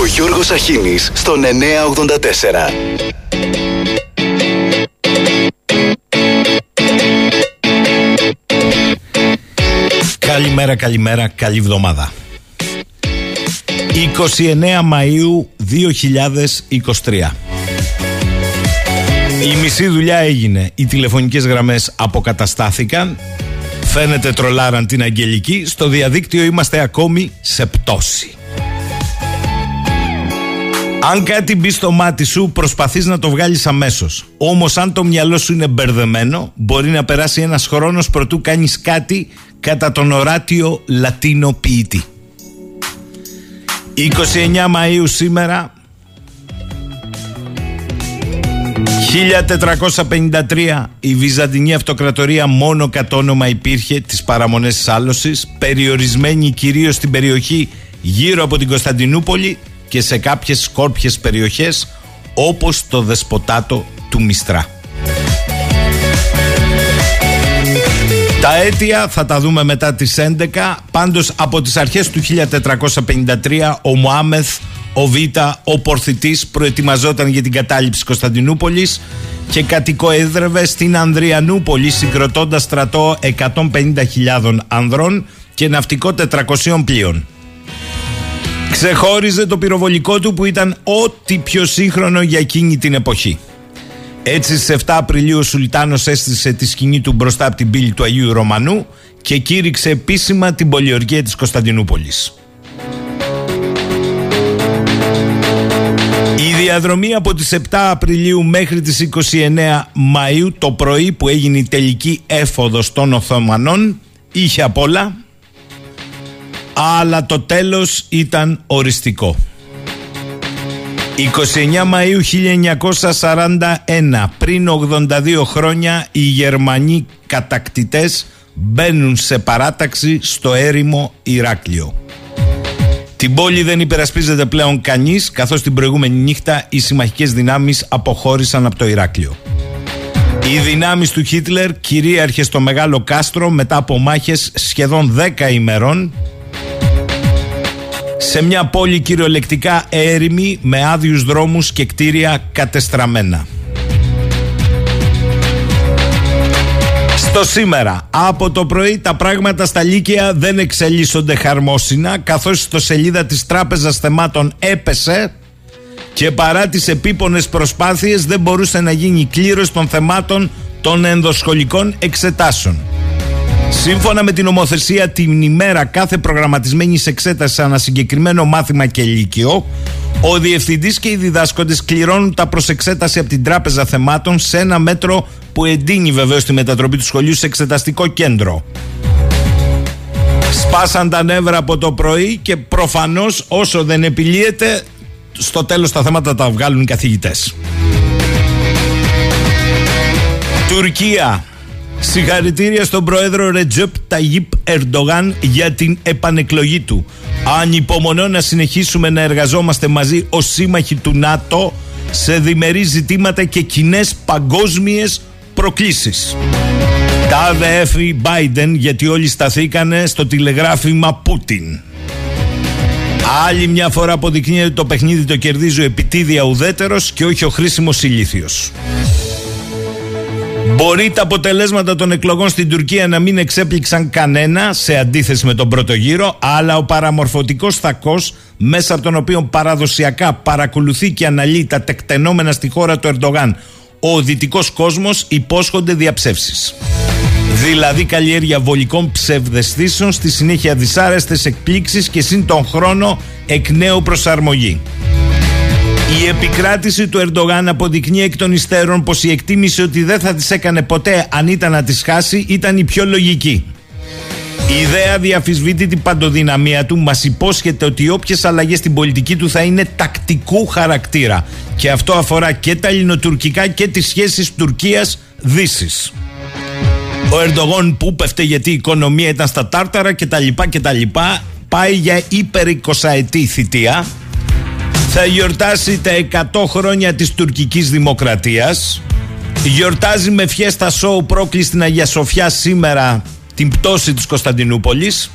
Ο Γιώργος Αχίνης στον 984. Καλημέρα, καλημέρα, καλή εβδομάδα. 29 Μαΐου 2023. Η μισή δουλειά έγινε. Οι τηλεφωνικές γραμμές αποκαταστάθηκαν. Φαίνεται τρολάραν την Αγγελική. Στο διαδίκτυο είμαστε ακόμη σε πτώση. Αν κάτι μπει στο μάτι σου, προσπαθείς να το βγάλεις αμέσως. Όμως αν το μυαλό σου είναι μπερδεμένο, μπορεί να περάσει ένας χρόνος προτού κάνεις κάτι κατά τον οράτιο Λατίνο ποιητή. 29 Μαΐου σήμερα 1453 η Βυζαντινή Αυτοκρατορία μόνο κατ' όνομα υπήρχε τις παραμονές της άλωσης περιορισμένη κυρίως στην περιοχή γύρω από την Κωνσταντινούπολη και σε κάποιες σκόρπιες περιοχές όπως το δεσποτάτο του Μιστρά. Τα αίτια θα τα δούμε μετά τις 11. Πάντως από τις αρχές του 1453 ο Μωάμεθ, ο Β, ο Πορθητής προετοιμαζόταν για την κατάληψη Κωνσταντινούπολης και κατοικοέδρευε στην Ανδριανούπολη συγκροτώντας στρατό 150.000 ανδρών και ναυτικό 400 πλοίων. Ξεχώριζε το πυροβολικό του που ήταν ό,τι πιο σύγχρονο για εκείνη την εποχή. Έτσι στις 7 Απριλίου ο Σουλτάνος έστησε τη σκηνή του μπροστά από την πύλη του Αγίου Ρωμανού και κήρυξε επίσημα την πολιορκία της Κωνσταντινούπολης. Η διαδρομή από τις 7 Απριλίου μέχρι τις 29 Μαΐου το πρωί που έγινε η τελική έφοδος των Οθωμανών είχε απ' όλα αλλά το τέλος ήταν οριστικό. 29 Μαΐου 1941, πριν 82 χρόνια, οι Γερμανοί κατακτητές μπαίνουν σε παράταξη στο έρημο Ηράκλειο. Την πόλη δεν υπερασπίζεται πλέον κανείς, καθώς την προηγούμενη νύχτα οι συμμαχικές δυνάμεις αποχώρησαν από το Ηράκλειο. Οι δυνάμεις του Χίτλερ κυρίαρχες στο Μεγάλο Κάστρο μετά από μάχες σχεδόν 10 ημερών σε μια πόλη κυριολεκτικά έρημη με άδειους δρόμους και κτίρια κατεστραμμένα. Στο σήμερα, από το πρωί τα πράγματα στα Λύκεια δεν εξελίσσονται χαρμόσυνα καθώς στο σελίδα της Τράπεζας Θεμάτων έπεσε και παρά τις επίπονες προσπάθειες δεν μπορούσε να γίνει κλήρωση των θεμάτων των ενδοσχολικών εξετάσεων. Σύμφωνα με την ομοθεσία, την ημέρα κάθε προγραμματισμένη εξέταση σε ένα συγκεκριμένο μάθημα και λύκειο, ο διευθυντής και οι διδάσκοντες κληρώνουν τα προσεξέταση από την Τράπεζα Θεμάτων σε ένα μέτρο που εντείνει βεβαίως τη μετατροπή του σχολείου σε εξεταστικό κέντρο. Σπάσαν τα νεύρα από το πρωί και προφανώς όσο δεν επιλύεται στο τέλος τα θέματα τα βγάλουν οι καθηγητές. Τουρκία Συγχαρητήρια στον πρόεδρο Ρετζέπ Ταγίπ Ερντογάν για την επανεκλογή του. Ανυπομονώ να συνεχίσουμε να εργαζόμαστε μαζί ως σύμμαχοι του ΝΑΤΟ σε διμερείς ζητήματα και κοινέ παγκόσμιες προκλήσεις. Τα έφη Biden γιατί όλοι σταθήκανε στο τηλεγράφημα Πούτιν. Άλλη μια φορά αποδεικνύεται ότι το παιχνίδι το κερδίζει ο επιτίδια ουδέτερος και όχι ο χρήσιμος ηλίθιος. Μπορεί τα αποτελέσματα των εκλογών στην Τουρκία να μην εξέπληξαν κανένα σε αντίθεση με τον πρώτο γύρο, αλλά ο παραμορφωτικός θακός μέσα από τον οποίο παραδοσιακά παρακολουθεί και αναλύει τα τεκτενόμενα στη χώρα του Ερντογάν ο δυτικός κόσμος υπόσχονται διαψεύσεις. Δηλαδή καλλιέργεια βολικών ψευδεστήσεων στη συνέχεια δυσάρεστες εκπλήξεις και σύν τον χρόνο εκ νέου προσαρμογή. Η επικράτηση του Ερντογάν αποδεικνύει εκ των υστέρων πως η εκτίμηση ότι δεν θα τις έκανε ποτέ αν ήταν να τις χάσει ήταν η πιο λογική. Η ιδέα διαφυσβήτει την παντοδυναμία του, μας υπόσχεται ότι όποιες αλλαγές στην πολιτική του θα είναι τακτικού χαρακτήρα. Και αυτό αφορά και τα ελληνοτουρκικά και τις σχέσεις Τουρκίας-Δύσης. Ο Ερντογάν που πέφτε γιατί η οικονομία ήταν στα τάρταρα κτλ. λοιπά πάει για υπερ 20 ετή θητεία θα γιορτάσει τα 100 χρόνια της τουρκικής δημοκρατίας γιορτάζει με φιέστα σοου πρόκληση στην Αγία Σοφιά σήμερα την πτώση της Κωνσταντινούπολης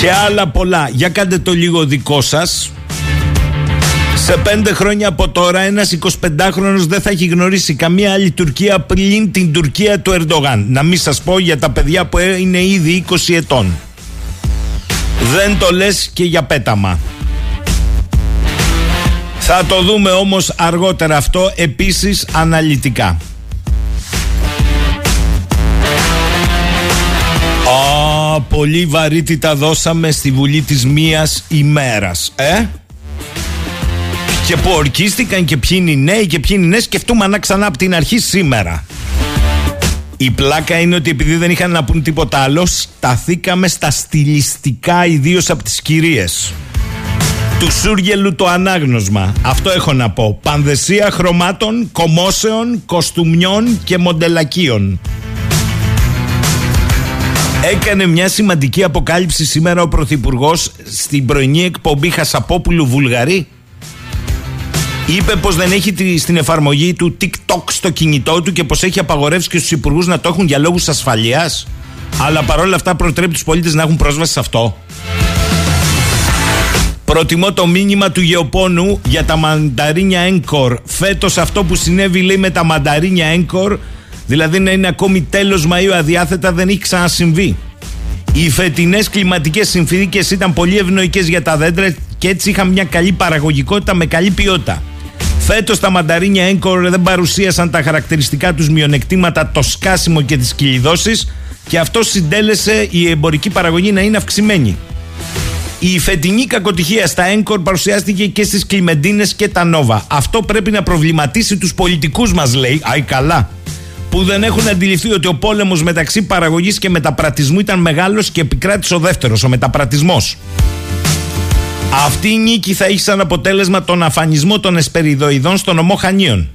Και άλλα πολλά. Για κάντε το λίγο δικό σας. Σε πέντε χρόνια από τώρα ένας 25χρονος δεν θα έχει γνωρίσει καμία άλλη Τουρκία πλην την Τουρκία του Ερντογάν. Να μην σας πω για τα παιδιά που είναι ήδη 20 ετών. Δεν το λες και για πέταμα. Θα το δούμε όμως αργότερα αυτό επίσης αναλυτικά. Α, πολύ βαρύτητα δώσαμε στη Βουλή της μίας ημέρας, ε; Και που ορκίστηκαν και ποιοι είναι οι νέοι και ποιοι είναι οι νέοι σκεφτούμε να ξανά από την αρχή σήμερα. Η πλάκα είναι ότι επειδή δεν είχαν να πούν τίποτα άλλο, σταθήκαμε στα στιλιστικά ιδίως από τις κυρίες. Του Σούργελου το ανάγνωσμα. Αυτό έχω να πω. Πανδεσία χρωμάτων, κομμόσεων, κοστούμιών και μοντελακίων. Έκανε μια σημαντική αποκάλυψη σήμερα ο Πρωθυπουργός στην πρωινή εκπομπή Χασαπόπουλου Βουλγαρή. Είπε πως δεν έχει στην εφαρμογή του TikTok στο κινητό του και πως έχει απαγορεύσει και στους υπουργούς να το έχουν για λόγους ασφαλείας. Αλλά παρόλα αυτά προτρέπει τους πολίτες να έχουν πρόσβαση σε αυτό. Προτιμώ το μήνυμα του Γεωπόνου για τα μανταρίνια Έγκορ. Φέτος αυτό που συνέβη λέει με τα μανταρίνια Έγκορ, δηλαδή να είναι ακόμη τέλος Μαΐου αδιάθετα, δεν έχει ξανασυμβεί. Οι φετινές κλιματικές συνθήκες ήταν πολύ ευνοϊκές για τα δέντρα και έτσι είχαν μια καλή παραγωγικότητα με καλή ποιότητα. Φέτος τα μανταρίνια Έγκορ δεν παρουσίασαν τα χαρακτηριστικά τους μειονεκτήματα, το σκάσιμο και τις κυλιδώσεις και αυτό συντέλεσε η εμπορική παραγωγή να είναι αυξημένη. Η φετινή κακοτυχία στα Έγκορ παρουσιάστηκε και στις Κλιμεντίνες και τα Νόβα. Αυτό πρέπει να προβληματίσει τους πολιτικούς μας, λέει. Αϊ, καλά. Που δεν έχουν αντιληφθεί ότι ο πόλεμος μεταξύ παραγωγής και μεταπρατισμού ήταν μεγάλος και επικράτησε ο δεύτερος, ο μεταπρατισμός. Αυτή η νίκη θα έχει σαν αποτέλεσμα τον αφανισμό των εσπεριδοειδών στον ομό Χανίων.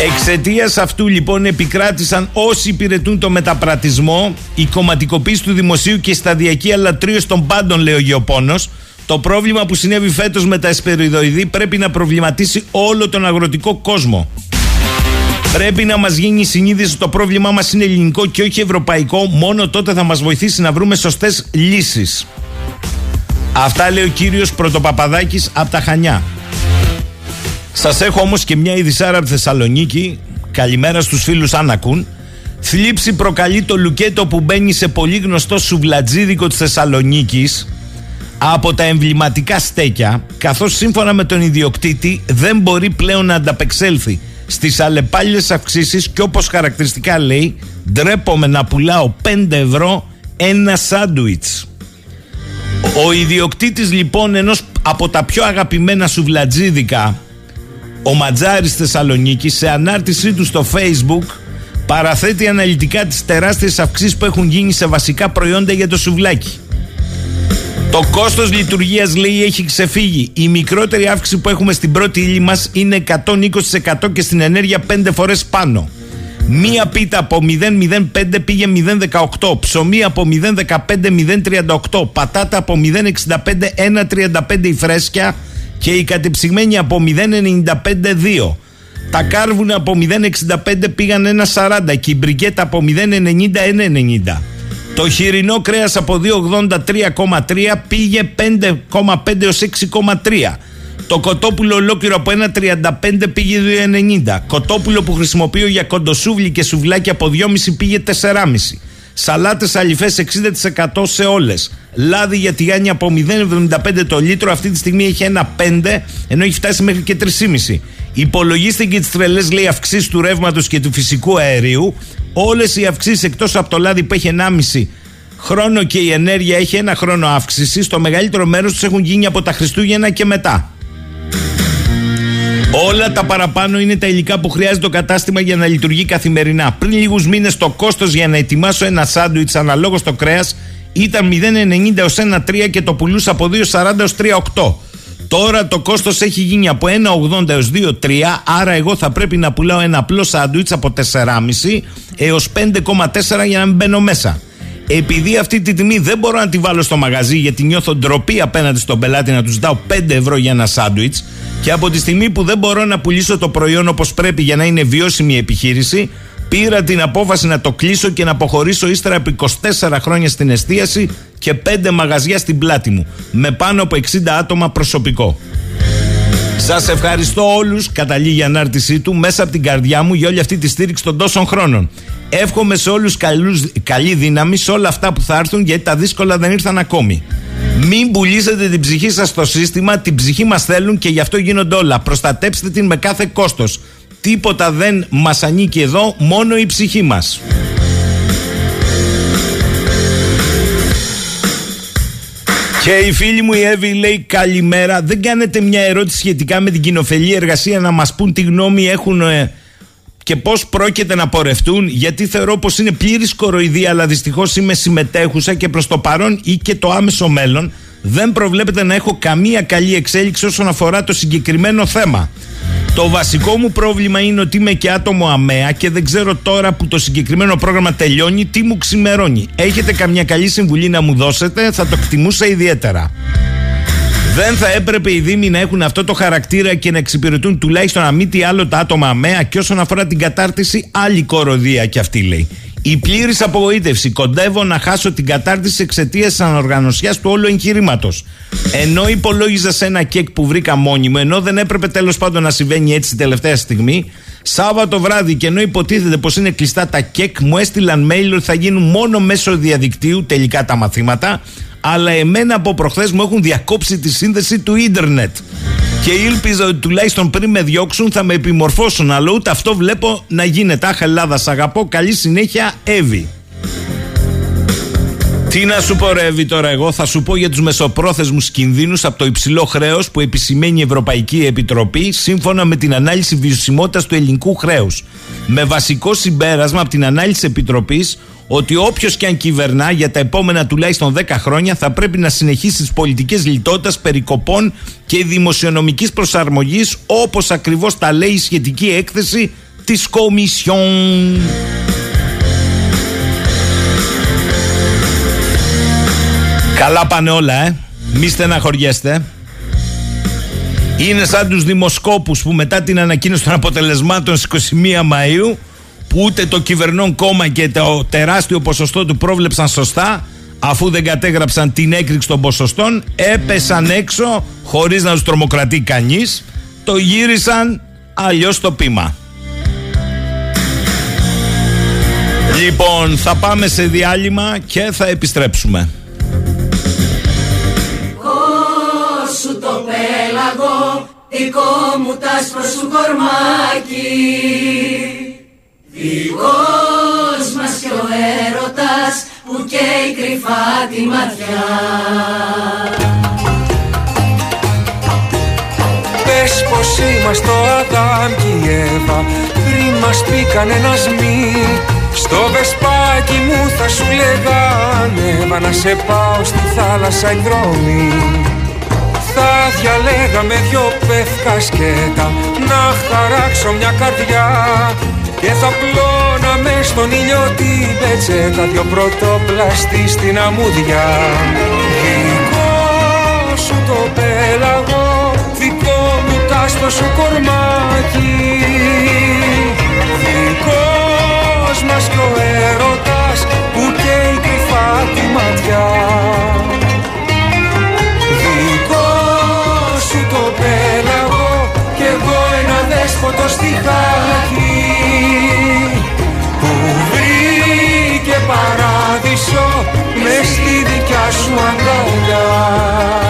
Εξαιτίας αυτού λοιπόν επικράτησαν όσοι υπηρετούν το μεταπρατισμό, η κομματικοποίηση του δημοσίου και η σταδιακή αλατρίωση των πάντων, λέει ο Γεωπόνος. Το πρόβλημα που συνέβη φέτος με τα εσπεριδοειδή πρέπει να προβληματίσει όλο τον αγροτικό κόσμο. Πρέπει να μας γίνει συνείδηση ότι το πρόβλημά μας είναι ελληνικό και όχι ευρωπαϊκό. Μόνο τότε θα μας βοηθήσει να βρούμε σωστές λύσεις. Αυτά λέει ο κύριος Πρωτοπαπαδάκης από τα Χανιά. Σας έχω όμως και μια ειδισάρα από Θεσσαλονίκη. Καλημέρα στους φίλους αν ακούν. Θλίψη προκαλεί το λουκέτο που μπαίνει σε πολύ γνωστό σουβλατζίδικο της Θεσσαλονίκης από τα εμβληματικά στέκια, καθώς σύμφωνα με τον ιδιοκτήτη δεν μπορεί πλέον να ανταπεξέλθει στις αλλεπάλληλες αυξήσεις και όπως χαρακτηριστικά λέει ντρέπομαι να πουλάω 5 ευρώ ένα σάντουιτς. Ο ιδιοκτήτης λοιπόν ενός από τα πιο αγαπημένα σουβλατζίδικα ο Ματζάρης Θεσσαλονίκης σε ανάρτησή του στο facebook παραθέτει αναλυτικά τις τεράστιες αυξήσεις που έχουν γίνει σε βασικά προϊόντα για το σουβλάκι. Το κόστος λειτουργίας λέει έχει ξεφύγει. Η μικρότερη αύξηση που έχουμε στην πρώτη ύλη μας είναι 120% και στην ενέργεια 5 φορές πάνω. Μία πίτα από 0,05 πήγε 0,18. Ψωμί από 0,15 0,38. Πατάτα από 0,65 1,35 η φρέσκια και η κατεψυγμένη από 0,95 2. Τα κάρβουνα από 0,65 πήγαν 1,40 και η μπρικέτα από 0,90 1,90. Το χοιρινό κρέας από 2,83,3 πήγε 5,5 έως 6,3. Το κοτόπουλο ολόκληρο από 1,35 πήγε 2,90. Κοτόπουλο που χρησιμοποιώ για κοντοσούβλι και σουβλάκι από 2,5 πήγε 4,5. Σαλάτες αλυφές 60% σε όλες. Λάδι για τηγάνια από 0,75 το λίτρο αυτή τη στιγμή έχει ένα 5 ενώ έχει φτάσει μέχρι και 3,5. Υπολογίστε και τις τρελές λέει αυξήσεις του ρεύματος και του φυσικού αερίου. Όλες οι αυξήσεις εκτός από το λάδι που έχει 1,5 χρόνο και η ενέργεια έχει ένα χρόνο αύξηση, το μεγαλύτερο μέρος τους έχουν γίνει από τα Χριστούγεννα και μετά. Όλα τα παραπάνω είναι τα υλικά που χρειάζεται το κατάστημα για να λειτουργεί καθημερινά. Πριν λίγους μήνες το κόστος για να ετοιμάσω ένα σάντουιτς αναλόγως το κρέας ήταν 0,90 έως 1,3 και το πουλούσα από 2,40 έως 3,8. Τώρα το κόστος έχει γίνει από 1,80 έως 2,3, άρα εγώ θα πρέπει να πουλάω ένα απλό σάντουιτς από 4,5 έως 5,4 για να μην μπαίνω μέσα. Επειδή αυτή τη τιμή δεν μπορώ να τη βάλω στο μαγαζί γιατί νιώθω ντροπή απέναντι στον πελάτη να τους ζητάω 5 ευρώ για ένα σάντουιτς και από τη στιγμή που δεν μπορώ να πουλήσω το προϊόν όπως πρέπει για να είναι βιώσιμη η επιχείρηση, Πήρα την απόφαση να το κλείσω και να αποχωρήσω ύστερα από 24 χρόνια στην εστίαση και 5 μαγαζιά στην πλάτη μου, με πάνω από 60 άτομα προσωπικό. Σας ευχαριστώ όλους, καταλήγει η ανάρτησή του, μέσα από την καρδιά μου για όλη αυτή τη στήριξη των τόσων χρόνων. Εύχομαι σε όλους καλή δύναμη σε όλα αυτά που θα έρθουν, γιατί τα δύσκολα δεν ήρθαν ακόμη. Μην πουλήσετε την ψυχή σας στο σύστημα, την ψυχή μας θέλουν και γι' αυτό γίνονται όλα. Προστατέψτε την με κάθε κόστος. Τίποτα δεν μας ανήκει εδώ, μόνο η ψυχή μας. Και η φίλη μου η Εύη λέει καλημέρα. Δεν κάνετε μια ερώτηση σχετικά με την κοινοφελή εργασία να μας πούν τι γνώμη έχουν ε, και πώς πρόκειται να πορευτούν γιατί θεωρώ πως είναι πλήρης κοροϊδία αλλά δυστυχώς είμαι συμμετέχουσα και προς το παρόν ή και το άμεσο μέλλον δεν προβλέπεται να έχω καμία καλή εξέλιξη όσον αφορά το συγκεκριμένο θέμα. Το βασικό μου πρόβλημα είναι ότι είμαι και άτομο αμαία και δεν ξέρω τώρα που το συγκεκριμένο πρόγραμμα τελειώνει τι μου ξημερώνει. Έχετε καμιά καλή συμβουλή να μου δώσετε, θα το εκτιμούσα ιδιαίτερα. Δεν θα έπρεπε οι Δήμοι να έχουν αυτό το χαρακτήρα και να εξυπηρετούν τουλάχιστον να μην τι άλλο τα άτομα αμαία και όσον αφορά την κατάρτιση, άλλη κοροδία κι αυτή λέει. Η πλήρης απογοήτευση. Κοντεύω να χάσω την κατάρτιση εξαιτίας της ανοργανωσιά του όλου εγχειρήματος. Ενώ υπολόγιζα σε ένα κεκ που βρήκα μόνιμο, ενώ δεν έπρεπε τέλος πάντων να συμβαίνει έτσι την τελευταία στιγμή, Σάββατο βράδυ και ενώ υποτίθεται πως είναι κλειστά τα κεκ, μου έστειλαν mail ότι θα γίνουν μόνο μέσω διαδικτύου τελικά τα μαθήματα, αλλά εμένα από προχθές μου έχουν διακόψει τη σύνδεση του ίντερνετ. Και ήλπιζα ότι τουλάχιστον πριν με διώξουν θα με επιμορφώσουν. Αλλά ούτε αυτό βλέπω να γίνεται. Αχ, Ελλάδα, σ' αγαπώ. Καλή συνέχεια, Εύη. Τι να σου πω, Ρεύη, τώρα εγώ θα σου πω για τους μεσοπρόθεσμους κινδύνους από το υψηλό χρέος που επισημαίνει η Ευρωπαϊκή Επιτροπή σύμφωνα με την ανάλυση βιωσιμότητας του ελληνικού χρέους. Με βασικό συμπέρασμα από την ανάλυση Επιτροπής ότι όποιος και αν κυβερνά για τα επόμενα τουλάχιστον 10 χρόνια θα πρέπει να συνεχίσει τις πολιτικές λιτότητας, περικοπών και δημοσιονομικής προσαρμογής όπως ακριβώς τα λέει η σχετική έκθεση της Κομισιόν. Καλά πάνε όλα, ε. Μη στεναχωριέστε. Είναι σαν τους δημοσκόπους που μετά την ανακοίνωση των αποτελεσμάτων στις 21 Μαΐου που ούτε το κυβερνών κόμμα και το τεράστιο ποσοστό του πρόβλεψαν σωστά. Αφού δεν κατέγραψαν την έκρηξη των ποσοστών έπεσαν έξω χωρίς να τους τρομοκρατεί κανείς. Το γύρισαν αλλιώς το πείμα. Λοιπόν θα πάμε σε διάλειμμα και θα επιστρέψουμε. Σου το πέλαγο δικό μου τάσπρο σου κορμάκι Δικός μας και ο έρωτας που καίει κρυφά τη ματιά. Πες πως είμαστε ο Αδάμ και η Εύα πριν μας πει κανένας μη. Στο βεσπάκι μου θα σου λέγανε να σε πάω στη θάλασσα οι δρόμοι θα διαλέγαμε δυο πεύκας σκέτα να χαράξω μια καρδιά και θα πλώναμε στον ήλιο την πετσέτα Δυο πρωτοπλαστή στην αμμούδια. Δικό σου το πέλαγο Δικό μου τάστο σου κορμάκι. Δικός μας κι ο έρωτας Που καίει κρυφά τη ματιά. Δικό σου το πέλαγο Κι εγώ ένα δέσποτο στη δικιά σου αγκαλιά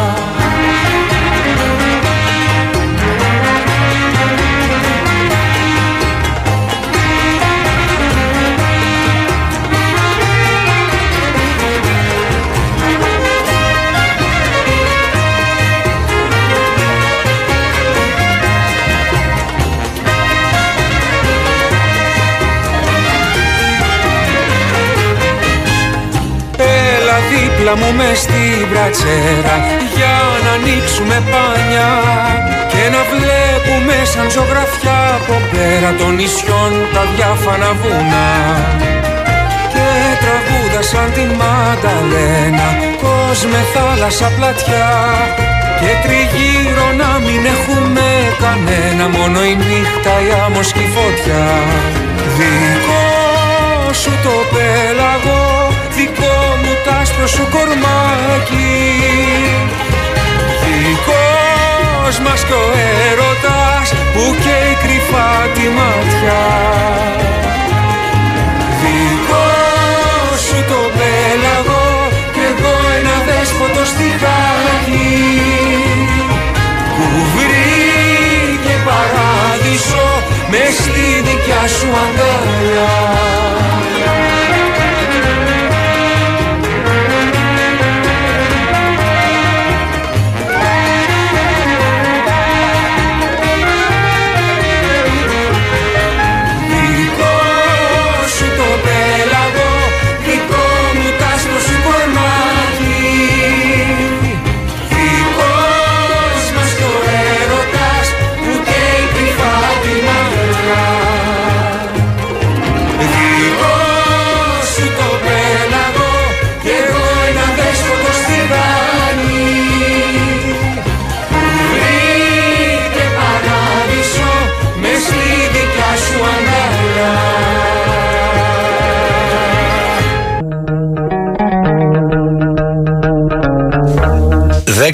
δίπλα μου μες στην μπρατσέρα για να ανοίξουμε πάνια και να βλέπουμε σαν ζωγραφιά από πέρα των νησιών τα διάφανα βουνά. Και τραγούδα σαν τη Μανταλένα πως με θάλασσα πλατιά και τριγύρω να μην έχουμε κανένα μόνο η νύχτα η άμμος και η φωτιά. Δικό σου το πέλαγο Δικό μου τ' άσπρο σου κορμάκι. Δικός μας κι ο έρωτας που καίει κρυφά τη ματιά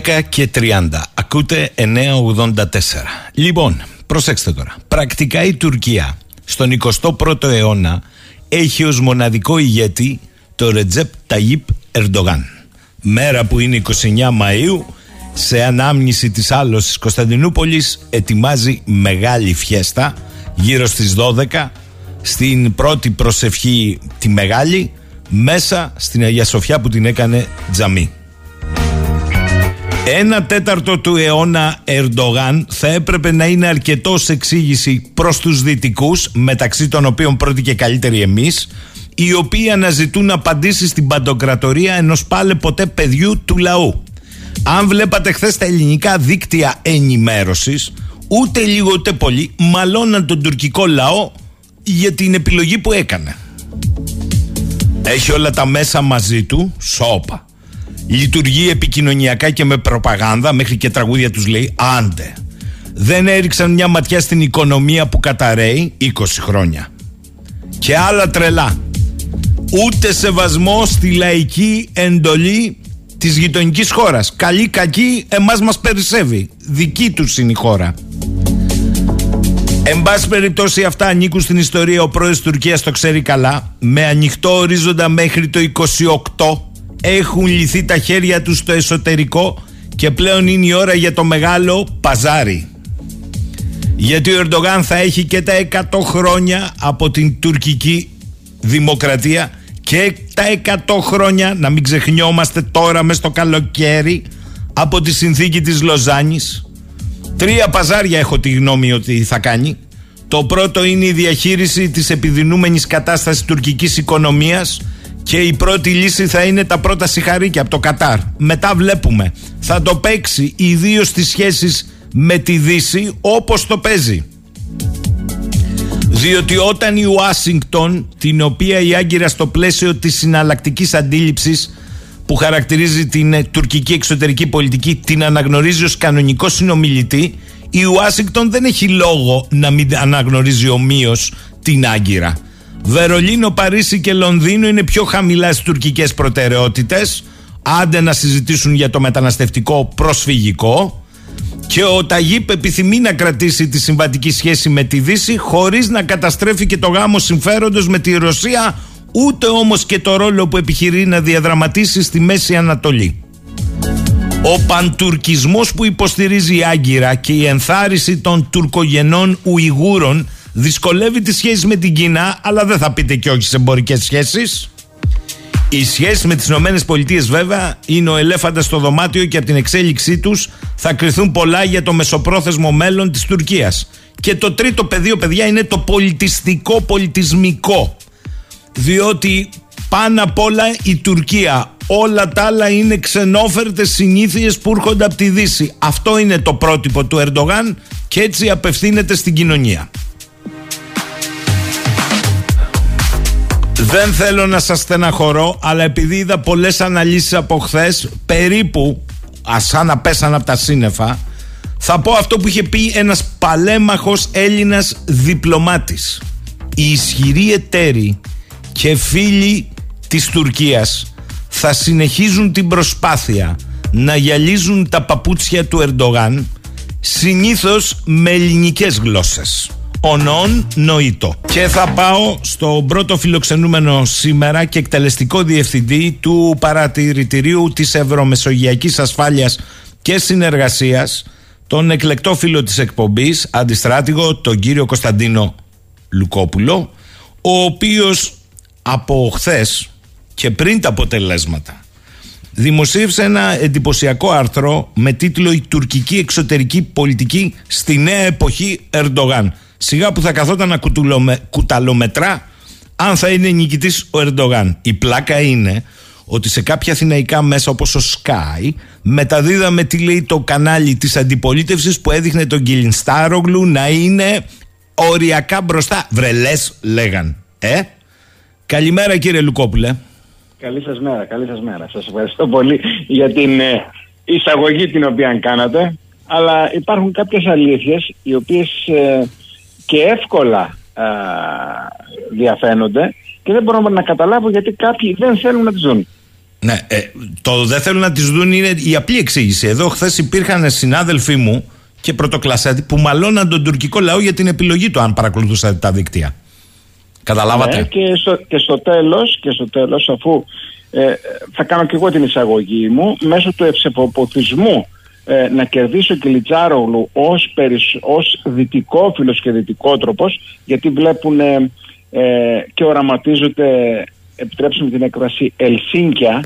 10 και 30. Ακούτε 984. Λοιπόν, προσέξτε τώρα. Πρακτικά η Τουρκία στον 21ο αιώνα έχει ως μοναδικό ηγέτη το Ρετζέπ Ταγίπ Ερντογάν. Μέρα που είναι 29 Μαΐου, σε ανάμνηση της άλωσης Κωνσταντινούπολης ετοιμάζει μεγάλη φιέστα γύρω στις 12 στην πρώτη προσευχή τη μεγάλη μέσα στην Αγία Σοφιά που την έκανε τζαμί. Ένα τέταρτο του αιώνα Ερντογάν θα έπρεπε να είναι αρκετός σε εξήγηση προς τους δυτικούς, μεταξύ των οποίων πρώτη και καλύτερη εμείς, οι οποίοι αναζητούν απαντήσεις στην παντοκρατορία ενός πάλε ποτέ παιδιού του λαού. Αν βλέπατε χθες τα ελληνικά δίκτυα ενημέρωσης, ούτε λίγο ούτε πολύ μαλώναν τον τουρκικό λαό για την επιλογή που έκανε. Έχει όλα τα μέσα μαζί του, σώπα. Λειτουργεί επικοινωνιακά και με προπαγάνδα, μέχρι και τραγούδια τους λέει άντε. Δεν έριξαν μια ματιά στην οικονομία που καταραίει 20 χρόνια. Και άλλα τρελά. Ούτε σεβασμό στη λαϊκή εντολή της γειτονικής χώρας. Καλή κακή εμάς μας περισσεύει. Δική τους είναι η χώρα. Εν πάση περιπτώσει αυτά ανήκουν στην ιστορία Ο πρόεδρος της Τουρκίας το ξέρει καλά Με ανοιχτό ορίζοντα μέχρι το 28 Έχουν λυθεί τα χέρια τους στο εσωτερικό Και πλέον είναι η ώρα για το μεγάλο παζάρι Γιατί ο Ερντογάν θα έχει και τα 100 χρόνια Από την τουρκική δημοκρατία Και τα 100 χρόνια Να μην ξεχνιόμαστε τώρα μες στο καλοκαίρι Από τη συνθήκη της Λοζάνης Τρία παζάρια έχω τη γνώμη ότι θα κάνει. Το πρώτο είναι η διαχείριση της επιδεινούμενης κατάστασης τουρκικής οικονομίας και η πρώτη λύση θα είναι τα πρώτα συγχαρήκια από το Κατάρ. Μετά βλέπουμε. Θα το παίξει ιδίως στις σχέσεις με τη Δύση όπως το παίζει. Διότι όταν η Ουάσιγκτον, την οποία η Άγκυρα στο πλαίσιο της συναλλακτικής αντίληψης που χαρακτηρίζει την ε, τουρκική εξωτερική πολιτική την αναγνωρίζει ως κανονικό συνομιλητή η Ουάσιγκτον δεν έχει λόγο να μην αναγνωρίζει ομοίως την Άγκυρα Βερολίνο, Παρίσι και Λονδίνο είναι πιο χαμηλά στις τουρκικές προτεραιότητες άντε να συζητήσουν για το μεταναστευτικό προσφυγικό και ο Ταγίπ επιθυμεί να κρατήσει τη συμβατική σχέση με τη Δύση χωρίς να καταστρέφει και το γάμο συμφέροντος με τη Ρωσία ούτε όμως και το ρόλο που επιχειρεί να διαδραματίσει στη Μέση Ανατολή. Ο παντουρκισμός που υποστηρίζει η Άγκυρα και η ενθάρρυνση των τουρκογενών Ουιγούρων δυσκολεύει τις σχέσεις με την Κίνα, αλλά δεν θα πείτε και όχι σε εμπορικές σχέσεις. Οι σχέσεις με τις Ηνωμένες Πολιτείες βέβαια είναι ο ελέφαντας στο δωμάτιο και από την εξέλιξή τους θα κρυθούν πολλά για το μεσοπρόθεσμο μέλλον της Τουρκίας. Και το τρίτο πεδίο, παιδιά, είναι το πολιτιστικό, πολιτισμικό διότι πάνω απ' όλα η Τουρκία όλα τα άλλα είναι ξενόφερτες συνήθειες που έρχονται από τη Δύση αυτό είναι το πρότυπο του Ερντογάν και έτσι απευθύνεται στην κοινωνία Δεν θέλω να σας στεναχωρώ αλλά επειδή είδα πολλές αναλύσεις από χθες, περίπου σαν να πέσαν από τα σύννεφα θα πω αυτό που είχε πει ένας παλέμαχος Έλληνας διπλωμάτης η ισχυρή εταίρη και φίλοι της Τουρκίας θα συνεχίζουν την προσπάθεια να γυαλίζουν τα παπούτσια του Ερντογάν συνήθως με ελληνικές γλώσσες. Ονόν νοήτο. Και θα πάω στο πρώτο φιλοξενούμενο σήμερα και εκτελεστικό διευθυντή του παρατηρητηρίου της Ευρωμεσογειακής Ασφάλειας και Συνεργασίας, τον εκλεκτό φίλο της εκπομπής, αντιστράτηγο, τον κύριο Κωνσταντίνο Λουκόπουλο, ο οποίος από χθες και πριν τα αποτελέσματα δημοσίευσε ένα εντυπωσιακό άρθρο με τίτλο «Η τουρκική εξωτερική πολιτική στη νέα εποχή Ερντογάν». Σιγά που θα καθόταν να κουταλομετρά αν θα είναι νικητής ο Ερντογάν. Η πλάκα είναι ότι σε κάποια αθηναϊκά μέσα όπως ο Sky μεταδίδαμε τι λέει το κανάλι της αντιπολίτευσης που έδειχνε τον Κιλινστάρογλου να είναι οριακά μπροστά. Βρελές λέγαν. Ε; Καλημέρα κύριε Λουκόπουλε. Καλή σας μέρα, καλή σας μέρα. Σας ευχαριστώ πολύ για την ε, εισαγωγή την οποία κάνατε. Αλλά υπάρχουν κάποιες αλήθειες οι οποίες ε, και εύκολα ε, διαφαίνονται και δεν μπορούμε να καταλάβω γιατί κάποιοι δεν θέλουν να τις δουν. Ναι, ε, το δεν θέλουν να τις δουν είναι η απλή εξήγηση. Εδώ χθες υπήρχαν συνάδελφοί μου και πρωτοκλασσάτοι που μαλώναν τον τουρκικό λαό για την επιλογή του αν παρακολουθούσατε τα δίκτυα. Καταλάβατε; Ναι, και, στο, και στο τέλος, και στο τέλος αφού ε, θα κάνω και εγώ την εισαγωγή μου μέσω του ευσεποποθισμού ε, να κερδίσει ο Κιλιτζάρογλου ως, περισ, ως δυτικόφιλος και δυτικότροπος γιατί βλέπουν ε, και οραματίζονται επιτρέψουμε την έκφραση Ελσίνκια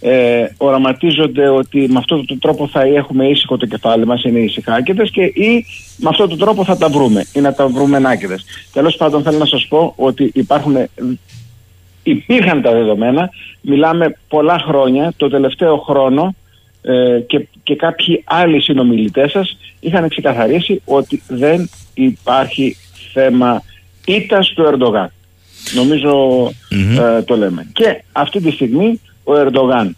ε, οραματίζονται ότι με αυτόν τον τρόπο θα έχουμε ήσυχο το κεφάλι μας, είναι ησυχάκηδες και ή με αυτόν τον τρόπο θα τα βρούμε ή να τα βρούμε νάκηδες. Τέλος πάντων θέλω να σας πω ότι υπάρχουν, υπήρχαν τα δεδομένα, μιλάμε πολλά χρόνια, το τελευταίο χρόνο ε, και, και κάποιοι άλλοι συνομιλητές σας είχαν ξεκαθαρίσει ότι δεν υπάρχει θέμα ήττας του Ερντογάν. ε, το λέμε. Και αυτή τη στιγμή ο Ερντογάν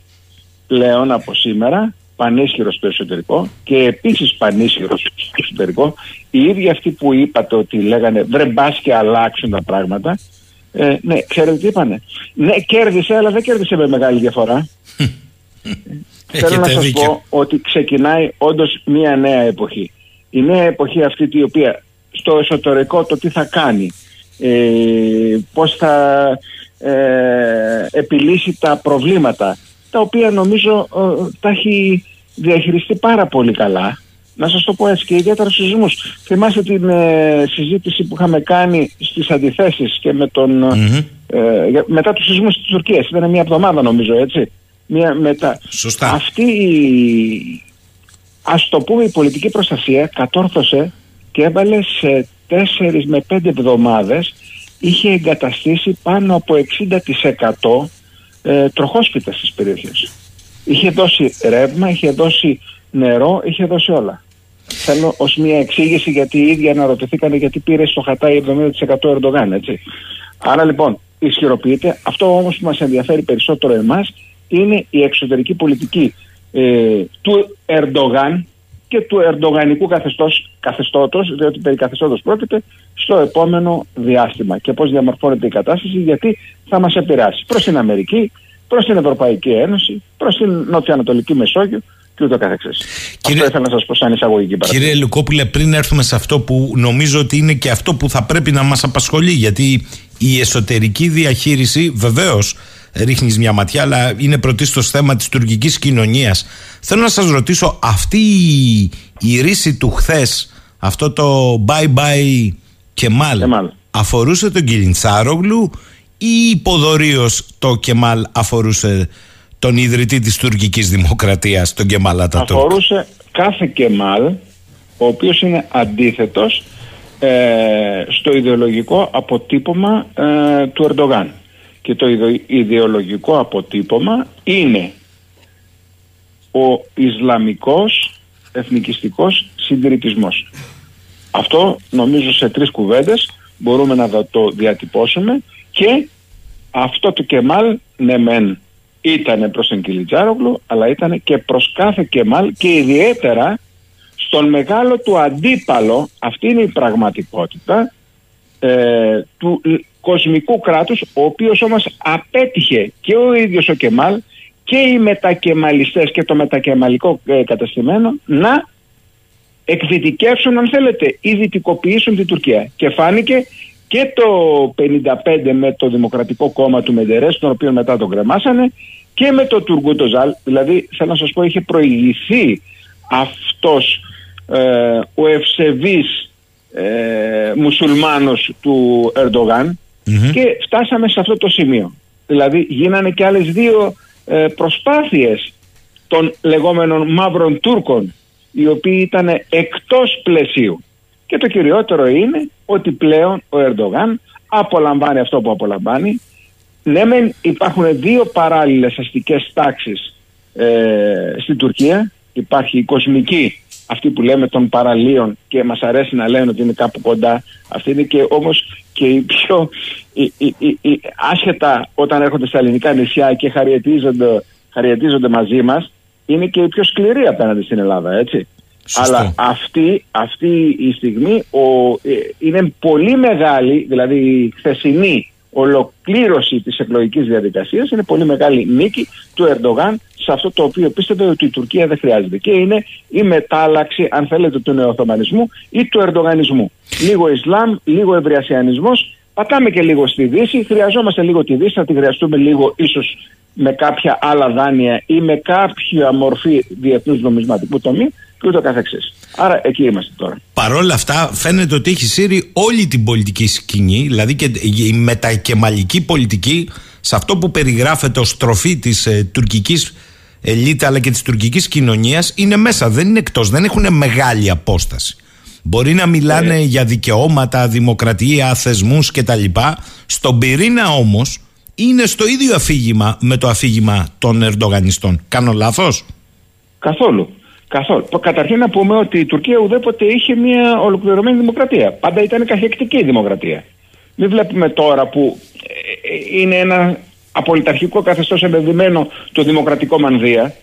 πλέον από σήμερα πανίσχυρος στο εσωτερικό και επίσης πανίσχυρος στο εσωτερικό. Οι ίδιοι αυτοί που είπατε ότι λέγανε βρε μπας και αλλάξουν τα πράγματα ε, ναι, ξέρετε τι είπανε. Ναι κέρδισε αλλά δεν κέρδισε με μεγάλη διαφορά Θέλω να σας πω ότι ξεκινάει όντως μια νέα εποχή η νέα εποχή αυτή η οποία στο εσωτερικό το τι θα κάνει ε, πώς θα ε, επιλύσει τα προβλήματα τα οποία νομίζω ε, τα έχει διαχειριστεί πάρα πολύ καλά. Να σας το πω έτσι και ιδιαίτερα στους σεισμούς. Θυμάστε την ε, συζήτηση που είχαμε κάνει στις αντιθέσεις και με τον, ε, μετά τους σεισμούς της Τουρκίας. Ήταν μια εβδομάδα νομίζω έτσι. Μια, μετά. Σωστά. Αυτή ας το πούμε η πολιτική προστασία κατόρθωσε και έβαλε σε τέσσερις με πέντε εβδομάδες είχε εγκαταστήσει πάνω από 60% ε, τροχόσπιτα στις περιοχές. Είχε δώσει ρεύμα, είχε δώσει νερό, είχε δώσει όλα. Θέλω ως μια εξήγηση γιατί οι ίδιοι αναρωτηθήκαν γιατί πήρε στο χατάι 70% Ερντογάν, έτσι. Άρα λοιπόν ισχυροποιείται. Αυτό όμως που μας ενδιαφέρει περισσότερο εμάς είναι η εξωτερική πολιτική ε, του Ερντογάν και του ερντογανικού καθεστώς, καθεστώτος, διότι περί καθεστώτος πρόκειται, στο επόμενο διάστημα και πώς διαμορφώνεται η κατάσταση, γιατί θα μας επηρεάσει προς την Αμερική, προς την Ευρωπαϊκή Ένωση, προς την Νοτιοανατολική Μεσόγειο και ούτω καθεξής. Κύριε... Αυτό ήθελα να σας πω σαν εισαγωγική παράδειγμα. Κύριε Λουκόπουλε, πριν έρθουμε σε αυτό που νομίζω ότι είναι και αυτό που θα πρέπει να μας απασχολεί, γιατί η εσωτερική διαχείριση βεβαίως ρίχνεις μια ματιά, αλλά είναι πρωτίστως θέμα της τουρκικής κοινωνίας. Θέλω να σας ρωτήσω, αυτή η, η ρίση του χθες, αυτό το bye bye Κεμάλ, αφορούσε τον Κιλιντσάρογλου ή υποδορίω το Κεμάλ αφορούσε τον ιδρυτή της τουρκικής δημοκρατίας, τον Κεμάλ Ατατούρκ. Αφορούσε κάθε Κεμάλ, ο οποίος είναι αντίθετος ε, στο ιδεολογικό αποτύπωμα ε, του Ερντογάν και το ιδεολογικό αποτύπωμα είναι ο Ισλαμικός εθνικιστικός συντηρητισμός. Αυτό νομίζω σε τρεις κουβέντες μπορούμε να το διατυπώσουμε και αυτό το Κεμάλ ναι μεν ήταν προς τον Κιλιτζάρογλου αλλά ήταν και προς κάθε Κεμάλ και ιδιαίτερα στον μεγάλο του αντίπαλο αυτή είναι η πραγματικότητα ε, του κοσμικού κράτους ο οποίος όμως απέτυχε και ο ίδιος ο Κεμάλ και οι μετακεμαλιστές και το μετακεμαλικό ε, καταστημένο να εκδυτικεύσουν αν θέλετε ή δυτικοποιήσουν την Τουρκία. Και φάνηκε και το 55 με το Δημοκρατικό Κόμμα του Μεντερές τον οποίο μετά τον κρεμάσανε και με το Τουργκούτο δηλαδή θέλω να σας πω είχε προηγηθεί αυτός ε, ο ευσεβής ε, μουσουλμάνος του ερντογαν και φτάσαμε σε αυτό το σημείο. Δηλαδή γίνανε και άλλες δύο ε, προσπάθειες των λεγόμενων μαύρων Τούρκων οι οποίοι ήταν εκτός πλαισίου. Και το κυριότερο είναι ότι πλέον ο Ερντογάν απολαμβάνει αυτό που απολαμβάνει. Ναι μεν υπάρχουν δύο παράλληλες αστικές τάξεις ε, στην Τουρκία. Υπάρχει η κοσμική αυτή που λέμε των παραλίων και μας αρέσει να λένε ότι είναι κάπου κοντά. Αυτή είναι και όμως και η πιο η, η, άσχετα όταν έρχονται στα ελληνικά νησιά και χαριετίζονται, χαριετίζονται μαζί μας είναι και η πιο σκληρή απέναντι στην Ελλάδα έτσι. Αλλά αυτή, αυτή η στιγμή ο, ε, είναι πολύ μεγάλη, δηλαδή η χθεσινή ολοκλήρωση της εκλογικής διαδικασίας είναι πολύ μεγάλη νίκη του Ερντογάν σε αυτό το οποίο πίστευε ότι η Τουρκία δεν χρειάζεται. Και είναι η μετάλλαξη, αν θέλετε, του νεοοθωμανισμού ή του Ερντογανισμού. Λίγο Ισλάμ, λίγο Ευρυασιανισμός, πατάμε και λίγο στη Δύση, χρειαζόμαστε λίγο τη Δύση, θα τη χρειαστούμε λίγο ίσως με κάποια άλλα δάνεια ή με κάποια μορφή διεθνούς νομισματικού τομεί και ούτω καθεξής. Άρα εκεί είμαστε τώρα. Παρ' όλα αυτά φαίνεται ότι έχει σύρει όλη την πολιτική σκηνή, δηλαδή και η μετακεμαλική πολιτική σε αυτό που περιγράφεται ως τροφή της ε, τουρκικής ελίτ αλλά και της τουρκικής κοινωνίας είναι μέσα, δεν είναι εκτός, δεν έχουν μεγάλη απόσταση. Μπορεί να μιλάνε ε. για δικαιώματα, δημοκρατία, θεσμούς κτλ. Στον πυρήνα όμως είναι στο ίδιο αφήγημα με το αφήγημα των Ερντογανιστών. Κάνω λάθος; Καθόλου. Καθόλου. Καταρχήν να πούμε ότι η Τουρκία ουδέποτε είχε μια ολοκληρωμένη δημοκρατία. Πάντα ήταν καθεκτική δημοκρατία. Μην βλέπουμε τώρα που ε, ε, είναι ένα απολυταρχικό καθεστώς εμπεδημένο το δημοκρατικό μανδύα.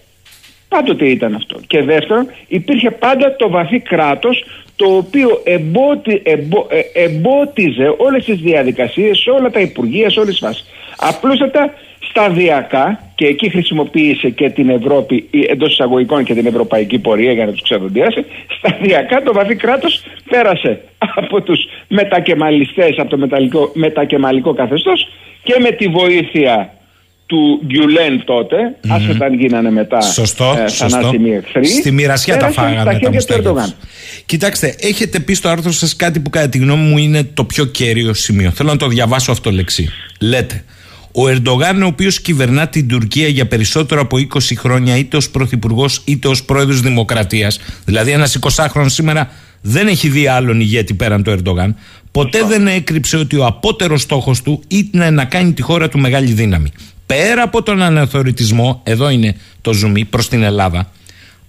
Πάντοτε ήταν αυτό. Και δεύτερον, υπήρχε πάντα το βαθύ κράτος το οποίο εμπότι, εμπο, ε, εμπότιζε όλες τις διαδικασίες σε όλα τα υπουργεία, σε όλες τις φάσεις. Απλούστατα σταδιακά και εκεί χρησιμοποίησε και την Ευρώπη εντός εισαγωγικών και την ευρωπαϊκή πορεία για να τους ξεδοντιάσει. Σταδιακά το βαθύ κράτος πέρασε από τους μετακεμαλιστές, από το μεταλλικό, μετακεμαλικό καθεστώς και με τη βοήθεια του Γκιουλέν τότε, mm. άσχετα αν γίνανε μετά σωστό, ε, θανάσιμοι εχθροί. Στη μοιρασιά τα φάγανε τα μουστέλια. Κοιτάξτε, έχετε πει στο άρθρο σας κάτι που κατά τη γνώμη μου είναι το πιο κέριο σημείο. Θέλω να το διαβάσω αυτό λεξί. Λέτε, ο Ερντογάν, ο οποίος κυβερνά την Τουρκία για περισσότερο από 20 χρόνια, είτε ως πρωθυπουργός είτε ως πρόεδρος Δημοκρατίας, δηλαδή ένας 20χρονο σήμερα δεν έχει δει άλλον ηγέτη πέραν του Ερντογάν, ποτέ δεν έκρυψε ότι ο απότερος στόχος του ήταν να κάνει τη χώρα του μεγάλη δύναμη. Πέρα από τον αναθεωρητισμό, εδώ είναι το ζουμί προς την Ελλάδα,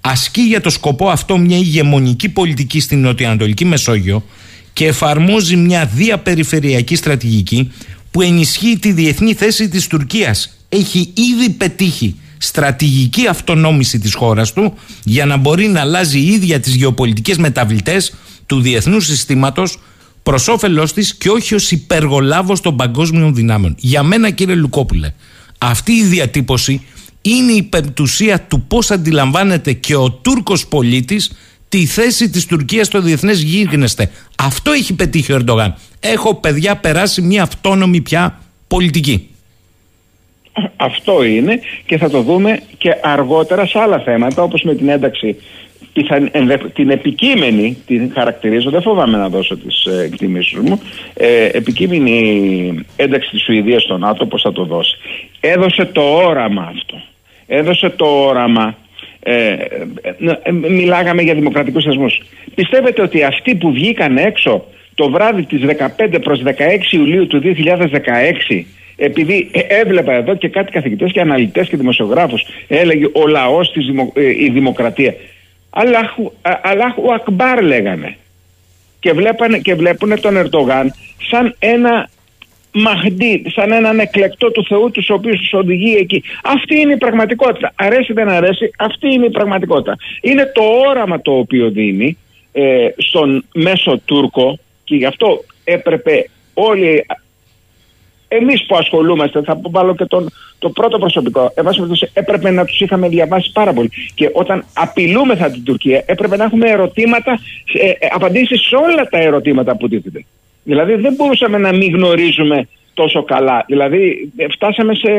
ασκεί για το σκοπό αυτό μια ηγεμονική πολιτική στην Νοτιοανατολική Μεσόγειο και εφαρμόζει μια διαπεριφερειακή στρατηγική που ενισχύει τη διεθνή θέση της Τουρκίας. Έχει ήδη πετύχει στρατηγική αυτονόμηση της χώρας του για να μπορεί να αλλάζει η ίδια τις γεωπολιτικές μεταβλητές του διεθνούς συστήματος προς όφελός της και όχι ως υπεργολάβος των παγκόσμιων δυνάμεων. Για μένα, κύριε Λουκόπουλε, αυτή η διατύπωση είναι η πεμπτουσία του πώς αντιλαμβάνεται και ο Τούρκος πολίτης τη θέση της Τουρκίας στο διεθνές γίγνεσθε. Αυτό έχει πετύχει ο Ερντογάν. Έχω παιδιά περάσει μια αυτόνομη πια πολιτική. Αυτό είναι και θα το δούμε και αργότερα σε άλλα θέματα όπως με την ένταξη την επικείμενη την χαρακτηρίζω, δεν φοβάμαι να δώσω τις ε, εκτιμήσεις μου ε, επικείμενη ένταξη της Σουηδίας στο ΝΑΤΟ πως θα το δώσει έδωσε το όραμα αυτό έδωσε το όραμα ε, ε, μιλάγαμε για δημοκρατικούς θεσμούς. Πιστεύετε ότι αυτοί που βγήκαν έξω το βράδυ της 15 προς 16 Ιουλίου του 2016 επειδή έβλεπα εδώ και κάτι καθηγητές και αναλυτές και δημοσιογράφους έλεγε ο λαός της ε, η δημοκρατία Αλλάχου, Αλλάχου Ακμπάρ λέγανε και, βλέπανε, και βλέπουν τον Ερτογάν σαν ένα Μαχντή, σαν έναν εκλεκτό του Θεού, τους οποίους τους οδηγεί εκεί. Αυτή είναι η πραγματικότητα. Αρέσει δεν αρέσει, αυτή είναι η πραγματικότητα. Είναι το όραμα το οποίο δίνει ε, στον μέσο Τούρκο και γι' αυτό έπρεπε όλοι Εμείς που ασχολούμαστε, θα βάλω και τον, το πρώτο προσωπικό, έπρεπε να τους είχαμε διαβάσει πάρα πολύ. Και όταν απειλούμεθα την Τουρκία, έπρεπε να έχουμε ερωτήματα, ε, ε, απαντήσεις σε όλα τα ερωτήματα που τίθεται. Δηλαδή δεν μπορούσαμε να μην γνωρίζουμε τόσο καλά. Δηλαδή φτάσαμε σε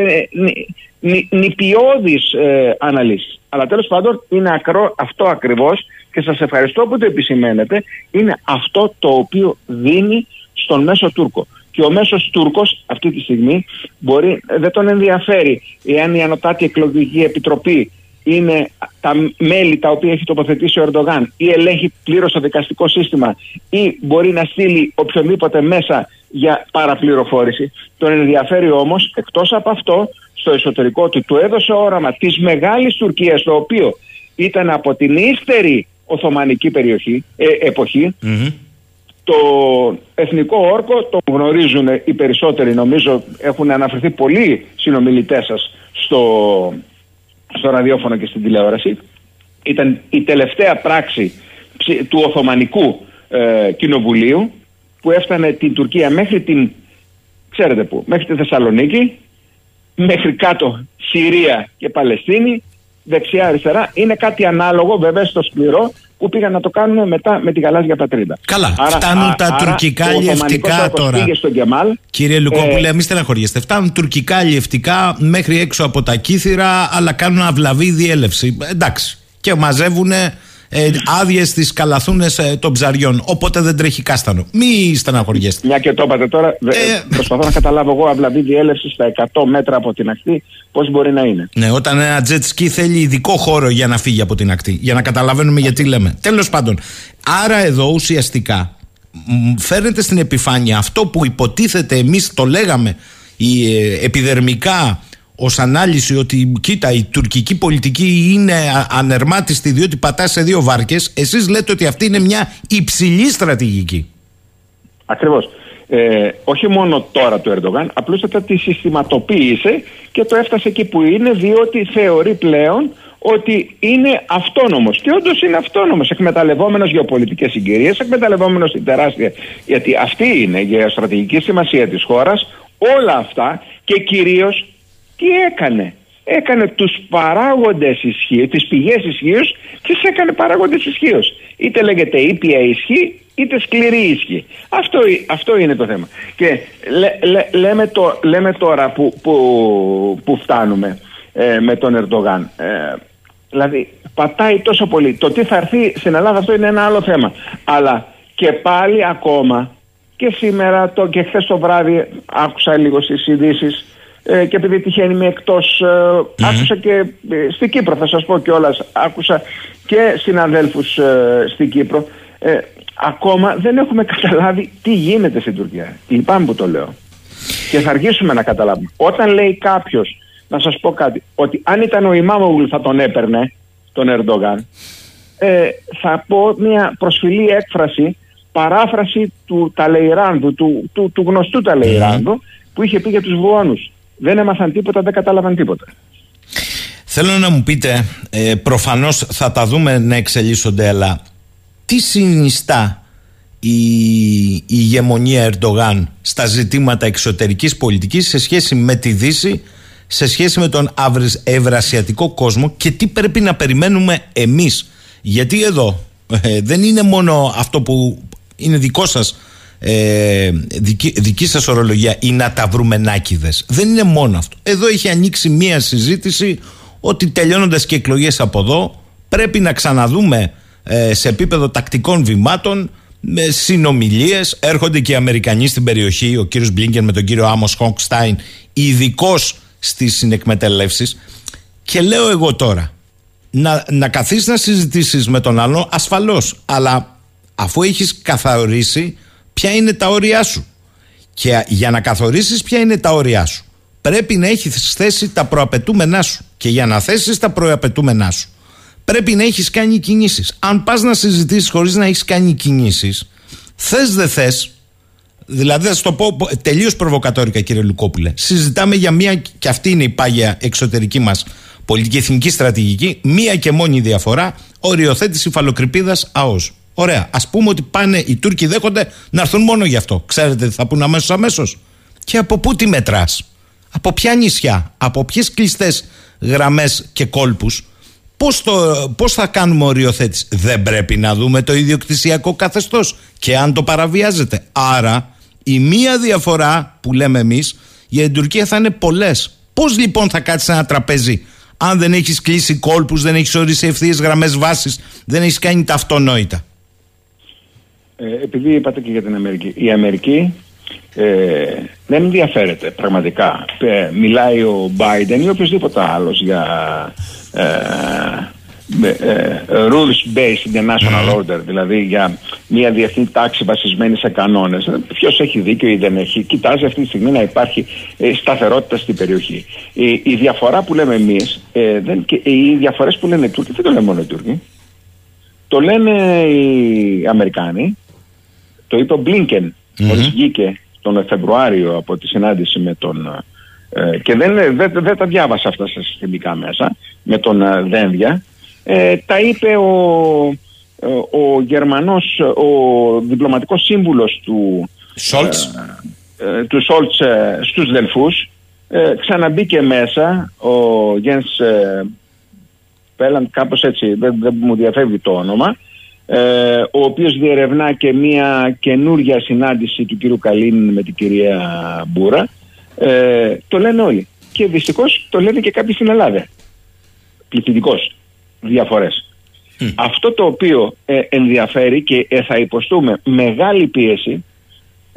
νηπιώδεις ε, αναλύσεις. Αλλά τέλος πάντων είναι ακρό, αυτό ακριβώς και σας ευχαριστώ που το επισημαίνετε, είναι αυτό το οποίο δίνει στον μέσο Τούρκο. Και ο μέσος Τούρκος αυτή τη στιγμή μπορεί, δεν τον ενδιαφέρει εάν η Ανωτάτη Εκλογική Επιτροπή είναι τα μέλη τα οποία έχει τοποθετήσει ο Ερντογάν ή ελέγχει πλήρως το δικαστικό σύστημα ή μπορεί να στείλει οποιονδήποτε μέσα για παραπληροφόρηση. Τον ενδιαφέρει όμως εκτός από αυτό στο εσωτερικό του του έδωσε όραμα της μεγάλης Τουρκίας το οποίο ήταν από την ύστερη Οθωμανική περιοχή, ε, εποχη το εθνικό όρκο το γνωρίζουν οι περισσότεροι νομίζω έχουν αναφερθεί πολλοί συνομιλητές σας στο, στο ραδιόφωνο και στην τηλεόραση. Ήταν η τελευταία πράξη του Οθωμανικού ε, Κοινοβουλίου που έφτανε την Τουρκία μέχρι την ξέρετε που, μέχρι τη Θεσσαλονίκη μέχρι κάτω Συρία και Παλαιστίνη δεξιά-αριστερά είναι κάτι ανάλογο βέβαια στο σκληρό που πήγαν να το κάνουν μετά με τη γαλάζια πατρίδα. Καλά, άρα, φτάνουν τα τουρκικά αλλιευτικά τώρα. Στον Κεμάλ, Κύριε Λουκόπουλε, ε, μην στεναχωριέστε. Φτάνουν τουρκικά αλλιευτικά μέχρι έξω από τα κύθυρα, αλλά κάνουν αυλαβή διέλευση. Εντάξει. Και μαζεύουν ε, άδειες στι καλαθούνες ε, των ψαριών. Οπότε δεν τρέχει κάστανο. Μη στεναχωριέστε. Μια και το είπατε τώρα, ε, προσπαθώ να καταλάβω εγώ αυλαβή διέλευση στα 100 μέτρα από την ακτή, πώς μπορεί να είναι. Ναι, όταν ένα jet ski θέλει ειδικό χώρο για να φύγει από την ακτή. Για να καταλαβαίνουμε γιατί λέμε. Τέλος πάντων, άρα εδώ ουσιαστικά φέρνετε στην επιφάνεια αυτό που υποτίθεται εμείς το λέγαμε η, ε, επιδερμικά ως ανάλυση ότι κοίτα η τουρκική πολιτική είναι ανερμάτιστη διότι πατάς σε δύο βάρκες εσείς λέτε ότι αυτή είναι μια υψηλή στρατηγική. Ακριβώς. Ε, όχι μόνο τώρα του Ερντογάν απλούστατα τη συστηματοποίησε και το έφτασε εκεί που είναι διότι θεωρεί πλέον ότι είναι αυτόνομος. Και όντως είναι αυτόνομος εκμεταλλευόμενος γεωπολιτικές συγκυρίες εκμεταλλευόμενος την τεράστια γιατί αυτή είναι η γεωστρατηγική σημασία της χώρας όλα αυτά και κυρίως τι έκανε; Έκανε τους παράγοντες ισχύω, τις πηγές ισχύω και τι έκανε παράγοντες ισχύω. Είτε λέγεται ήπια ισχύ είτε σκληρή ισχύ. Αυτό, αυτό είναι το θέμα. Και λέμε, το, λέμε τώρα που, που, που φτάνουμε ε, με τον Ερντογάν. Ε, δηλαδή πατάει τόσο πολύ. Το τι θα έρθει στην Ελλάδα αυτό είναι ένα άλλο θέμα. Αλλά και πάλι ακόμα και σήμερα το, και χθες το βράδυ άκουσα λίγο στις ειδήσεις ε, και επειδή τυχαίνει είμαι εκτός ε, άκουσα και ε, στην Κύπρο θα σας πω κιόλας, άκουσα και συναδέλφους ε, στην Κύπρο. Ακόμα δεν έχουμε καταλάβει τι γίνεται στην Τουρκία. Λυπάμαι που το λέω. Και θα αργήσουμε να καταλάβουμε. Όταν λέει κάποιος, να σας πω κάτι ότι αν ήταν ο Ιμάμογλου θα τον έπαιρνε τον Ερντογάν θα πω μια προσφυλή έκφραση παράφραση του Ταλεϊράνδου, του, του, του γνωστού Ταλεϊράνδου, που είχε πει για τους Βουόνους δεν έμαθαν τίποτα, δεν κατάλαβαν τίποτα. Θέλω να μου πείτε, ε, προφανώς θα τα δούμε να εξελίσσονται, αλλά τι συνιστά η, η ηγεμονία Ερντογάν στα ζητήματα εξωτερικής πολιτικής σε σχέση με τη Δύση, σε σχέση με τον ευρασιατικό κόσμο και τι πρέπει να περιμένουμε εμείς; Γιατί εδώ ε, δεν είναι μόνο αυτό που είναι δικό σας ε, δική, δική σας ορολογία ή να τα βρούμε νάκηδες. Δεν είναι μόνο αυτό. Εδώ έχει ανοίξει μία συζήτηση ότι τελειώνοντας και εκλογές από εδώ πρέπει να ξαναδούμε ε, σε επίπεδο τακτικών βημάτων με συνομιλίες έρχονται και οι Αμερικανοί στην περιοχή ο κύριος Μπλίνκεν με τον κύριο Άμος Χόγκστάιν ειδικός στις συνεκμεταλλεύσεις και λέω εγώ τώρα να, να καθίσεις να συζητήσεις με τον άλλο ασφαλώς αλλά αφού έχεις καθαρίσει ποια είναι τα όρια σου. Και για να καθορίσεις ποια είναι τα όρια σου, πρέπει να έχεις θέσει τα προαπαιτούμενά σου. Και για να θέσεις τα προαπαιτούμενά σου, πρέπει να έχεις κάνει κινήσεις. Αν πας να συζητήσεις χωρίς να έχεις κάνει κινήσεις, θες δεν θες, Δηλαδή, θα σου το πω τελείως προβοκατόρικα, κύριε Λουκόπουλε. Συζητάμε για μία, και αυτή είναι η πάγια εξωτερική μας πολιτική εθνική στρατηγική, μία και μόνη διαφορά, οριοθέτηση φαλοκρηπίδας ΑΟΣ. Ωραία. Α πούμε ότι πάνε οι Τούρκοι δέχονται να έρθουν μόνο γι' αυτό. Ξέρετε τι θα πούνε αμέσως αμέσως; Και από πού τη μετράς; Από ποια νησιά, από ποιες κλειστές γραμμές και κόλπους; Πώς, το, πώς θα κάνουμε οριοθέτηση; Δεν πρέπει να δούμε το ιδιοκτησιακό καθεστώς και αν το παραβιάζεται. Άρα η μία διαφορά που λέμε εμείς για την Τουρκία θα είναι πολλές. Πώς λοιπόν θα κάτσεις ένα τραπέζι; Αν δεν έχεις κλείσει κόλπους, δεν έχεις ορίσει ευθείες γραμμές βάσης, δεν έχεις κάνει τα αυτονόητα. Ε, επειδή είπατε και για την Αμερική. Η Αμερική ε, δεν ενδιαφέρεται πραγματικά. Ε, μιλάει ο Biden ή οποιοδήποτε άλλος για ε, ε, rules based international order, δηλαδή για μια διεθνή τάξη βασισμένη σε κανόνες. Ποιος έχει δίκιο ή δεν έχει. Κοιτάζει αυτή τη στιγμή να υπάρχει ε, σταθερότητα στην περιοχή. Η, η διαφορά που λέμε εμείς, ε, δεν, και οι διαφορές που λένε οι Τούρκοι, δεν το λένε μόνο οι Τούρκοι. Το λένε οι Αμερικάνοι. Το είπε ο Μπλίνκεν, mm-hmm. βγήκε τον Φεβρουάριο από τη συνάντηση με τον ε, και δεν, δεν, δεν τα διάβασα αυτά στα συστημικά μέσα με τον ε, Δένδια. Ε, τα είπε ο, ο, Γερμανός ο διπλωματικός σύμβουλος του Σόλτς. του Σόλτς στους Δελφούς. Ξαναμπήκε μέσα ο Γένς Πέλαντ κάπως έτσι δεν, δεν μου διαφεύγει το όνομα ο οποίος διερευνά και μια καινούρια συνάντηση του κύριου Καλίνη με την κυρία Μπούρα ε, το λένε όλοι. Και δυστυχώς το λένε και κάποιοι στην Ελλάδα. Πληθυντικός. Διαφορές. Αυτό το οποίο ε, ενδιαφέρει και ε, θα υποστούμε μεγάλη πίεση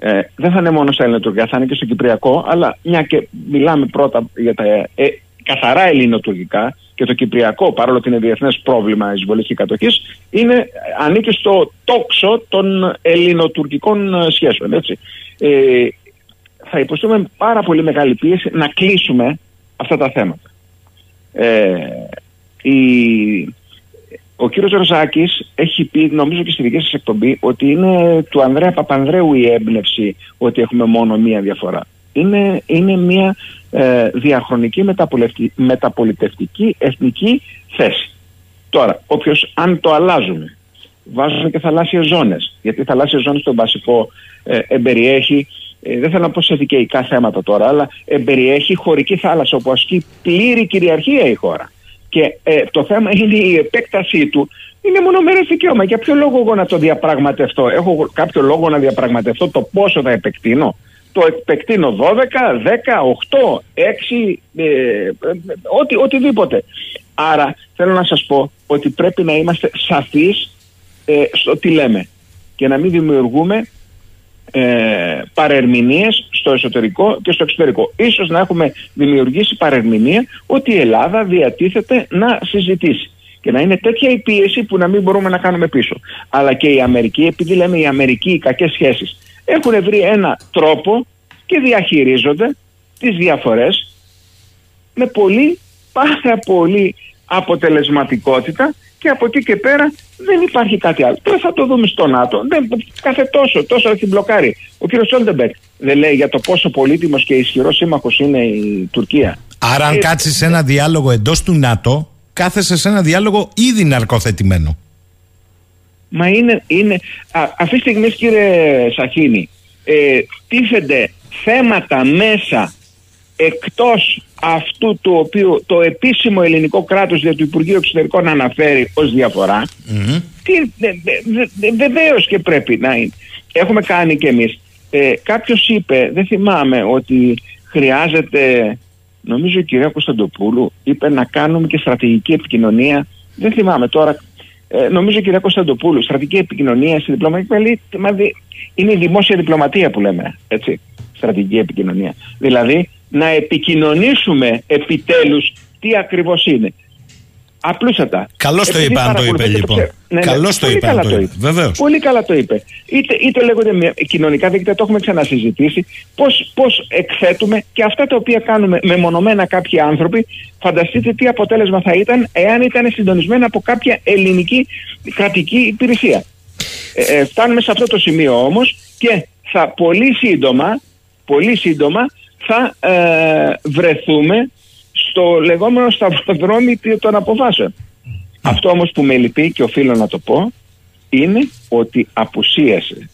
ε, δεν θα είναι μόνο στα ελληνοτουρκικά, θα είναι και στο κυπριακό, αλλά μια και μιλάμε πρώτα για τα ε, καθαρά ελληνοτουρκικά και το κυπριακό, παρόλο ότι είναι διεθνές πρόβλημα εισβολή και κατοχής, ανήκει στο τόξο των ελληνοτουρκικών σχέσεων. Έτσι. Ε, θα υποστούμε πάρα πολύ μεγάλη πίεση να κλείσουμε αυτά τα θέματα. Ε, η, ο κύριος Ροζάκης έχει πει, νομίζω και στη δική σας εκπομπή, ότι είναι του Ανδρέα Παπανδρέου η έμπνευση ότι έχουμε μόνο μία διαφορά. Είναι, είναι μία ε, διαχρονική μεταπολιτευτική εθνική θέση. Τώρα, όποιος αν το αλλάζουμε, βάζουμε και θαλάσσιες ζώνες, γιατί οι θαλάσσιες ζώνες στον Πασικό ε, εμπεριέχει ε, δεν θέλω να πω σε δικαιικά θέματα τώρα, αλλά εμπεριέχει χωρική θάλασσα όπου ασκεί πλήρη κυριαρχία η χώρα. Και ε, το θέμα είναι η επέκτασή του. Είναι μονομερές δικαίωμα. Για ποιο λόγο εγώ να το διαπραγματευτώ; Έχω κάποιο λόγο να διαπραγματευτώ το πόσο θα επεκτείνω; Το επεκτείνω 12, 10, 8, 6, ε, οτι, οτιδήποτε. Άρα θέλω να σας πω ότι πρέπει να είμαστε σαφείς ε, στο τι λέμε και να μην δημιουργούμε ε, παρερμηνίες στο εσωτερικό και στο εξωτερικό. Ίσως να έχουμε δημιουργήσει παρερμηνία ότι η Ελλάδα διατίθεται να συζητήσει και να είναι τέτοια η πίεση που να μην μπορούμε να κάνουμε πίσω. Αλλά και η Αμερική, επειδή λέμε η Αμερική οι κακές σχέσεις, έχουν βρει ένα τρόπο και διαχειρίζονται τις διαφορές με πολύ, πάρα πολύ αποτελεσματικότητα και από εκεί και πέρα δεν υπάρχει κάτι άλλο. Τώρα θα το δούμε στο ΝΑΤΟ. Δεν, κάθε τόσο, τόσο έχει μπλοκάρει. Ο κύριος Στόλτενμπεργκ δεν λέει για το πόσο πολύτιμος και ισχυρός σύμμαχος είναι η Τουρκία. Άρα, αν ε, κάτσεις σε ένα διάλογο εντός του ΝΑΤΟ, κάθεσαι σε ένα διάλογο ήδη ναρκοθετημένο. Μα είναι. είναι αυτή τη στιγμή, κύριε Σαχίνη, ε, τίθενται θέματα μέσα εκτός αυτού του οποίου το επίσημο ελληνικό κράτος για το Υπουργείο Εξωτερικών αναφέρει ως διαφορά mm-hmm. βεβαίως και πρέπει να είναι. Έχουμε κάνει και εμείς. Ε, κάποιος είπε, δεν θυμάμαι, ότι χρειάζεται, νομίζω η κυρία Κωνσταντοπούλου είπε να κάνουμε και στρατηγική επικοινωνία. Δεν θυμάμαι τώρα, ε, νομίζω η κυρία Κωνσταντοπούλου, στρατηγική επικοινωνία στη διπλωματική, είναι η δημόσια διπλωματία που λέμε, έτσι, στρατηγική επικοινωνία. Δηλαδή, να επικοινωνήσουμε επιτέλους τι ακριβώς είναι. Απλούστατα. Καλώς το είπε, αν το είπε λοιπόν. Ναι, ναι, Καλώς το είπε, αν το είπε. Βεβαίως. Πολύ καλά το είπε. Είτε, είτε λέγονται κοινωνικά δίκτυα, το έχουμε ξανασυζητήσει. Πώς πώς εκθέτουμε και αυτά τα οποία κάνουμε μεμονωμένα κάποιοι άνθρωποι, φανταστείτε τι αποτέλεσμα θα ήταν εάν ήταν συντονισμένα από κάποια ελληνική κρατική υπηρεσία. Ε, ε, φτάνουμε σε αυτό το σημείο όμως και θα πολύ σύντομα, πολύ σύντομα θα ε, βρεθούμε στο λεγόμενο σταυροδρόμι των αποφάσεων. Αυτό όμως που με λυπεί και οφείλω να το πω είναι ότι απουσίασε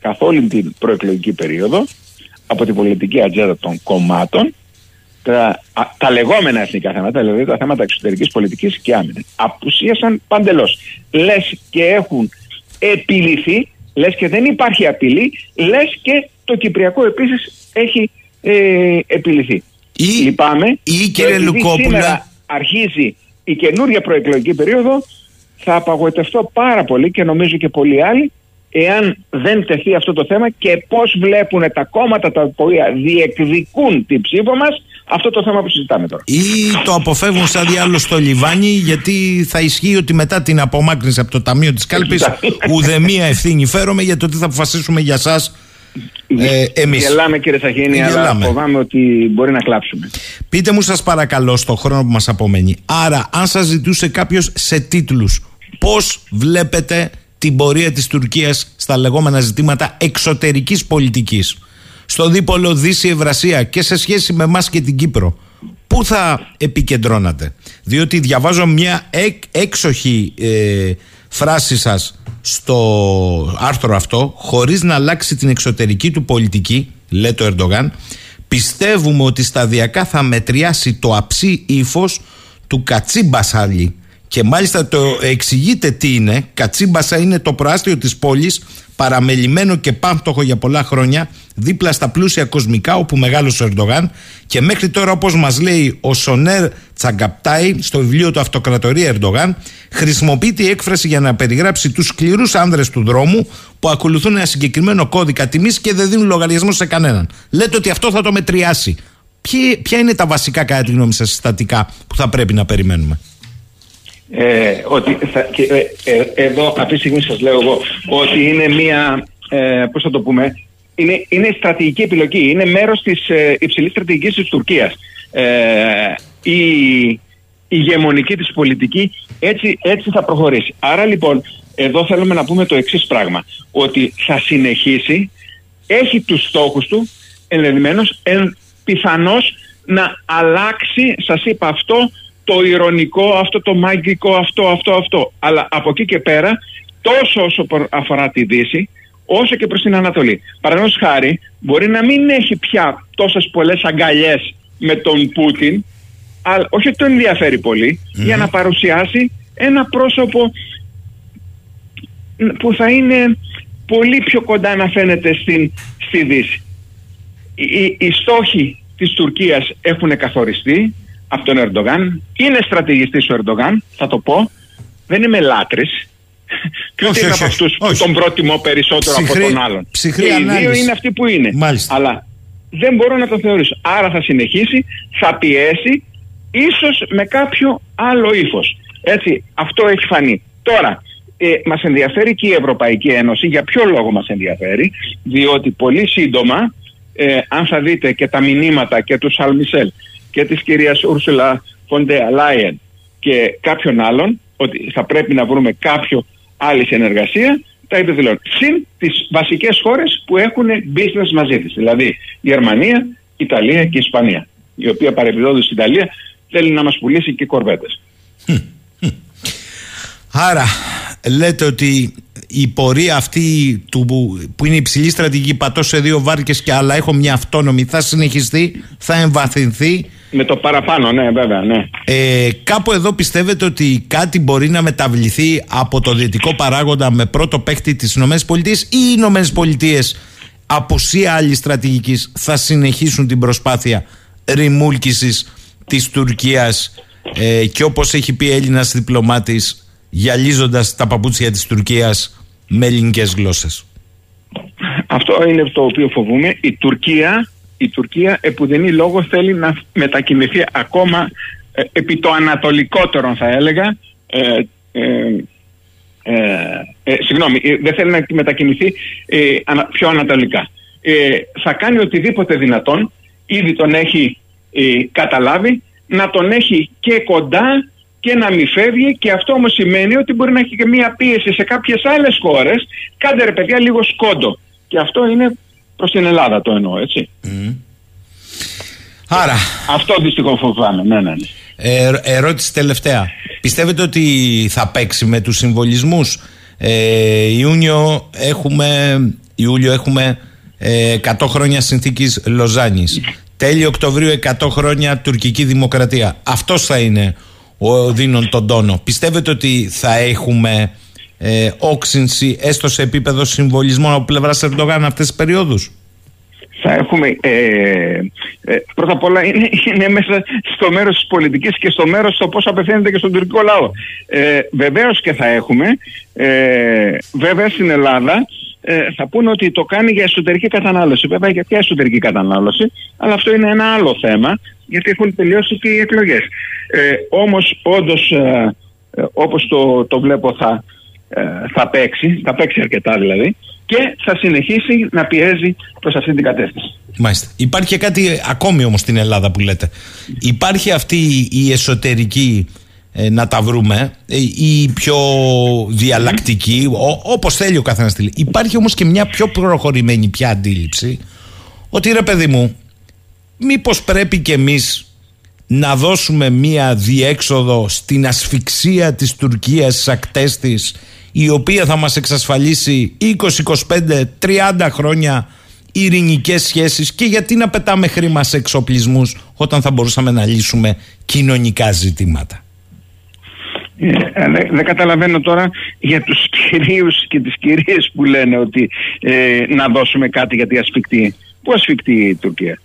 καθ' όλη την προεκλογική περίοδο από την πολιτική ατζέντα των κομμάτων τα, τα λεγόμενα εθνικά θέματα, δηλαδή τα θέματα εξωτερικής πολιτικής και άμυνας. Απουσίασαν παντελώς. Λες και έχουν επιληθεί, λες και δεν υπάρχει απειλή, λες και το Κυπριακό επίσης έχει ε, επιληθεί. Ή, Λυπάμαι. ή κύριε Λουκόπουλε, Σήμερα αρχίζει η καινούργια προεκλογική περίοδο, θα απαγοητευτώ πάρα πολύ και νομίζω και πολλοί άλλοι εάν δεν τεθεί αυτό το θέμα και πώς βλέπουν τα κόμματα τα οποία διεκδικούν την ψήφο μας αυτό το θέμα που συζητάμε τώρα. ή το αποφεύγουν σαν διάλογο στο λιβάνι γιατί θα ισχύει ότι μετά την απομάκρυνση από το Ταμείο της Κάλπης ουδεμία ευθύνη φέρομαι για το τι θα αποφασίσουμε για σας ε, εμείς. Γελάμε κύριε Σαχίνη, αλλά Γελάμε. φοβάμαι ότι μπορεί να κλάψουμε. Πείτε μου σας παρακαλώ στο χρόνο που μας απομένει. Άρα αν σας ζητούσε κάποιος σε τίτλους πώς βλέπετε την πορεία της Τουρκίας στα λεγόμενα ζητήματα εξωτερικής πολιτικής; Στο δίπολο Δύση Ευρασία και σε σχέση με εμάς και την Κύπρο πού θα επικεντρώνατε; Διότι διαβάζω μια εκ, έξοχη ε, φράση σας στο άρθρο αυτό χωρίς να αλλάξει την εξωτερική του πολιτική λέει το Ερντογάν πιστεύουμε ότι σταδιακά θα μετριάσει το αψί ύφος του Κατσίμπασαλη και μάλιστα το εξηγείτε τι είναι. Κατσίμπασα είναι το προάστιο της πόλης παραμελημένο και πάμπτωχο για πολλά χρόνια δίπλα στα πλούσια κοσμικά όπου μεγάλωσε ο Ερντογάν και μέχρι τώρα όπως μας λέει ο Σονέρ Τσαγκαπτάι στο βιβλίο του Αυτοκρατορία Ερντογάν χρησιμοποιείται η έκφραση για να περιγράψει τους σκληρούς άνδρες του δρόμου που ακολουθούν ένα συγκεκριμένο κώδικα τιμής και δεν δίνουν λογαριασμό σε κανέναν. Λέτε ότι αυτό θα το μετριάσει. Ποιοι- Ποια είναι τα βασικά κατά τη γνώμη σας συστατικά που θα πρέπει να περιμένουμε; Ε, ότι θα, και, ε, ε, εδώ αυτή τη στιγμή σας λέω εγώ ότι είναι μια, ε, πώς θα το πούμε, είναι, είναι στρατηγική επιλογή, είναι μέρος της ε, υψηλής στρατηγικής της Τουρκίας. Ε, η, η ηγεμονική της πολιτική έτσι, έτσι θα προχωρήσει. Άρα λοιπόν εδώ θέλουμε να πούμε το εξής πράγμα, ότι θα συνεχίσει, έχει τους στόχους του, ενδεδειμένως, εν, πιθανώς να αλλάξει, σας είπα αυτό, το ηρωνικό, αυτό το μαγικό, αυτό, αυτό, αυτό. Αλλά από εκεί και πέρα, τόσο όσο προ- αφορά τη Δύση, όσο και προς την Ανατολή. Παραδείγματος χάρη, μπορεί να μην έχει πια τόσες πολλές αγκαλιές με τον Πούτιν, αλλά όχι ότι τον ενδιαφέρει πολύ, για να παρουσιάσει ένα πρόσωπο που θα είναι πολύ πιο κοντά να φαίνεται στην, στη Δύση. Οι, οι- οι στόχοι της Τουρκίας έχουν καθοριστεί από τον Ερντογάν. Είναι στρατηγιστής ο Ερντογάν, θα το πω. Δεν είμαι λάτρης. Και Όχι, ούτε είμαι όχι, από αυτούς που όχι. τον προτιμώ περισσότερο Ψυχρή- από τον άλλον. ψυχρή και οι δύο ανάλυση. είναι αυτοί που είναι. Μάλιστα. Αλλά δεν μπορώ να το θεωρήσω. Άρα θα συνεχίσει, θα πιέσει, ίσως με κάποιο άλλο ύφος. Έτσι, αυτό έχει φανεί. Τώρα, ε, μας ενδιαφέρει και η Ευρωπαϊκή Ένωση. Για ποιο λόγο μας ενδιαφέρει, διότι πολύ σύντομα, ε, αν θα δείτε και τα μηνύματα και τους Σαλμισέλ και της κυρίας Ούρσουλα Φοντέα Λάιεν και κάποιον άλλον, ότι θα πρέπει να βρούμε κάποιο άλλη συνεργασία, τα επιδηλώνει. Συν τις βασικές χώρες που έχουν business μαζί της, δηλαδή Γερμανία, Ιταλία και Ισπανία, η οποία παρεμπιδόντως στην Ιταλία θέλει να μας πουλήσει και κορβέτες. Άρα, λέτε ότι η πορεία αυτή του, που είναι υψηλή στρατηγική, πατώ σε δύο βάρκες και άλλα, έχω μια αυτόνομη, θα συνεχιστεί, θα εμβαθυνθεί. Με το παραπάνω, ναι, βέβαια, ναι. Ε, κάπου εδώ πιστεύετε ότι κάτι μπορεί να μεταβληθεί από το δυτικό παράγοντα με πρώτο παίκτη της ΗΠΑ ή οι ΗΠΑ απουσία άλλη στρατηγικής θα συνεχίσουν την προσπάθεια ρημούλκησης της Τουρκίας ε, και όπως έχει πει Έλληνας διπλωμάτης γυαλίζοντας τα παπούτσια της Τουρκίας με ελληνικές γλώσσες; Αυτό είναι το οποίο φοβούμε. Η Τουρκία, η Τουρκία επουδενή λόγος θέλει να μετακινηθεί ακόμα ε, επί το ανατολικότερο θα έλεγα ε, ε, ε, ε, συγγνώμη, ε, δεν θέλει να μετακινηθεί ε, ανα- πιο ανατολικά. Ε, θα κάνει οτιδήποτε δυνατόν, ήδη τον έχει ε, καταλάβει, να τον έχει και κοντά και να μην φεύγει και αυτό όμως σημαίνει ότι μπορεί να έχει και μία πίεση σε κάποιες άλλες χώρες κάντε ρε παιδιά λίγο σκόντο και αυτό είναι προς την Ελλάδα το εννοώ έτσι Άρα, αυτό δυστυχώς φοβάμαι ναι ναι, ναι. Ε, ερώτηση τελευταία. Πιστεύετε ότι θα παίξει με τους συμβολισμούς; Ε, Ιούνιο έχουμε, Ιούλιο έχουμε ε, 100 χρόνια συνθήκης Λοζάνης. Τέλειο Οκτωβρίου 100 χρόνια τουρκική δημοκρατία. Αυτός θα είναι ο δίνον τον τόνο. Πιστεύετε ότι θα έχουμε ε, όξυνση έστω σε επίπεδο συμβολισμών από πλευράς Ερντογάν αυτές τις περιόδους; Θα έχουμε, ε, ε, πρώτα απ' όλα είναι, είναι μέσα στο μέρος της πολιτικής και στο μέρος στο πώς απευθύνεται και στον τουρκικό λαό. Ε, βεβαίως και θα έχουμε, ε, βέβαια στην Ελλάδα ε, θα πούνε ότι το κάνει για εσωτερική κατανάλωση. Βέβαια για ποια εσωτερική κατανάλωση, αλλά αυτό είναι ένα άλλο θέμα, γιατί έχουν τελειώσει και οι εκλογές. Ε, όμως όντως, ε, ε όπως το, το βλέπω θα, ε, θα παίξει, θα παίξει αρκετά δηλαδή, και θα συνεχίσει να πιέζει προς αυτή την κατεύθυνση. Μάλιστα. Υπάρχει και κάτι ακόμη όμως στην Ελλάδα που λέτε. Υπάρχει αυτή η εσωτερική ε, να τα βρούμε ε, ή πιο διαλλακτική ο, όπως θέλει ο καθένας Υπάρχει όμως και μια πιο προχωρημένη πια αντίληψη ότι ρε παιδί μου μήπως πρέπει και εμείς να δώσουμε μια διέξοδο στην ασφυξία της Τουρκίας στις ακτές της η οποία θα μας εξασφαλίσει 20, 25, 30 χρόνια ειρηνικές σχέσεις και γιατί να πετάμε χρήμα σε εξοπλισμούς όταν θα μπορούσαμε να λύσουμε κοινωνικά ζητήματα. Ε, δεν καταλαβαίνω τώρα για τους κυρίους και τις κυρίες που λένε ότι ε, να δώσουμε κάτι γιατί ασφικτεί. Πού ασφικτεί η Τουρκία;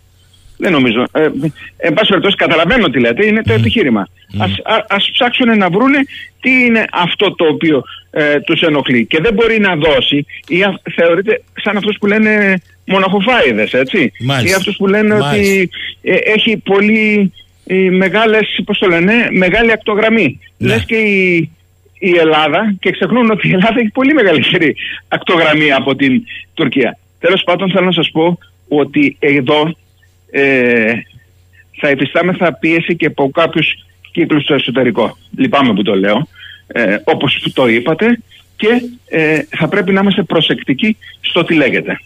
Δεν νομίζω. Ε, εν πάση περιπτώσει, καταλαβαίνω τι λέτε, είναι το επιχείρημα. Mm. Ας, ας ψάξουν να βρούνε τι είναι αυτό το οποίο ε, τους ενοχλεί. Και δεν μπορεί να δώσει, ή α, θεωρείται σαν αυτούς που λένε μοναχοφάιδες, έτσι. Μάλιστα. Ή αυτούς που λένε ότι ε, έχει πολύ ε, μεγάλες, πώς το λένε, μεγάλη ακτογραμμή. Ναι. Λες και η, η Ελλάδα, και ξεχνούν ότι η Ελλάδα έχει πολύ μεγαλύτερη ακτογραμμή από την Τουρκία. Τέλος πάντων θέλω να σας πω ότι εδώ ε, θα εφιστάμεθα πίεση και από κάποιους κύκλους στο εσωτερικό. Λυπάμαι που το λέω, ε, όπως το είπατε και ε, θα πρέπει να είμαστε προσεκτικοί στο τι λέγεται.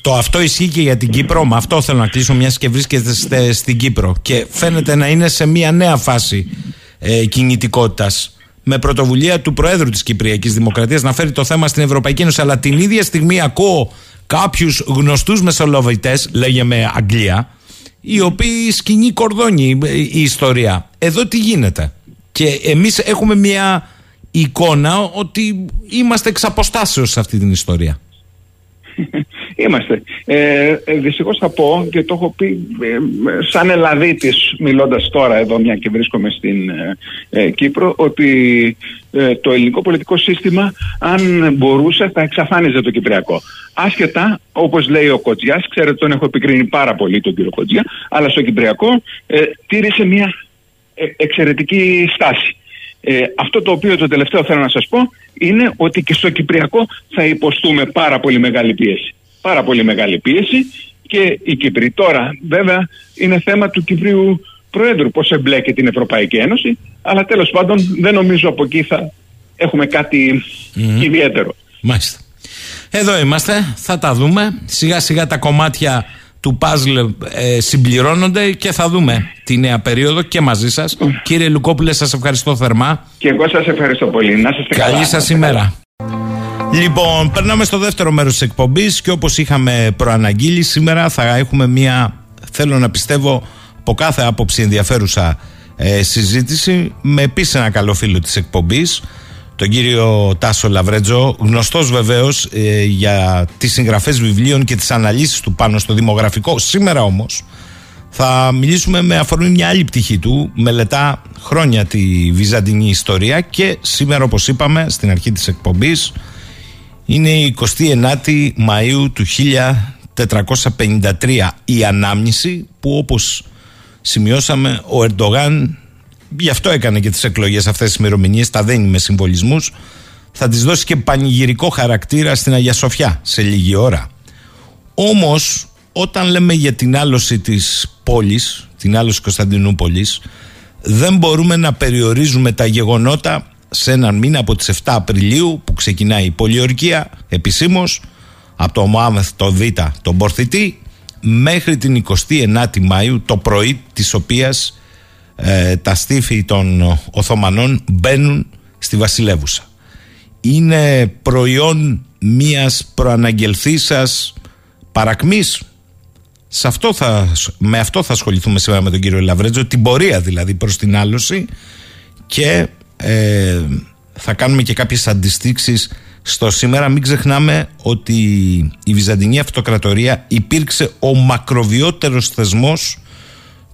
Το αυτό ισχύει και για την Κύπρο. Με αυτό θέλω να κλείσω, μιας και βρίσκεται στην Κύπρο. Και φαίνεται να είναι σε μια νέα φάση ε, κινητικότητας. Με πρωτοβουλία του Προέδρου της Κυπριακής Δημοκρατίας να φέρει το θέμα στην Ευρωπαϊκή Ένωση. Αλλά την ίδια στιγμή ακούω κάποιους γνωστούς μεσολαβητές, λέγε με Αγγλία, οι οποίοι σκηνή κορδόνι η ιστορία. Εδώ τι γίνεται; Και εμείς έχουμε μια εικόνα ότι είμαστε εξ αποστάσεως σε αυτή την ιστορία. Είμαστε. Ε, ε, δυστυχώς θα πω και το έχω πει ε, σαν Ελλαδίτης μιλώντας τώρα εδώ μια και βρίσκομαι στην ε, ε Κύπρο ότι το ελληνικό πολιτικό σύστημα αν μπορούσε θα εξαφάνιζε το Κυπριακό. Άσχετα όπως λέει ο Κοτζιάς, ξέρετε τον έχω επικρίνει πάρα πολύ τον κύριο Κοτζιά, αλλά στο Κυπριακό τήρησε μια εξαιρετική στάση. Ε, αυτό το οποίο το τελευταίο θέλω να σας πω είναι ότι και στο Κυπριακό θα υποστούμε πάρα πολύ μεγάλη πίεση. Πάρα πολύ μεγάλη πίεση και η Κύπρη τώρα βέβαια είναι θέμα του Κυπρίου Προέδρου πώς εμπλέκει την Ευρωπαϊκή Ένωση αλλά τέλος πάντων δεν νομίζω από εκεί θα έχουμε κάτι ιδιαίτερο. Μάλιστα. Εδώ είμαστε, θα τα δούμε. Σιγά σιγά τα κομμάτια του παζλ ε, συμπληρώνονται και θα δούμε τη νέα περίοδο και μαζί σας. Κύριε Λουκόπουλε, σας ευχαριστώ θερμά. Και εγώ σας ευχαριστώ πολύ. Να είστε καλά. Καλή σας ημέρα. Λοιπόν, περνάμε στο δεύτερο μέρος της εκπομπής και όπως είχαμε προαναγγείλει, σήμερα θα έχουμε μία, θέλω να πιστεύω, από κάθε άποψη ενδιαφέρουσα ε, συζήτηση με επίσης ένα καλό φίλο της εκπομπής τον κύριο Τάσο Λαβρέτζο, γνωστός βεβαίως ε, για τις συγγραφές βιβλίων και τις αναλύσεις του πάνω στο δημογραφικό. Σήμερα όμως θα μιλήσουμε με αφορμή μια άλλη πτυχή του, μελετά χρόνια τη βυζαντινή ιστορία και σήμερα όπως είπαμε στην αρχή της εκπομπής είναι η 29η Μαΐου του 1453 η ανάμνηση που όπως σημειώσαμε ο Ερντογάν γι' αυτό έκανε και τις εκλογές αυτές τις ημερομηνίες, τα δένει με συμβολισμούς θα τις δώσει και πανηγυρικό χαρακτήρα στην Αγία Σοφιά σε λίγη ώρα. Όμως όταν λέμε για την άλωση της πόλης, την άλωση Κωνσταντινούπολης, δεν μπορούμε να περιορίζουμε τα γεγονότα σε έναν μήνα από τις 7 Απριλίου που ξεκινάει η πολιορκία επισήμως από το Μωάμεθ το Β τον Πορθητή μέχρι την 29η Μάιου το πρωί της οποίας ε, τα στήφη των Οθωμανών μπαίνουν στη βασιλεύουσα. Είναι προϊόν μιας προαναγγελθήσας παρακμής. Σε αυτό θα, με αυτό θα ασχοληθούμε σήμερα με τον κύριο Λαβρέτζο, την πορεία δηλαδή προς την άλωση και ε, θα κάνουμε και κάποιες αντιστήξεις στο σήμερα. Μην ξεχνάμε ότι η Βυζαντινή Αυτοκρατορία υπήρξε ο μακροβιότερος θεσμός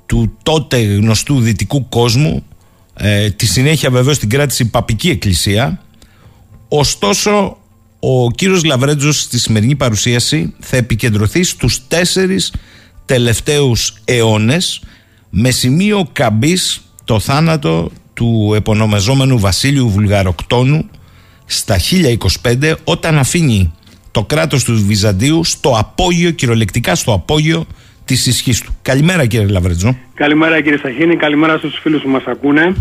του τότε γνωστού δυτικού κόσμου ε, τη συνέχεια βεβαίως την κράτησε η Παπική Εκκλησία ωστόσο ο κύριος Λαβρέτζος στη σημερινή παρουσίαση θα επικεντρωθεί στους τέσσερις τελευταίους αιώνες με σημείο καμπής το θάνατο του επωνομεζόμενου Βασίλειου Βουλγαροκτόνου στα 1025 όταν αφήνει το κράτος του Βυζαντίου στο απόγειο, κυριολεκτικά στο απόγειο της ισχύς του. Καλημέρα κύριε Λαβρέτζο. Καλημέρα κύριε Σαχίνη, καλημέρα στους φίλους που μας ακούνε.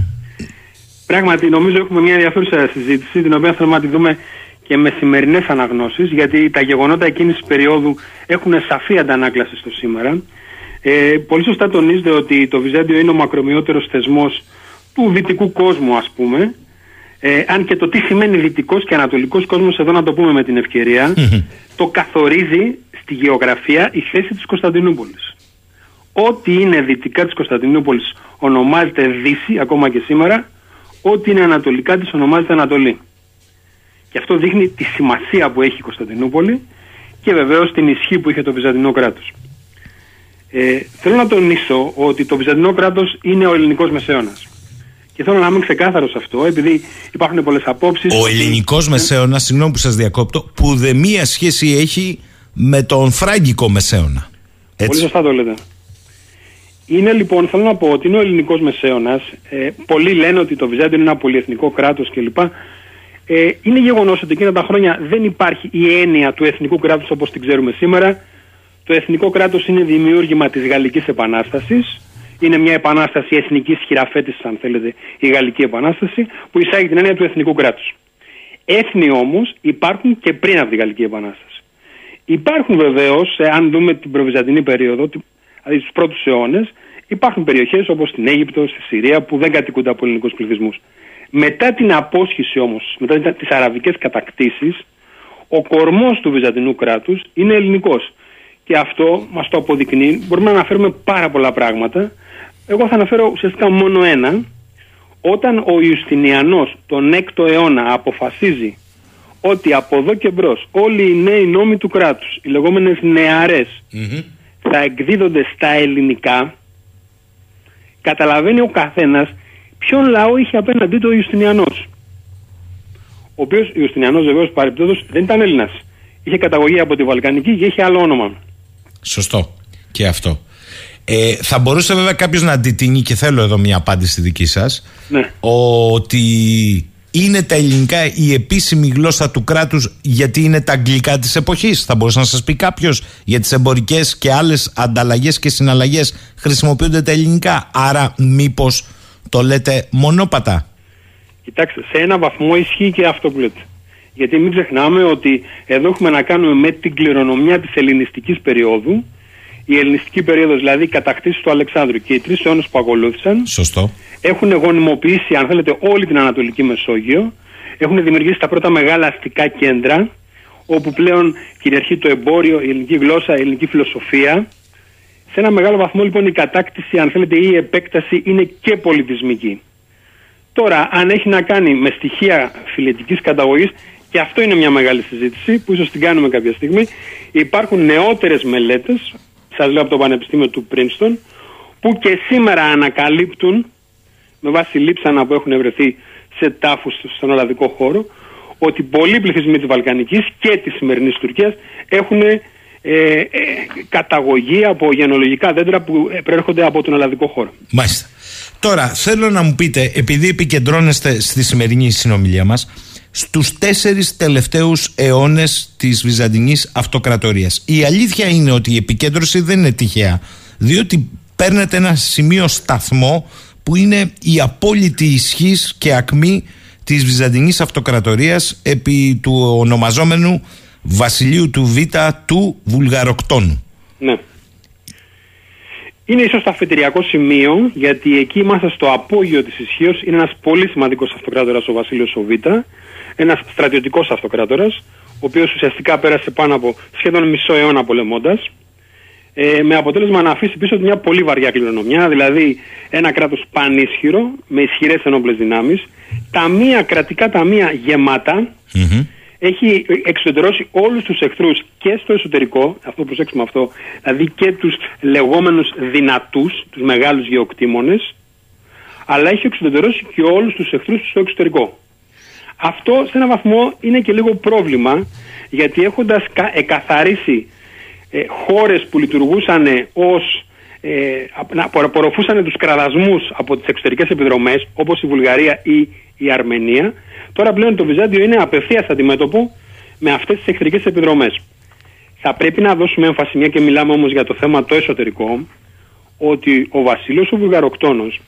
Πράγματι νομίζω έχουμε μια ενδιαφέρουσα συζήτηση την οποία θέλουμε να τη δούμε και με σημερινές αναγνώσεις, γιατί τα γεγονότα εκείνης της περίοδου έχουν σαφή αντανάκλαση στο σήμερα. Ε, πολύ σωστά τονίζεται ότι το Βυζάντιο είναι ο μακρομοιότερος θεσμός του δυτικού κόσμου, ας πούμε. Ε, αν και το τι σημαίνει δυτικός και ανατολικός κόσμος, εδώ να το πούμε με την ευκαιρια το καθορίζει στη γεωγραφία η θέση της Κωνσταντινούπολης. Ό,τι είναι δυτικά της Κωνσταντινούπολης ονομάζεται Δύση, ακόμα και σήμερα. Ό,τι είναι ανατολικά της ονομάζεται Ανατολή. Και αυτό δείχνει τη σημασία που έχει η Κωνσταντινούπολη και βεβαίως την ισχύ που είχε το Βυζαντινό κράτος. Ε, θέλω να τονίσω ότι το Βυζαντινό κράτος είναι ο ελληνικός μεσαίωνας. Και θέλω να είμαι ξεκάθαρος σε αυτό, επειδή υπάρχουν πολλές απόψεις. Ο ελληνικός μεσαίωνας, συγγνώμη που σας διακόπτω, που δε μία σχέση έχει με τον φράγκικο μεσαίωνα. Έτσι. Πολύ σωστά το λέτε. Είναι λοιπόν, θέλω να πω ότι είναι ο ελληνικός μεσαίωνας. Ε, πολλοί λένε ότι το Βυζάντιο είναι ένα πολυεθνικό κράτος κλπ. Ε, είναι γεγονός ότι εκείνα τα χρόνια δεν υπάρχει η έννοια του εθνικού κράτους όπως την ξέρουμε σήμερα. Το εθνικό κράτος είναι δημιούργημα της Γαλλικής Επανάστασης. Είναι μια επανάσταση εθνικής χειραφέτησης, αν θέλετε, η Γαλλική Επανάσταση, που εισάγει την έννοια του εθνικού κράτους. Έθνη όμως υπάρχουν και πριν από τη Γαλλική Επανάσταση. Υπάρχουν βεβαίως, αν δούμε την προβυζαντινή περίοδο, δηλαδή τους πρώτους αιώνες, υπάρχουν περιοχές όπως στην Αίγυπτο, στη Συρία, που δεν κατοικούνται από ελληνικούς πληθυσμούς. Μετά την απόσχηση όμως, μετά τις αραβικές κατακτήσεις, ο κορμός του Βυζαντινού κράτους είναι ελληνικός. Και αυτό μας το αποδεικνύει. Μπορούμε να αναφέρουμε πάρα πολλά πράγματα. Εγώ θα αναφέρω ουσιαστικά μόνο ένα. Όταν ο Ιουστινιανός τον 6ο αιώνα αποφασίζει ότι από εδώ και μπρος όλοι οι νέοι νόμοι του κράτους, οι λεγόμενες θα εκδίδονται στα ελληνικά, καταλαβαίνει ο καθένας ποιον λαό είχε απέναντί του ο Ιουστινιανός. Ο οποίος Ιουστινιανός βεβαίως παρεπτόντω δεν ήταν Έλληνας. Είχε καταγωγή από τη Βαλκανική και είχε άλλο όνομα. Σωστό. Και αυτό. Ε, θα μπορούσε βέβαια κάποιος να αντιτείνει και θέλω εδώ μια απάντηση δική σας. Ναι. Ότι είναι τα ελληνικά η επίσημη γλώσσα του κράτους γιατί είναι τα αγγλικά της εποχής. Θα μπορούσε να σας πει κάποιος για τις εμπορικές και άλλες ανταλλαγές και συναλλαγές χρησιμοποιούνται τα ελληνικά. Άρα, μήπως το λέτε μονόπατα; Κοιτάξτε, σε ένα βαθμό ισχύει και αυτό που λέτε. Γιατί μην ξεχνάμε ότι εδώ έχουμε να κάνουμε με την κληρονομιά της ελληνιστικής περίοδου. Η ελληνιστική περίοδος, δηλαδή η κατακτήση του Αλεξάνδρου και οι τρεις αιώνες που ακολούθησαν. Σωστό. Έχουν γονιμοποιήσει, αν θέλετε, όλη την Ανατολική Μεσόγειο. Έχουν δημιουργήσει τα πρώτα μεγάλα αστικά κέντρα, όπου πλέον κυριαρχεί το εμπόριο, η ελληνική γλώσσα, η ελληνική φιλοσοφία. Σε ένα μεγάλο βαθμό λοιπόν η κατάκτηση, αν θέλετε, ή η επέκταση είναι και πολιτισμική. Τώρα, αν έχει να κάνει με στοιχεία φιλετικής καταγωγής, και αυτό είναι μια μεγάλη συζήτηση που ίσως την κάνουμε κάποια στιγμή, υπάρχουν νεότερες μελέτες, σας λέω από το Πανεπιστήμιο του Πρίνστον, που και σήμερα ανακαλύπτουν, με βάση λείψανα που έχουν βρεθεί σε τάφους στον Ολλανδικό χώρο, ότι πολλοί πληθυσμοί της Βαλκανικής και της σημερινής Τουρκίας έχουν ε, ε, καταγωγή από γενολογικά δέντρα που προέρχονται από τον ελλαδικό χώρο. Μάλιστα. Τώρα θέλω να μου πείτε, επειδή επικεντρώνεστε στη σημερινή συνομιλία μας, στους τέσσερις τελευταίους αιώνες της Βυζαντινής Αυτοκρατορίας. Η αλήθεια είναι ότι η επικέντρωση δεν είναι τυχαία, διότι παίρνετε ένα σημείο σταθμό που είναι η απόλυτη ισχύς και ακμή της Βυζαντινής Αυτοκρατορίας επί του ονομαζόμενου βασιλείου του Β του Βουλγαροκτόνου. Ναι. Είναι ίσως το αφετηριακό σημείο γιατί εκεί είμαστε στο απόγειο της ισχύως. Είναι ένας πολύ σημαντικός αυτοκράτορας ο βασίλειος ο Β, ένας στρατιωτικός αυτοκράτορας, ο οποίος ουσιαστικά πέρασε πάνω από σχεδόν μισό αιώνα πολεμώντας, ε, με αποτέλεσμα να αφήσει πίσω του μια πολύ βαριά κληρονομιά, δηλαδή ένα κράτος πανίσχυρο, με ισχυρές ενόπλες δυνάμεις, ταμεία, κρατικά ταμεία γεμάτα, έχει εξωτερώσει όλους τους εχθρούς και στο εσωτερικό, αυτό προσέξουμε αυτό, δηλαδή και τους λεγόμενους δυνατούς, τους μεγάλους γεωκτήμονες, αλλά έχει εξωτερώσει και όλους τους εχθρούς στο εξωτερικό. Αυτό σε έναν βαθμό είναι και λίγο πρόβλημα, γιατί έχοντας εκαθαρίσει ε, χώρες που λειτουργούσαν ως ε, να απορροφούσαν τους κραδασμούς από τις εξωτερικές επιδρομές όπως η Βουλγαρία ή η Αρμενία τώρα πλέον το Βυζάντιο είναι απευθείας αντιμέτωπο με αυτές τις εχθρικές επιδρομές. Θα πρέπει να δώσουμε έμφαση μια και μιλάμε όμως για το θέμα το εσωτερικό ότι ο Βασίλειος ο Βουλγαροκτόνος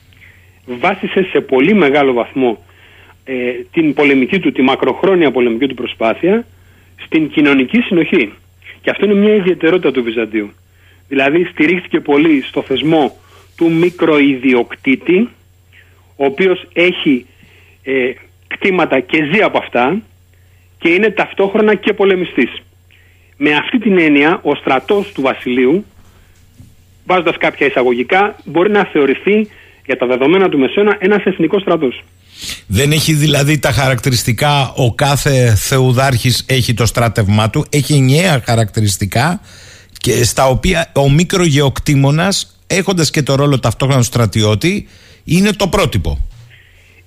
βάσισε σε πολύ μεγάλο βαθμό ε, την πολεμική του, τη μακροχρόνια πολεμική του προσπάθεια στην κοινωνική συνοχή. Και αυτό είναι μια ιδιαιτερότητα του Βυζαντίου. Δηλαδή στηρίχθηκε πολύ στο θεσμό του μικροϊδιοκτήτη, ο οποίος έχει ε, κτήματα και ζει από αυτά και είναι ταυτόχρονα και πολεμιστής. Με αυτή την έννοια ο στρατός του βασιλείου, βάζοντας κάποια εισαγωγικά, μπορεί να θεωρηθεί για τα δεδομένα του Μεσαίωνα ένας εθνικός στρατός. Δεν έχει δηλαδή τα χαρακτηριστικά ο κάθε θεουδάρχης έχει το στράτευμά του, έχει ενιαία χαρακτηριστικά και στα οποία ο μικρογεοκτήμονας έχοντας και το ρόλο ταυτόχρονα του στρατιώτη είναι το πρότυπο.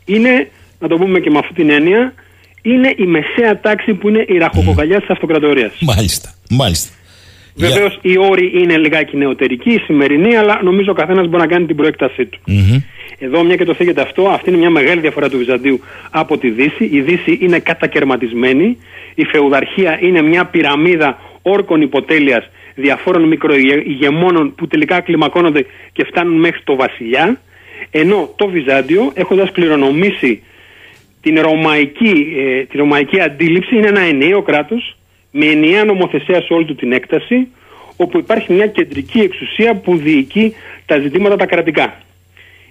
Είναι, να το πούμε και με αυτή την έννοια, είναι η μεσαία τάξη που είναι η ραχοκοκαλιά mm. της αυτοκρατορίας. Μάλιστα, μάλιστα. Βεβαίως yeah. οι όροι είναι λιγάκι νεωτερικοί, σημερινοί, αλλά νομίζω ο καθένας μπορεί να κάνει την προέκτασή του. Mm-hmm. Εδώ, μια και το θίγεται αυτό, αυτή είναι μια μεγάλη διαφορά του Βυζαντίου από τη Δύση. Η Δύση είναι κατακαιρματισμένη. Η φεουδαρχία είναι μια πυραμίδα όρκων υποτέλειας διαφόρων μικροηγεμόνων που τελικά κλιμακώνονται και φτάνουν μέχρι το βασιλιά. Ενώ το Βυζάντιο, έχοντας κληρονομήσει την ρωμαϊκή, ε, τη ρωμαϊκή αντίληψη, είναι ένα ενιαίο κράτος με ενιαία νομοθεσία σε όλη του την έκταση, όπου υπάρχει μια κεντρική εξουσία που διοικεί τα ζητήματα τα κρατικά.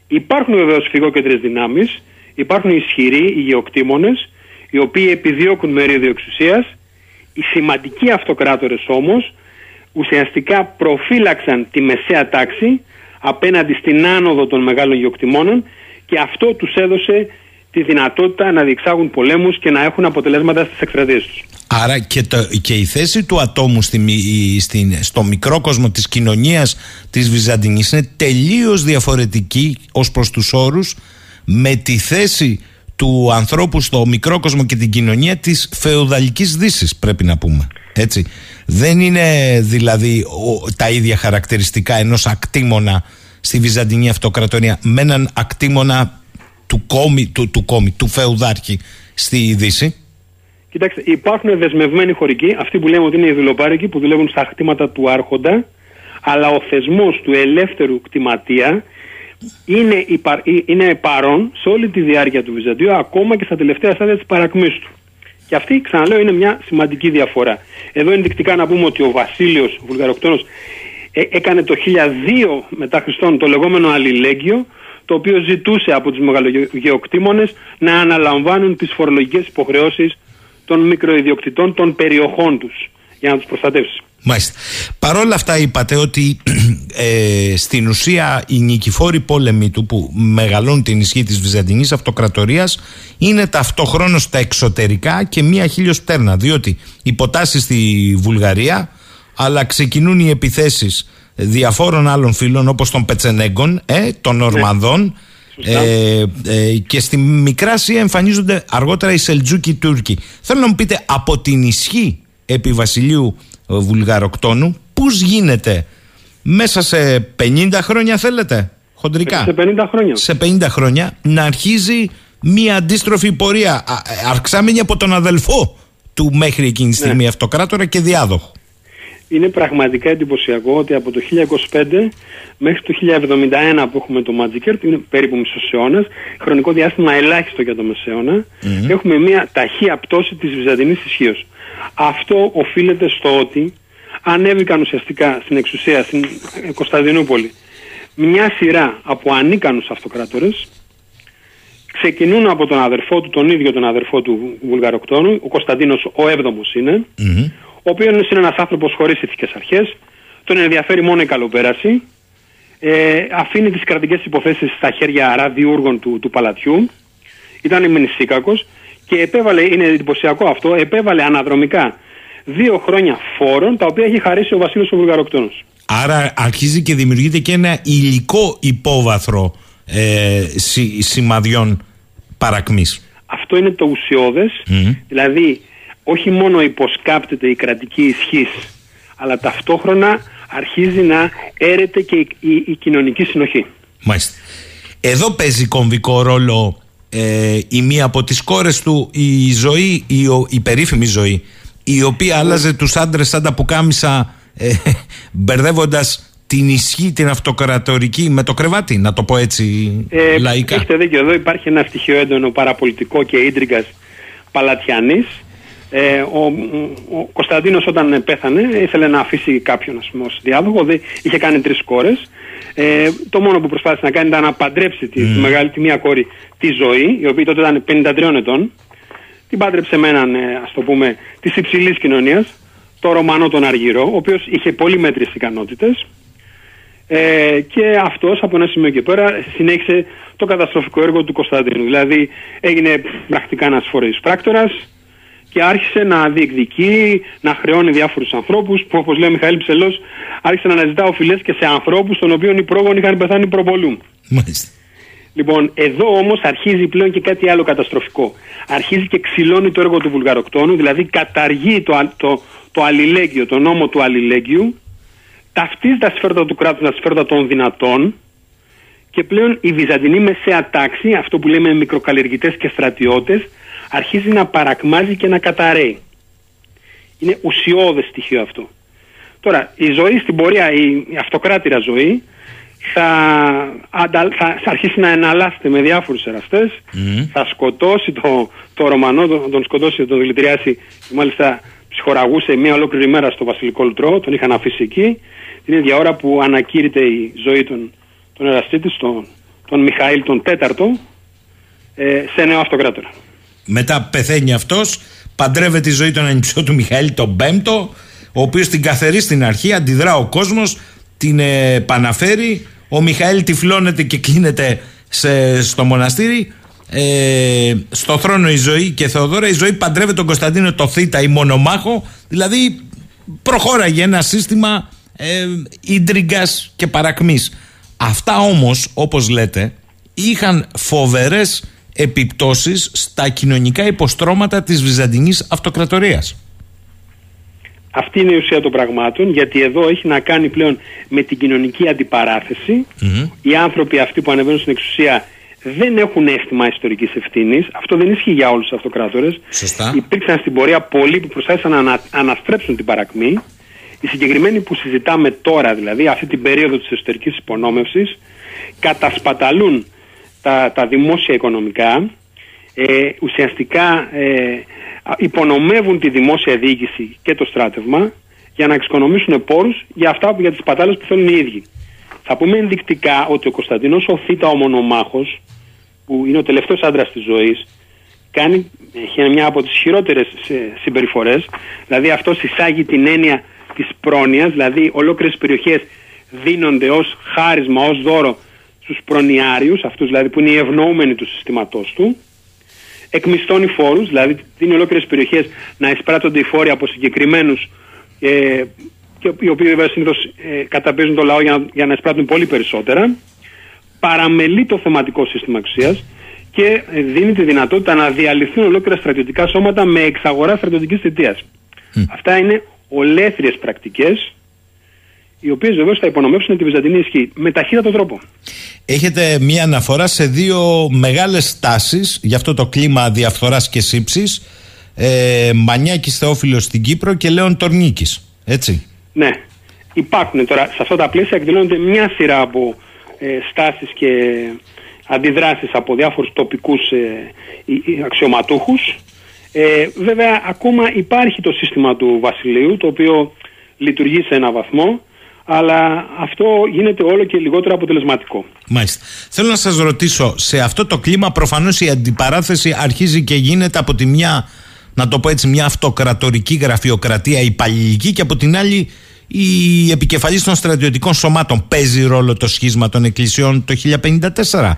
Υπάρχουν βεβαίως φυγόκεντρες δυνάμεις, υπάρχουν ισχυροί υγειοκτήμονες, οι οποίοι επιδιώκουν μερίδιο εξουσίας. Οι σημαντικοί αυτοκράτορες όμως ουσιαστικά προφύλαξαν τη μεσαία τάξη απέναντι στην άνοδο των μεγάλων υγειοκτημόνων και αυτό τους έδωσε τη δυνατότητα να διεξάγουν πολέμους και να έχουν αποτελέσματα στις εκστρατείες τους. Άρα και, το, και η θέση του ατόμου στη, στη, στο μικρό κόσμο της κοινωνίας της Βυζαντινής είναι τελείως διαφορετική ως προς τους όρους με τη θέση του ανθρώπου στο μικρό κόσμο και την κοινωνία της φεουδαλικής δύσης πρέπει να πούμε. Έτσι. Δεν είναι δηλαδή τα ίδια χαρακτηριστικά ενός ακτήμονα στη Βυζαντινή Αυτοκρατορία με έναν ακτήμονα του κόμι, του, του, κόμι, του φεουδάρχη στη Δύση. Κοιτάξτε, υπάρχουν δεσμευμένοι χωρικοί, αυτοί που λέμε ότι είναι οι δουλοπάρικοι που δουλεύουν στα χτήματα του Άρχοντα, αλλά ο θεσμός του ελεύθερου κτηματία είναι, υπα... είναι παρόν σε όλη τη διάρκεια του Βυζαντίου, ακόμα και στα τελευταία στάδια της παρακμής του. Και αυτή, ξαναλέω, είναι μια σημαντική διαφορά. Εδώ ενδεικτικά να πούμε ότι ο Βασίλειος, ο Βουλγαροκτόνος, ε, έκανε το 1002 μετά Χριστόν το λεγόμενο αλληλέγγυο, το οποίο ζητούσε από τους μεγαλογεοκτήμονες να αναλαμβάνουν τις φορολογικές υποχρεώσεις των μικροϊδιοκτητών των περιοχών τους για να τους προστατεύσει. Μάλιστα. Παρ' όλα αυτά είπατε ότι ε, στην ουσία οι νικηφόροι πόλεμοι του που μεγαλώνουν την ισχύ της Βυζαντινής Αυτοκρατορίας είναι ταυτοχρόνως τα εξωτερικά και μία χίλιος πτέρνα διότι υποτάσσει στη Βουλγαρία αλλά ξεκινούν οι επιθέσεις διαφόρων άλλων φίλων όπως των Πετσενέγκων, ε, των ναι. Ορμανδών ε, ε, και στη Μικρά Ασία εμφανίζονται αργότερα οι Σελτζούκοι Τούρκοι. Θέλω να μου πείτε από την ισχύ επί βασιλείου Βουλγαροκτόνου πώς γίνεται; Μέσα σε 50 χρόνια θέλετε χοντρικά; Σε 50 χρόνια σε 50 χρόνια να αρχίζει μία αντίστροφη πορεία αρξάμενη από τον αδελφό του μέχρι εκείνη τη στιγμή ναι. αυτοκράτορα και διάδοχο είναι πραγματικά εντυπωσιακό ότι από το 1025 μέχρι το 1071 που έχουμε το Magic που είναι περίπου μισός αιώνας, χρονικό διάστημα ελάχιστο για το μεσαιωνα έχουμε μια ταχεία πτώση της Βυζαντινής ισχύως. Αυτό οφείλεται στο ότι ανέβηκαν ουσιαστικά στην εξουσία στην Κωνσταντινούπολη μια σειρά από ανίκανους αυτοκράτορες ξεκινούν από τον αδερφό του, τον ίδιο τον αδερφό του Βουλγαροκτόνου, ο Κωνσταντίνος ο έβδομος είναι, ο οποίος είναι ένας άνθρωπος χωρίς ηθικές αρχές, τον ενδιαφέρει μόνο η καλοπέραση, ε, αφήνει τις κρατικές υποθέσεις στα χέρια ραδιούργων του, του παλατιού, ήταν μενησίκακος και επέβαλε, είναι εντυπωσιακό αυτό, επέβαλε αναδρομικά δύο χρόνια φόρων τα οποία έχει χαρίσει ο Βασίλειος ο Βουλγαροκτόνος. Άρα αρχίζει και δημιουργείται και ένα υλικό υπόβαθρο ε, συ, σημαδιών παρακμής. Αυτό είναι το ουσιώδες, δηλαδή όχι μόνο υποσκάπτεται η κρατική ισχύς, αλλά ταυτόχρονα αρχίζει να έρεται και η, η, η κοινωνική συνοχή. Μάλιστα. Εδώ παίζει κομβικό ρόλο ε, η μία από τις κόρες του η ζωή, η, ο- η περίφημη ζωή η οποία άλλαζε τους άντρες σαν τα πουκάμισα ε, μπερδεύοντας την ισχύ την αυτοκρατορική με το κρεβάτι να το πω έτσι Ε, λαϊκά Έχετε δίκιο, εδώ υπάρχει ένα στοιχείο έντονο παραπολιτικό και ίντριγκας παλατιανής. Ε, ο, ο Κωνσταντίνος όταν πέθανε ήθελε να αφήσει κάποιον ας πούμε, ως διάδοχο, Δε- είχε κάνει τρεις κόρες. Ε, το μόνο που προσπάθησε να κάνει ήταν να παντρέψει τη, τη μεγάλη, τη μία κόρη τη ζωή, η οποία τότε ήταν 53 ετών. Την πάντρεψε με έναν, ε, ας το πούμε, της υψηλής κοινωνίας, το Ρωμανό τον Αργυρό, ο οποίος είχε πολύ μέτριες ικανότητες. Ε, και αυτός από ένα σημείο και πέρα συνέχισε το καταστροφικό έργο του Κωνσταντίνου. Δηλαδή έγινε πρακτικά ένας φορέης πράκτορας και άρχισε να διεκδικεί, να χρεώνει διάφορους ανθρώπους που όπως λέει ο Μιχαήλ Ψελός άρχισε να αναζητά οφειλές και σε ανθρώπους των οποίων οι πρόγονοι είχαν πεθάνει προπολού. Μάλιστα. Λοιπόν, εδώ όμως αρχίζει πλέον και κάτι άλλο καταστροφικό. Αρχίζει και ξυλώνει το έργο του Βουλγαροκτόνου, δηλαδή καταργεί το, α- το, το αλληλέγγυο, το νόμο του αλληλέγγυου, ταυτίζει τα συμφέροντα του κράτους, τα συμφέροντα των δυνατών και πλέον η βυζαντινή μεσαία τάξη, αυτό που λέμε μικροκαλλιεργητές και στρατιώτες, αρχίζει να παρακμάζει και να καταραίει. Είναι ουσιώδες στοιχείο αυτό. Τώρα, η ζωή στην πορεία, η, η αυτοκράτηρα ζωή, θα, αντα- θα, θα αρχίσει να εναλλάσσεται με διάφορους εραστές, θα σκοτώσει το, το Ρωμανό, τον, τον σκοτώσει, τον δηλητηριάσει και μάλιστα ψυχοραγούσε μια ολόκληρη μέρα στο Βασιλικό Λουτρό, τον είχαν αφήσει εκεί, την ίδια ώρα που ανακήρυται η ζωή των, των εραστή της, τον, τον Μιχαήλ τον Τέταρτο, ε, σε νέο αυτοκράτορα. Μετά πεθαίνει αυτός παντρεύεται η ζωή τον ανιψιό του Μιχαήλ τον Πέμπτο ο οποίος την καθαρεί στην αρχή αντιδρά ο κόσμος την ε, επαναφέρει ο Μιχαήλ τυφλώνεται και κλείνεται σε, στο μοναστήρι. Ε, στο θρόνο η ζωή και Θεοδόρα η ζωή παντρεύεται τον Κωνσταντίνο το Θήτα ή μονομάχο δηλαδή προχώραγε ένα σύστημα ε, ίντριγκας και παρακμής. Αυτά όμως όπως λέτε είχαν φοβερές επιπτώσεις στα κοινωνικά υποστρώματα της Βυζαντινής Αυτοκρατορίας Αυτή είναι η ουσία των πραγμάτων, γιατί εδώ έχει να κάνει πλέον με την κοινωνική αντιπαράθεση. Οι άνθρωποι αυτοί που ανεβαίνουν στην εξουσία δεν έχουν αίσθημα ιστορικής ευθύνης. Αυτό δεν ισχύει για όλους τους αυτοκράτορες. Σωστά. Υπήρξαν στην πορεία πολλοί που προσπάθησαν να ανα- αναστρέψουν την παρακμή. Οι συγκεκριμένοι που συζητάμε τώρα, δηλαδή αυτή την περίοδο της εσωτερικής υπονόμευσης, κατασπαταλούν τα, τα δημόσια οικονομικά, ε, ουσιαστικά ε, α- υπονομεύουν τη δημόσια διοίκηση και το στράτευμα για να εξοικονομήσουν πόρους για αυτά που για τις πατάλες που θέλουν οι ίδιοι. Θα πούμε ενδεικτικά ότι ο Κωνσταντινός ο Θήτα ο μονομάχος που είναι ο τελευταίος άντρας της ζωής κάνει, έχει μια από τις χειρότερες ε, συμπεριφορές δηλαδή αυτός εισάγει την έννοια της πρόνοιας δηλαδή ολόκληρες περιοχές δίνονται ως χάρισμα, ως δώρο στους προνοιάριους αυτούς δηλαδή που είναι οι ευνοούμενοι του συστήματός του εκμισθώνει φόρους, δηλαδή δίνει ολόκληρες περιοχές να εισπράττονται οι φόροι από συγκεκριμένους ε, και οι οποίοι βέβαια συνήθως ε, καταπίζουν το λαό για να, για να εισπράττουν πολύ περισσότερα παραμελεί το θεματικό σύστημα εξουσίας και ε, δίνει τη δυνατότητα να διαλυθούν ολόκληρα στρατιωτικά σώματα με εξαγορά στρατιωτικής θητείας. Αυτά είναι ολέθριες πρακτικές οι οποίες βεβαίως θα υπονομεύσουν τη Βυζαντινή ισχύ με ταχύτατο τρόπο. Έχετε μία αναφορά σε δύο μεγάλες τάσεις για αυτό το κλίμα διαφθοράς και σύψης ε, Μανιάκης Θεόφιλος στην Κύπρο και Λέων Τορνίκης Έτσι Ναι. Υπάρχουν τώρα, σε αυτά τα πλαίσια εκδηλώνονται μια σειρά από ε, στάσεις και αντιδράσεις από διάφορους τοπικούς ε, ε, ε, αξιωματούχους. Ε, βέβαια, ακόμα υπάρχει το σύστημα του Βασιλείου, το οποίο λειτουργεί σε ένα βαθμό, αλλά αυτό γίνεται όλο και λιγότερο αποτελεσματικό. Μάλιστα. Θέλω να σας ρωτήσω, σε αυτό το κλίμα προφανώς η αντιπαράθεση αρχίζει και γίνεται από τη μια, να το πω έτσι, μια αυτοκρατορική γραφειοκρατία υπαλληλική και από την άλλη η επικεφαλής των στρατιωτικών σωμάτων. Παίζει ρόλο το σχίσμα των εκκλησιών το 1054.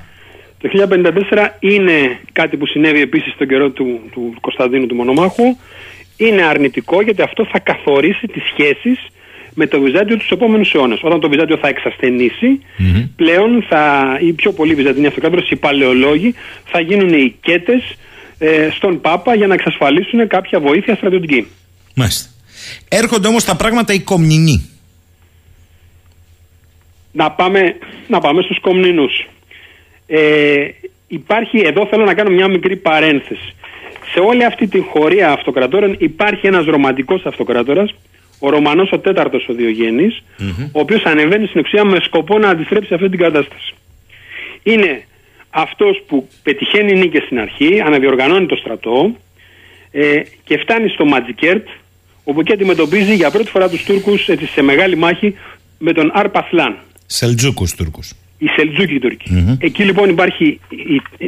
Το 1054 είναι κάτι που συνέβη επίσης στον καιρό του, του Κωνσταντίνου του Μονομάχου. Είναι αρνητικό γιατί αυτό θα καθορίσει τις σχέσεις με το Βυζάντιο τους επόμενους αιώνες. Όταν το Βυζάντιο θα εξασθενησει πλέον θα, οι πιο πολλοί Βυζαντινοί αυτοκράτορες, οι παλαιολόγοι, θα γίνουν οι οικέτε ε, στον Πάπα για να εξασφαλίσουν κάποια βοήθεια στρατιωτική. Μάλιστα. Έρχονται όμως τα πράγματα οι κομνηνοί. Να πάμε, να πάμε στους κομνηνούς. Ε, υπάρχει, εδώ θέλω να κάνω μια μικρή παρένθεση. Σε όλη αυτή την χωρία αυτοκρατόρων υπάρχει ένας ρομαντικός αυτοκράτορας ο Ρωμανός ο τέταρτος ο διογενης ο οποίος ανεβαίνει στην εξουσία με σκοπό να αντιστρέψει αυτή την κατάσταση. Είναι αυτός που πετυχαίνει νίκες στην αρχή, αναδιοργανώνει το στρατό ε, και φτάνει στο Ματζικέρτ, όπου και αντιμετωπίζει για πρώτη φορά τους Τούρκους έτσι, σε μεγάλη μάχη με τον Αρπαθλάν. Σελτζούκους Τούρκους. Οι Σελτζούκοι Τούρκοι. Εκεί λοιπόν υπάρχει,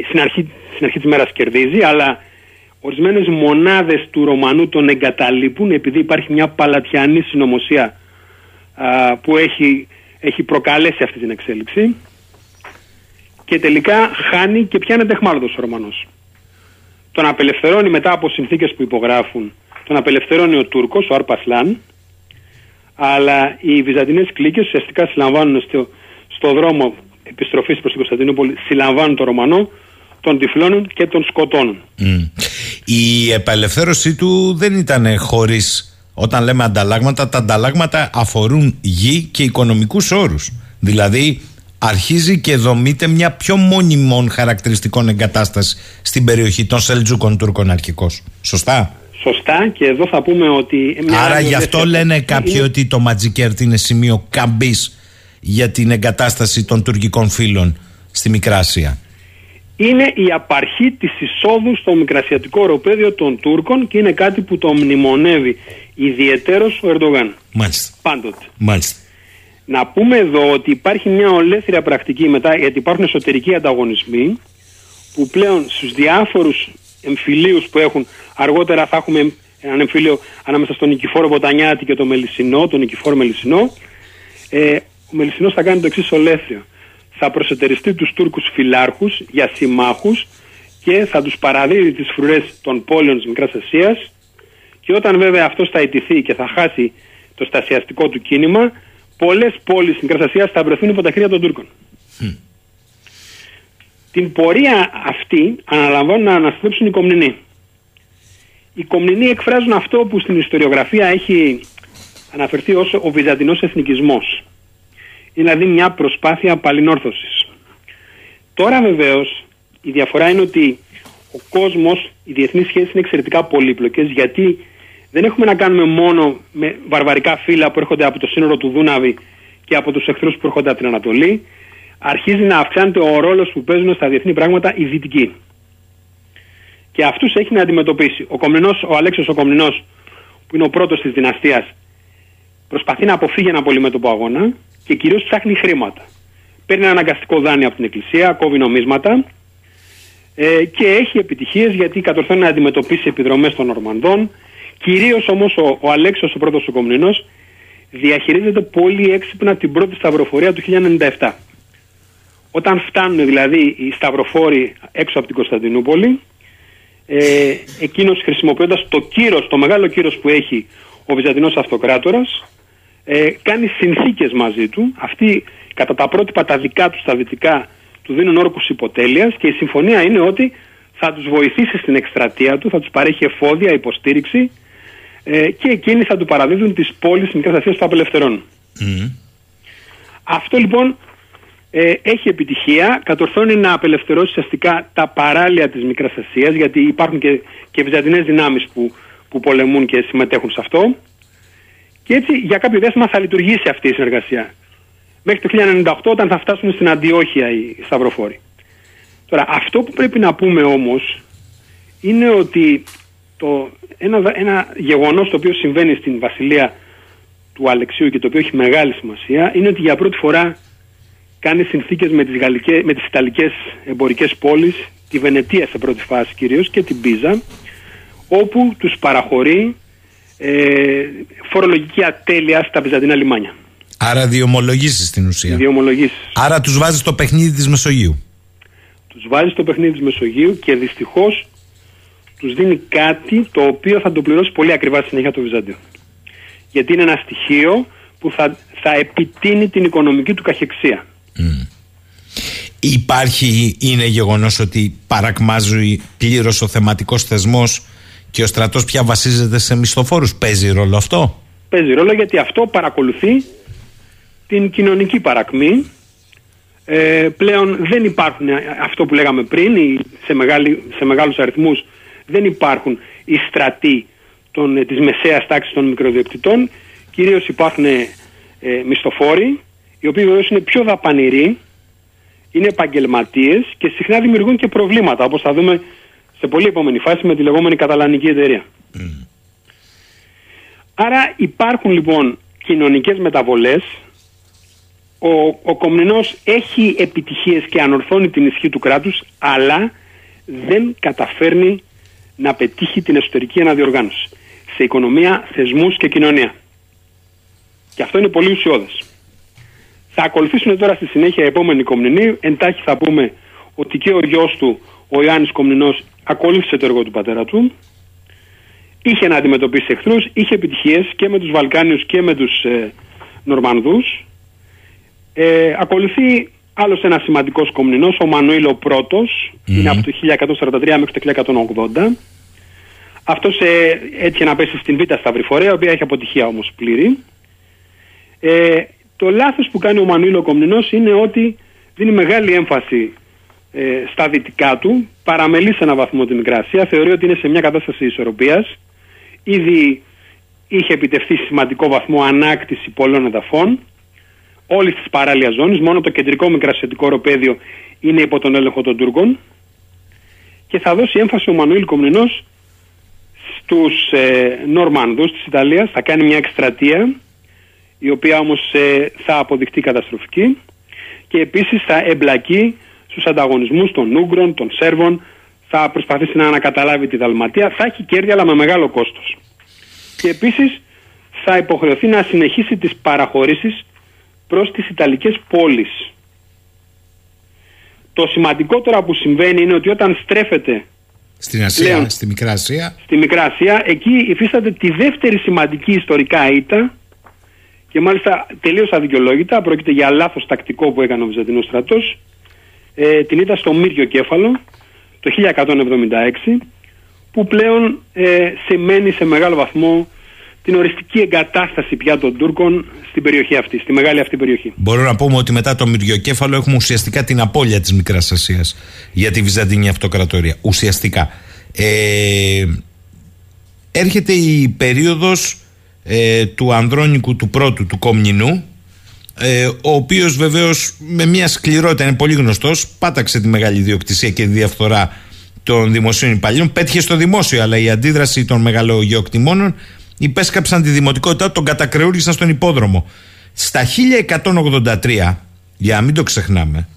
στην αρχή, στην αρχή της μέρας κερδίζει, αλλά Ορισμένες μονάδες του Ρωμανού τον εγκαταλείπουν επειδή υπάρχει μια παλατιανή συνωμοσία που έχει, έχει προκαλέσει αυτή την εξέλιξη. Και τελικά χάνει και πιάνεται εχμάλωτος ο Ρωμανός. Τον απελευθερώνει μετά από συνθήκες που υπογράφουν, τον απελευθερώνει ο Τούρκος, ο Αρπασλάν, αλλά οι Βυζαντινές κλίκες ουσιαστικά συλλαμβάνουν στο, στο δρόμο επιστροφής προς την Κωνσταντινούπολη, συλλαμβάνουν τον Ρωμανό, τον τυφλώνουν και τον σκοτώνουν. Η επελευθέρωσή του δεν ήταν χωρίς όταν λέμε ανταλλάγματα, τα ανταλλάγματα αφορούν γη και οικονομικούς όρους. Δηλαδή αρχίζει και δομείται μια πιο μόνιμων χαρακτηριστικών εγκατάσταση στην περιοχή των Σελτζούκων Τούρκων αρχικώς. Σωστά; Σωστά και εδώ θα πούμε ότι... Άρα γι' αυτό λένε κάποιοι ότι το Ματζικέρτ είναι σημείο καμπής για την εγκατάσταση των τουρκικών φίλων στη Μικρά Ασία είναι η απαρχή της εισόδου στο μικρασιατικό οροπέδιο των Τούρκων και είναι κάτι που το μνημονεύει ιδιαιτέρως ο Ερντογάν. Μάλιστα. Πάντοτε. Μάλιστα. Να πούμε εδώ ότι υπάρχει μια ολέθρια πρακτική μετά, γιατί υπάρχουν εσωτερικοί ανταγωνισμοί, που πλέον στους διάφορους εμφυλίους που έχουν, αργότερα θα έχουμε έναν εμφύλιο ανάμεσα στον Νικηφόρο Βοτανιάτη και τον Μελισσινό, τον Νικηφόρο Μελισσινό, ε, ο Μελισσινός θα κάνει το εξής ολέθριο θα προσετεριστεί τους Τούρκους φυλάρχους για συμμάχους και θα τους παραδίδει τις φρουρές των πόλεων της Μικράς Ασίας και όταν βέβαια αυτός θα ιτηθεί και θα χάσει το στασιαστικό του κίνημα πολλές πόλεις της Μικράς Ασίας θα βρεθούν υπό τα χέρια των Τούρκων. Την πορεία αυτή αναλαμβάνουν να αναστρέψουν οι Κομνηνοί. Οι Κομνηνοί εκφράζουν αυτό που στην ιστοριογραφία έχει αναφερθεί ως ο βυζαντινός εθνικισμός δηλαδή μια προσπάθεια παλινόρθωσης. Τώρα βεβαίως η διαφορά είναι ότι ο κόσμος, οι διεθνείς σχέσεις είναι εξαιρετικά πολύπλοκες γιατί δεν έχουμε να κάνουμε μόνο με βαρβαρικά φύλλα που έρχονται από το σύνορο του Δούναβη και από τους εχθρούς που έρχονται από την Ανατολή. Αρχίζει να αυξάνεται ο ρόλος που παίζουν στα διεθνή πράγματα οι δυτικοί. Και αυτούς έχει να αντιμετωπίσει. Ο, Κομνηνός, ο Αλέξιος ο Κομνηνός, που είναι ο πρώτος της δυναστείας, προσπαθεί να αποφύγει ένα πολυμέτωπο αγώνα και κυρίως ψάχνει χρήματα. Παίρνει ένα αναγκαστικό δάνειο από την Εκκλησία, κόβει νομίσματα ε, και έχει επιτυχίες γιατί κατορθώνει να αντιμετωπίσει επιδρομές των Ορμανδών. Κυρίως όμως ο, ο Αλέξος, ο πρώτος ο Κομνηνός, διαχειρίζεται πολύ έξυπνα την πρώτη σταυροφορία του 1097. Όταν φτάνουν δηλαδή οι σταυροφόροι έξω από την Κωνσταντινούπολη, ε, εκείνος χρησιμοποιώντας το κύρος, το μεγάλο κύρος που έχει ο Βυζαντινός Αυτοκράτορας, ε, κάνει συνθήκες μαζί του. Αυτοί κατά τα πρότυπα τα δικά τους, τα δυτικά, του δίνουν όρκους υποτέλειας και η συμφωνία είναι ότι θα τους βοηθήσει στην εκστρατεία του, θα τους παρέχει εφόδια, υποστήριξη ε, και εκείνοι θα του παραδίδουν τις πόλεις Μικράς Ασίας που απελευθερώνουν. Αυτό λοιπόν ε, έχει επιτυχία, κατορθώνει να απελευθερώσει ουσιαστικά τα παράλια της Μικράς Ασίας γιατί υπάρχουν και, και βυζαντινές δυνάμεις που, που πολεμούν και συμμετέχουν σε αυτό. Και έτσι για κάποιο διάστημα θα λειτουργήσει αυτή η συνεργασία. Μέχρι το 1998 όταν θα φτάσουν στην Αντιόχεια οι Σταυροφόροι. Τώρα αυτό που πρέπει να πούμε όμως είναι ότι το, ένα, ένα γεγονός το οποίο συμβαίνει στην βασιλεία του Αλεξίου και το οποίο έχει μεγάλη σημασία είναι ότι για πρώτη φορά κάνει συνθήκες με τις, γαλλικές, με τις ιταλικές εμπορικές πόλεις, τη Βενετία σε πρώτη φάση κυρίως και την Πίζα, όπου τους παραχωρεί ε, φορολογική ατέλεια στα βυζαντινά λιμάνια. Άρα διομολογήσεις στην ουσία. Διομολογήσεις. Άρα τους βάζεις στο παιχνίδι της Μεσογείου. Τους βάζεις στο παιχνίδι της Μεσογείου και δυστυχώς τους δίνει κάτι το οποίο θα το πληρώσει πολύ ακριβά στη συνέχεια το Βυζάντιο. Γιατί είναι ένα στοιχείο που θα, θα επιτείνει την οικονομική του καχεξία. Υπάρχει, είναι γεγονός ότι παρακμάζει πλήρως ο θεματικός θεσμός και ο στρατός πια βασίζεται σε μισθοφόρους. Παίζει ρόλο αυτό; Παίζει ρόλο γιατί αυτό παρακολουθεί την κοινωνική παρακμή. Ε, πλέον δεν υπάρχουν ε, αυτό που λέγαμε πριν ή σε, μεγάλη, σε μεγάλους αριθμούς δεν υπάρχουν οι στρατοί των, ε, της μεσαίας τάξης των μικροδιοκτητών κυρίως υπάρχουν ε, ε, μισθοφόροι οι οποίοι βεβαίως είναι πιο δαπανηροί είναι επαγγελματίες και συχνά δημιουργούν και προβλήματα όπως θα δούμε σε πολύ επόμενη φάση με τη λεγόμενη καταλανική εταιρεία. Άρα υπάρχουν λοιπόν κοινωνικές μεταβολές ο, ο Κομνηνός έχει επιτυχίες και ανορθώνει την ισχύ του κράτους αλλά δεν καταφέρνει να πετύχει την εσωτερική αναδιοργάνωση σε οικονομία, θεσμούς και κοινωνία. Και αυτό είναι πολύ ουσιώδες. Θα ακολουθήσουν τώρα στη συνέχεια οι επόμενοι Κομνηνοί. Εντάχει θα πούμε ότι και ο γιος του, ο Ιωάννης Κομνηνός, ακολούθησε το έργο του πατέρα του. Είχε να αντιμετωπίσει εχθρούς, είχε επιτυχίες και με τους Βαλκάνιους και με τους ε, Νορμανδούς. Ε, ακολουθεί άλλος ένας σημαντικός κομνηνός, ο Μανουήλ ο πρώτος, είναι από το 1143 μέχρι το 1180. Αυτός ε, έτυχε να πέσει στην Β' Σταυριφορέα, η οποία έχει αποτυχία όμως πλήρη. Ε, το λάθος που κάνει ο Μανουήλ ο Κομνηνός είναι ότι δίνει μεγάλη έμφαση ε, στα δυτικά του, παραμελεί σε ένα βαθμό τη Μικρά Ασία, θεωρεί ότι είναι σε μια κατάσταση ισορροπίας. Ήδη είχε επιτευχθεί σημαντικό βαθμό ανάκτηση πολλών εδαφών, όλης της παράλια ζώνης, μόνο το κεντρικό μικρασιατικό ροπέδιο είναι υπό τον έλεγχο των Τούρκων. Και θα δώσει έμφαση ο Μανουήλ Κομνηνός στους ε, Νορμανδούς της Ιταλίας, θα κάνει μια εκστρατεία η οποία όμως ε, θα αποδειχτεί καταστροφική. Και επίσης θα εμπλακεί στους ανταγωνισμούς των Ούγγρων, των Σέρβων, θα προσπαθήσει να ανακαταλάβει τη Δαλματία, θα έχει κέρδη αλλά με μεγάλο κόστος. Και επίσης θα υποχρεωθεί να συνεχίσει τις παραχωρήσεις προς τις Ιταλικές πόλεις. Το σημαντικότερο που συμβαίνει είναι ότι όταν στρέφεται Στην Ασία, στη Μικρά Ασία. στη Μικρά Ασία, εκεί υφίσταται τη δεύτερη σημαντική ιστορικά ήττα και μάλιστα τελείως αδικαιολόγητα, πρόκειται για λάθος τακτικό που έκανε ο Βυζαντινός στρατός, ε, την είδα στο Μύριο Κέφαλο το 1176 που πλέον ε, σημαίνει σε μεγάλο βαθμό την οριστική εγκατάσταση πια των Τούρκων στην περιοχή αυτή, στη μεγάλη αυτή περιοχή. Μπορώ να πούμε ότι μετά το Μυριοκέφαλο έχουμε ουσιαστικά την απώλεια της Μικράς Ασίας για τη Βυζαντινή Αυτοκρατορία. Ουσιαστικά. Ε, έρχεται η περίοδος ε, του Ανδρώνικου του πρώτου του Κομνηνού ε, ο οποίος βεβαίως με μια σκληρότητα είναι πολύ γνωστός πάταξε τη μεγάλη ιδιοκτησία και τη διαφθορά των δημοσίων υπαλλήλων πέτυχε στο δημόσιο αλλά η αντίδραση των μεγαλογεωκτημόνων υπέσκαψαν τη δημοτικότητα τον κατακρεούργησαν στον υπόδρομο στα 1183 για να μην το ξεχνάμε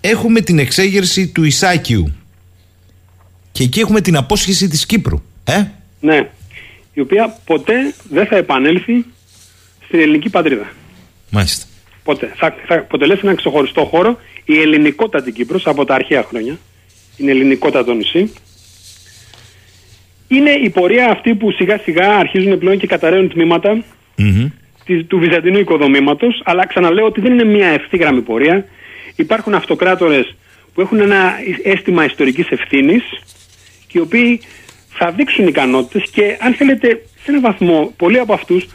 έχουμε την εξέγερση του Ισάκιου και εκεί έχουμε την απόσχεση της Κύπρου ε; Ναι, η οποία ποτέ δεν θα επανέλθει στην ελληνική πατρίδα. Μάλιστα. Ποτέ. Θα, θα αποτελέσει ένα ξεχωριστό χώρο η ελληνικότατη Κύπρος από τα αρχαία χρόνια. Είναι ελληνικότατο νησί. Είναι η πορεία αυτή που σιγά σιγά αρχίζουν πλέον και καταραίουν τμήματα Μμμ. της- του βυζαντινού οικοδομήματος αλλά ξαναλέω ότι δεν είναι μια ευθύγραμμη πορεία. Υπάρχουν αυτοκράτορες που έχουν ένα αίσθημα ιστορικής ευθύνης και οι οποίοι θα δείξουν ικανότητες και αν θέλετε σε έναν βαθμό πολλοί από αυτούς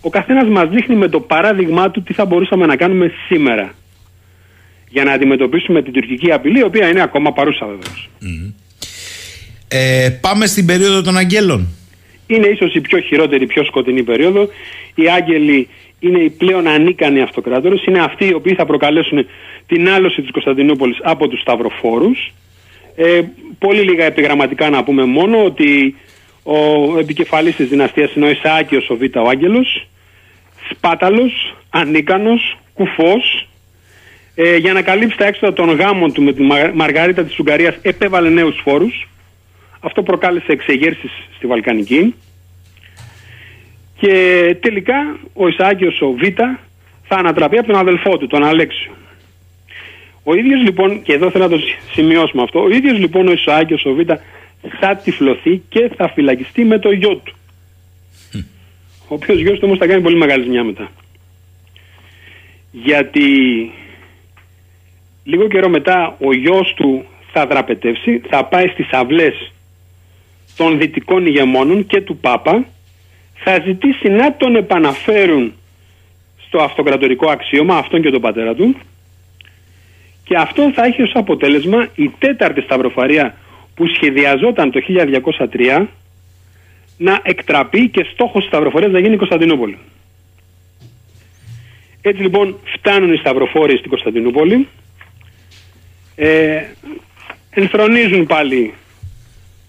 ο καθένας μας δείχνει με το παράδειγμά του τι θα μπορούσαμε να κάνουμε σήμερα για να αντιμετωπίσουμε την τουρκική απειλή η οποία είναι ακόμα παρούσα βεβαίως. Ε, πάμε στην περίοδο των Αγγέλων Είναι ίσως η πιο χειρότερη, η πιο σκοτεινή περίοδο. Οι άγγελοι είναι οι πλέον ανίκανοι αυτοκράτορες. Είναι αυτοί οι οποίοι θα προκαλέσουν την άλωση της Κωνσταντινούπολης από τους Σταυροφόρους. Ε, πολύ λίγα επιγραμματικά να πούμε μόνο ότι ο επικεφαλής της δυναστείας είναι ο Ισαάκιος ο Β' ο Άγγελος. Σπάταλος, ανίκανος, κουφός. Ε, για να καλύψει τα έξοδα των γάμων του με τη Μαργαρίτα της Ουγγαρίας επέβαλε νέους φόρους. Αυτό προκάλεσε εξεγέρσεις στη Βαλκανική. Και τελικά ο Ισαάκιος ο Β θα ανατραπεί από τον αδελφό του, τον Αλέξιο. Ο ίδιος λοιπόν, και εδώ θέλω να το σημειώσουμε αυτό, ο ίδιος λοιπόν ο Ισαάκιος ο Β θα τυφλωθεί και θα φυλακιστεί με το γιο του. Ο οποίος γιος του όμως θα κάνει πολύ μεγάλη ζημιά μετά. Γιατί λίγο καιρό μετά ο γιος του θα δραπετεύσει, θα πάει στις αυλές των δυτικών ηγεμόνων και του Πάπα, θα ζητήσει να τον επαναφέρουν στο αυτοκρατορικό αξίωμα, αυτόν και τον πατέρα του, και αυτό θα έχει ως αποτέλεσμα η τέταρτη σταυροφαρία που σχεδιαζόταν το 1203 να εκτραπεί και στόχος της σταυροφορίας να γίνει η Κωνσταντινούπολη. Έτσι λοιπόν φτάνουν οι σταυροφόροι στην Κωνσταντινούπολη, ε, ενθρονίζουν πάλι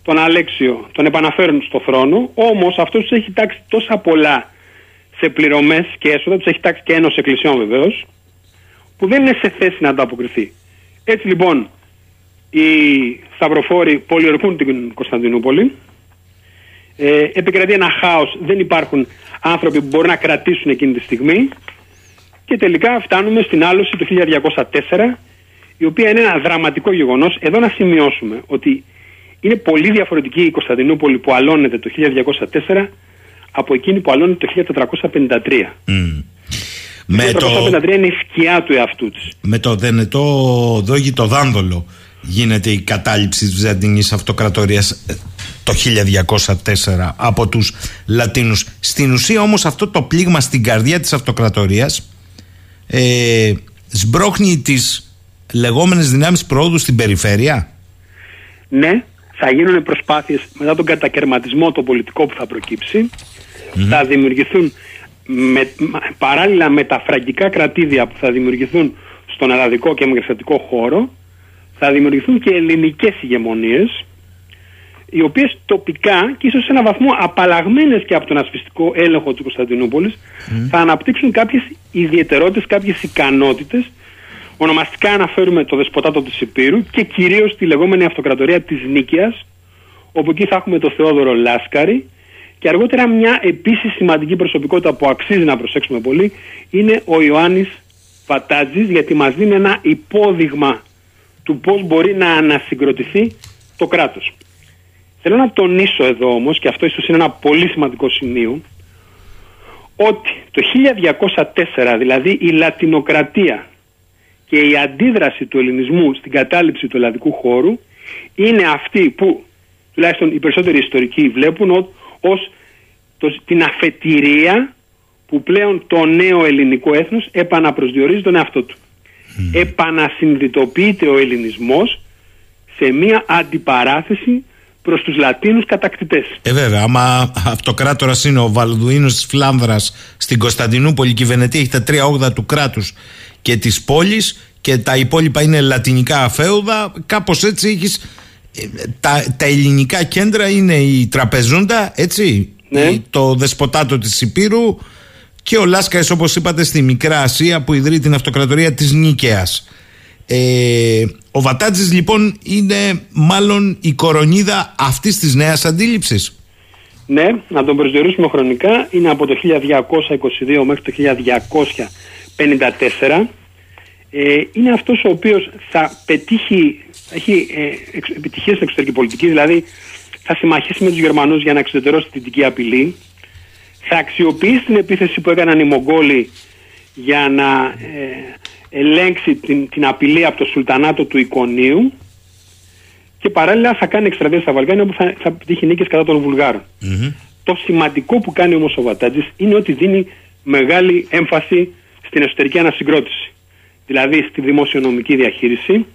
τον Αλέξιο, τον επαναφέρουν στο θρόνο, όμως αυτός τους έχει τάξει τόσα πολλά σε πληρωμές και έσοδα, τους έχει τάξει και ένωση εκκλησιών βεβαίως, που δεν είναι σε θέση να ανταποκριθεί. Έτσι λοιπόν οι σταυροφόροι πολιορκούν την Κωνσταντινούπολη, ε, επικρατεί ένα χάος, δεν υπάρχουν άνθρωποι που μπορούν να κρατήσουν εκείνη τη στιγμή και τελικά φτάνουμε στην άλωση του 1204 η οποία είναι ένα δραματικό γεγονός. Εδώ να σημειώσουμε ότι είναι πολύ διαφορετική η Κωνσταντινούπολη που αλώνεται το 1204 από εκείνη που αλώνεται το 1453. Με το 1453 είναι η σκιά του εαυτού της. Με το δενετό δόγι το δάνδολο γίνεται η κατάληψη της Βυζαντινής Αυτοκρατορίας ε, το 1204 από τους Λατίνους. Στην ουσία όμως αυτό το πλήγμα στην καρδιά της Αυτοκρατορίας ε, σμπρώχνει τις λεγόμενες δυνάμεις προόδου στην περιφέρεια. Ναι, θα γίνουν προσπάθειες μετά τον κατακαιρματισμό το πολιτικό που θα προκύψει. Θα δημιουργηθούν με, παράλληλα με τα φραγκικά κρατήδια που θα δημιουργηθούν στον ελλαδικό και μεγεθυντικό χώρο θα δημιουργηθούν και ελληνικές ηγεμονίες οι οποίες τοπικά και ίσως σε έναν βαθμό απαλλαγμένες και από τον ασφιστικό έλεγχο του Κωνσταντινούπολης θα αναπτύξουν κάποιες ιδιαιτερότητες, κάποιες ικανότητες. Ονομαστικά αναφέρουμε το δεσποτάτο της Υπήρου και κυρίως τη λεγόμενη αυτοκρατορία της Νίκαιας όπου εκεί θα έχουμε το Θεόδωρο Λάσκαρη. Και αργότερα μια επίσης σημαντική προσωπικότητα που αξίζει να προσέξουμε πολύ είναι ο Ιωάννης Βατάτζης γιατί μας δίνει ένα υπόδειγμα του πώς μπορεί να ανασυγκροτηθεί το κράτος. Θέλω να τονίσω εδώ όμως και αυτό ίσως είναι ένα πολύ σημαντικό σημείο ότι το 1204 δηλαδή η λατινοκρατία και η αντίδραση του ελληνισμού στην κατάληψη του ελλαδικού χώρου είναι αυτή που τουλάχιστον οι περισσότεροι ιστορικοί βλέπουν ως το, την αφετηρία που πλέον το νέο ελληνικό έθνος επαναπροσδιορίζει τον εαυτό του. Mm. Επανασυνδυτοποιείται ο ελληνισμός σε μια αντιπαράθεση προς τους Λατίνους κατακτητές. Ε βέβαια, άμα αυτοκράτορας είναι ο Βαλδουίνος της Φλάνδρας στην Κωνσταντινούπολη και η Βενετία έχει τα τρία όγδα του κράτους και της πόλης και τα υπόλοιπα είναι λατινικά αφέουδα, κάπως έτσι έχεις τα, τα ελληνικά κέντρα είναι η Τραπεζούντα, έτσι, ναι. το Δεσποτάτο της Υπήρου και ο Λάσκαρης όπως είπατε στη Μικρά Ασία που ιδρύει την αυτοκρατορία της Νίκαιας. Ε, ο Βατάτζης λοιπόν είναι μάλλον η κορονίδα αυτής της νέας αντίληψης. Ναι, να τον προσδιορίσουμε χρονικά, είναι από το 1222 μέχρι το 1254 ε, είναι αυτός ο οποίος θα πετύχει, έχει ε, επιτυχία στην εξωτερική πολιτική, δηλαδή θα συμμαχίσει με τους Γερμανούς για να εξωτερώσει την δυτική απειλή, θα αξιοποιήσει την επίθεση που έκαναν οι Μογγόλοι για να ε, ελέγξει την, την απειλή από το Σουλτανάτο του Ικονίου και παράλληλα θα κάνει εξτρατεία στα Βαλκάνια όπου θα, θα πετύχει νίκες κατά των βουλγαρων Το σημαντικό που κάνει όμως ο Βατάτζης είναι ότι δίνει μεγάλη έμφαση στην εσωτερική ανασυγκρότηση. Δηλαδή στη δημοσιονομική διαχείριση,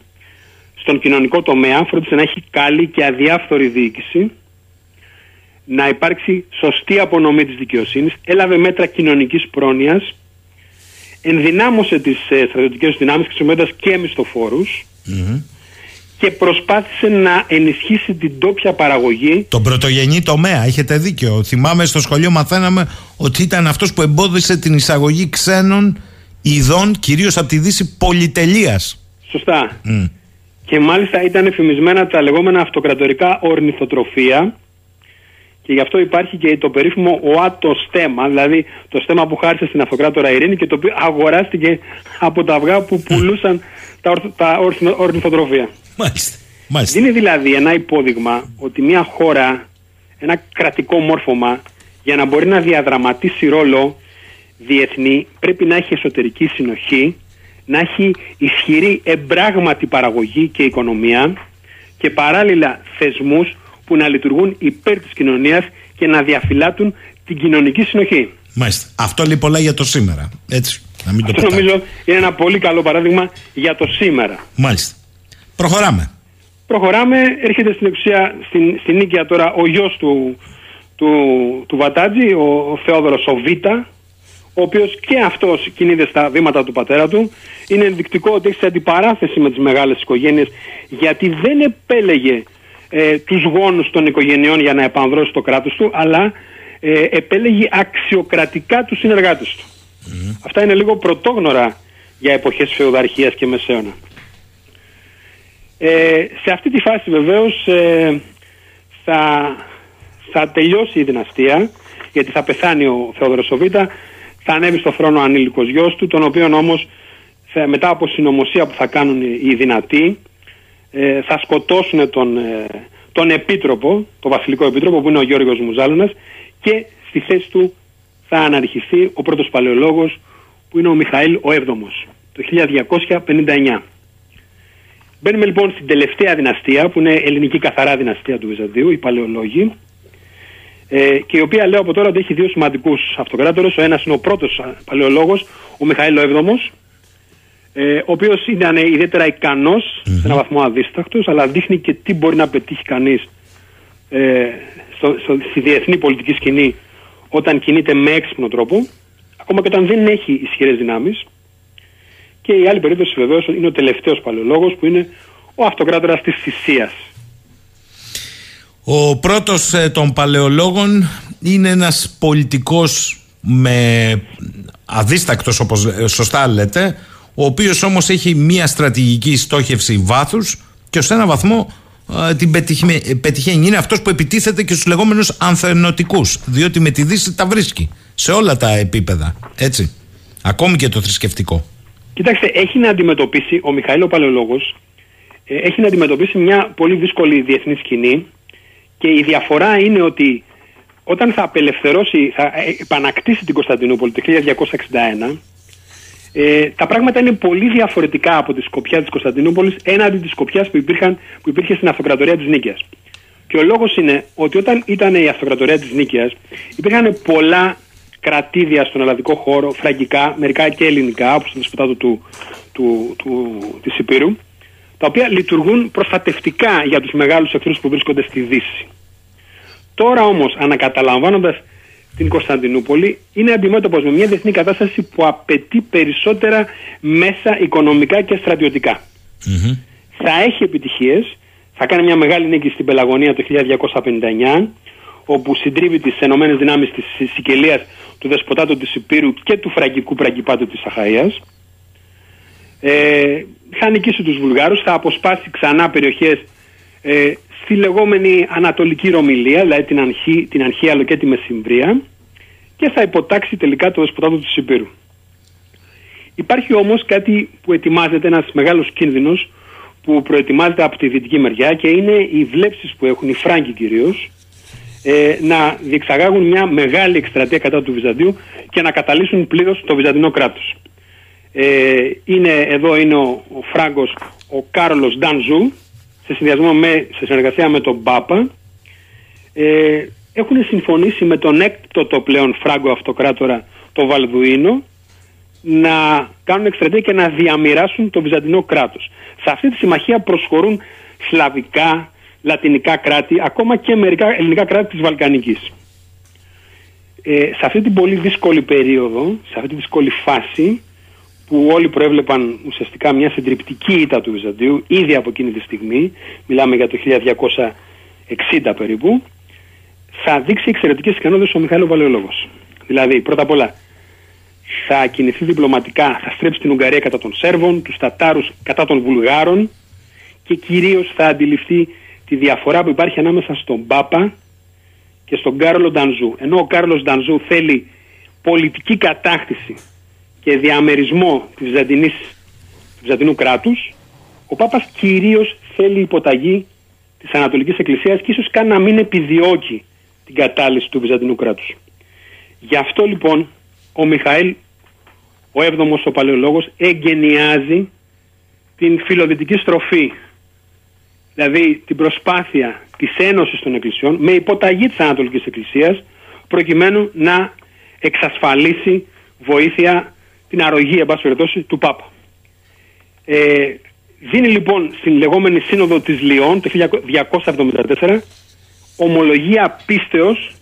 στον κοινωνικό τομέα, φρόντισε να έχει καλή και αδιάφθορη διοίκηση, να υπάρξει σωστή απονομή της δικαιοσύνης, έλαβε μέτρα κοινωνικής πρόνοιας, ενδυνάμωσε τις ε, στρατιωτικές δυνάμεις χρησιμοποιώντας και μισθοφόρους και προσπάθησε να ενισχύσει την τόπια παραγωγή. Τον πρωτογενή τομέα, έχετε δίκιο. Θυμάμαι στο σχολείο μαθαίναμε ότι ήταν αυτός που εμπόδισε την εισαγωγή ξένων ειδών κυρίως από τη Δύση πολυτελείας. Σωστά. Και μάλιστα ήταν εφημισμένα τα λεγόμενα αυτοκρατορικά ορνηθοτροφία και γι' αυτό υπάρχει και το περίφημο ΟΑΤΟ στέμα, δηλαδή το στέμα που χάρισε στην αυτοκράτορα Ειρήνη και το οποίο αγοράστηκε από τα αυγά που πουλούσαν τα, ορθ, τα ορνηθοτροφία. Μάλιστα. Μάλιστα. Είναι δηλαδή ένα υπόδειγμα ότι μια χώρα, ένα κρατικό μόρφωμα, για να μπορεί να διαδραματίσει ρόλο διεθνή, πρέπει να έχει εσωτερική συνοχή, να έχει ισχυρή εμπράγματη παραγωγή και οικονομία και παράλληλα θεσμούς που να λειτουργούν υπέρ της κοινωνίας και να διαφυλάτουν την κοινωνική συνοχή. Μάλιστα. Αυτό λέει πολλά για το σήμερα. Έτσι. Να μην το Αυτό πετάμε. νομίζω είναι ένα πολύ καλό παράδειγμα για το σήμερα. Μάλιστα. Προχωράμε. Προχωράμε, έρχεται στην εξουσία, στην, στην Νίκαια τώρα ο γιος του, του, του Βατάτζη, ο, ο Θεόδωρος ο Β, ο οποίος και αυτός κινείται στα βήματα του πατέρα του. Είναι ενδεικτικό ότι έχει σε αντιπαράθεση με τις μεγάλες οικογένειες γιατί δεν επέλεγε ε, τους γόνους των οικογενειών για να επανδρώσει το κράτος του, αλλά ε, επέλεγε αξιοκρατικά τους συνεργάτες του. Αυτά είναι λίγο πρωτόγνωρα για εποχές φεουδαρχίας και μεσαίωνα. Ε, σε αυτή τη φάση βεβαίως ε, θα, θα τελειώσει η δυναστεία γιατί θα πεθάνει ο Θεόδωρος ο Β, θα ανέβει στο θρόνο ο ανήλικος γιος του τον οποίον όμως θα- μετά από συνωμοσία που θα κάνουν οι, οι δυνατοί ε, θα σκοτώσουν τον, ε, τον επίτροπο, τον βασιλικό επίτροπο που είναι ο Γιώργος Μουζάλωνας και στη θέση του θα αναρχιστεί ο πρώτος παλαιολόγος που είναι ο Μιχαήλ ο Έβδομος το 1259. Μπαίνουμε λοιπόν στην τελευταία δυναστεία που είναι ελληνική καθαρά δυναστεία του Βυζαντίου, οι παλαιολόγοι ε, και η οποία λέω από τώρα ότι έχει δύο σημαντικούς αυτοκράτορες. Ο ένας είναι ο πρώτος α, παλαιολόγος, ο Μιχαήλ ο Έβδομος ε, ο οποίος ήταν ιδιαίτερα ικανός, σε έναν βαθμό αδίστακτος, αλλά δείχνει και τι μπορεί να πετύχει κανείς ε, στο, στο, στη διεθνή πολιτική σκηνή όταν κινείται με έξυπνο τρόπο, ακόμα και όταν δεν έχει ισχυρές δυνάμεις. Και η άλλη περίπτωση βεβαίως είναι ο τελευταίος παλαιολόγος που είναι ο αυτοκράτορας της Θησίας. Ο πρώτος ε, των παλαιολόγων είναι ένας πολιτικός με αδίστακτος όπως ε, σωστά λέτε ο οποίος όμως έχει μια στρατηγική στόχευση βάθους και ως ένα βαθμό ε, την πετυχη- ε, πετυχαίνει. Είναι αυτός που επιτίθεται και στους λεγόμενους ανθενωτικούς διότι με τη Δύση τα βρίσκει σε όλα τα επίπεδα. Έτσι. Ακόμη και το θρησκευτικό. Κοιτάξτε, έχει να αντιμετωπίσει, ο Μιχαήλ ο Παλαιολόγος, ε, έχει να αντιμετωπίσει μια πολύ δύσκολη διεθνή σκηνή και η διαφορά είναι ότι όταν θα απελευθερώσει, θα ε, επανακτήσει την Κωνσταντινούπολη το 1261, ε, τα πράγματα είναι πολύ διαφορετικά από τη σκοπιά της Κωνσταντινούπολης έναντι της σκοπιάς που, υπήρχαν, που υπήρχε στην αυτοκρατορία της Νίκαιας. Και ο λόγος είναι ότι όταν ήταν η αυτοκρατορία της Νίκαιας υπήρχαν πολλά κρατήδια στον ελλαδικό χώρο, φραγκικά, μερικά και ελληνικά, όπως το δεσποτάτο του, του, του, της Υπήρου, τα οποία λειτουργούν προστατευτικά για τους μεγάλους εχθρούς που βρίσκονται στη Δύση. Τώρα όμως ανακαταλαμβάνοντας την Κωνσταντινούπολη είναι αντιμέτωπος με μια διεθνή κατάσταση που απαιτεί περισσότερα μέσα οικονομικά και στρατιωτικά. Θα έχει επιτυχίες, θα κάνει μια μεγάλη νίκη στην Πελαγωνία το 1259 όπου συντρίβει τις ενωμένες δυνάμεις της Σικελίας του Δεσποτάτου της Υπήρου και του Φραγκικού Πραγκυπάτου της Αχαΐας ε, θα νικήσει τους Βουλγάρους, θα αποσπάσει ξανά περιοχές ε, στη λεγόμενη Ανατολική Ρωμιλία, δηλαδή την, Αρχή, την Αρχαία αλλά και τη Μεσημβρία και θα υποτάξει τελικά το δεσποτάτο της Υπήρου. Υπάρχει όμως κάτι που ετοιμάζεται, ένας μεγάλος κίνδυνος που προετοιμάζεται από τη δυτική μεριά και είναι οι βλέψεις που έχουν οι Φράγκοι κυρίως ε, να διεξαγάγουν μια μεγάλη εκστρατεία κατά του Βυζαντίου και να καταλύσουν πλήρως το Βυζαντινό κράτος. Ε, είναι, εδώ είναι ο, ο Φράγκος ο Κάρολος Ντανζού σε συνδυασμό με, σε συνεργασία με τον Πάπα ε, έχουν συμφωνήσει με τον έκτοτο πλέον Φράγκο αυτοκράτορα το Βαλδουίνο να κάνουν εκστρατεία και να διαμοιράσουν το Βυζαντινό κράτος. Σε αυτή τη συμμαχία προσχωρούν σλαβικά, λατινικά κράτη, ακόμα και μερικά ελληνικά κράτη της Βαλκανικής. Ε, σε αυτή την πολύ δύσκολη περίοδο, σε αυτή τη δύσκολη φάση, που όλοι προέβλεπαν ουσιαστικά μια συντριπτική ήττα του Βυζαντίου, ήδη από εκείνη τη στιγμή, μιλάμε για το 1260 περίπου, θα δείξει εξαιρετικές ικανότητες ο Μιχαήλ Βαλαιολόγος. Δηλαδή, πρώτα απ' όλα, θα κινηθεί διπλωματικά, θα στρέψει την Ουγγαρία κατά των Σέρβων, τους Τατάρους κατά των Βουλγάρων και κυρίως θα αντιληφθεί τη διαφορά που υπάρχει ανάμεσα στον Πάπα και στον Κάρλο Ντανζού. Ενώ ο Κάρλος Ντανζού θέλει πολιτική κατάκτηση και διαμερισμό της Βυζαντινής, του Βυζαντινού κράτους, ο Πάπας κυρίως θέλει υποταγή της Ανατολικής Εκκλησίας και ίσως καν να μην επιδιώκει την κατάλυση του Βυζαντινού κράτους. Γι' αυτό λοιπόν ο Μιχαήλ, ο έβδομος ο παλαιολόγος, εγκαινιάζει την φιλοδυτική στροφή. Δηλαδή την προσπάθεια της ένωσης των εκκλησιών με υποταγή της Ανατολικής Εκκλησίας προκειμένου να εξασφαλίσει βοήθεια την αρρωγή εν περιπτώσει του Πάπα. Ε, δίνει λοιπόν στην λεγόμενη σύνοδο της Λιών το 1274 ομολογία πίστεως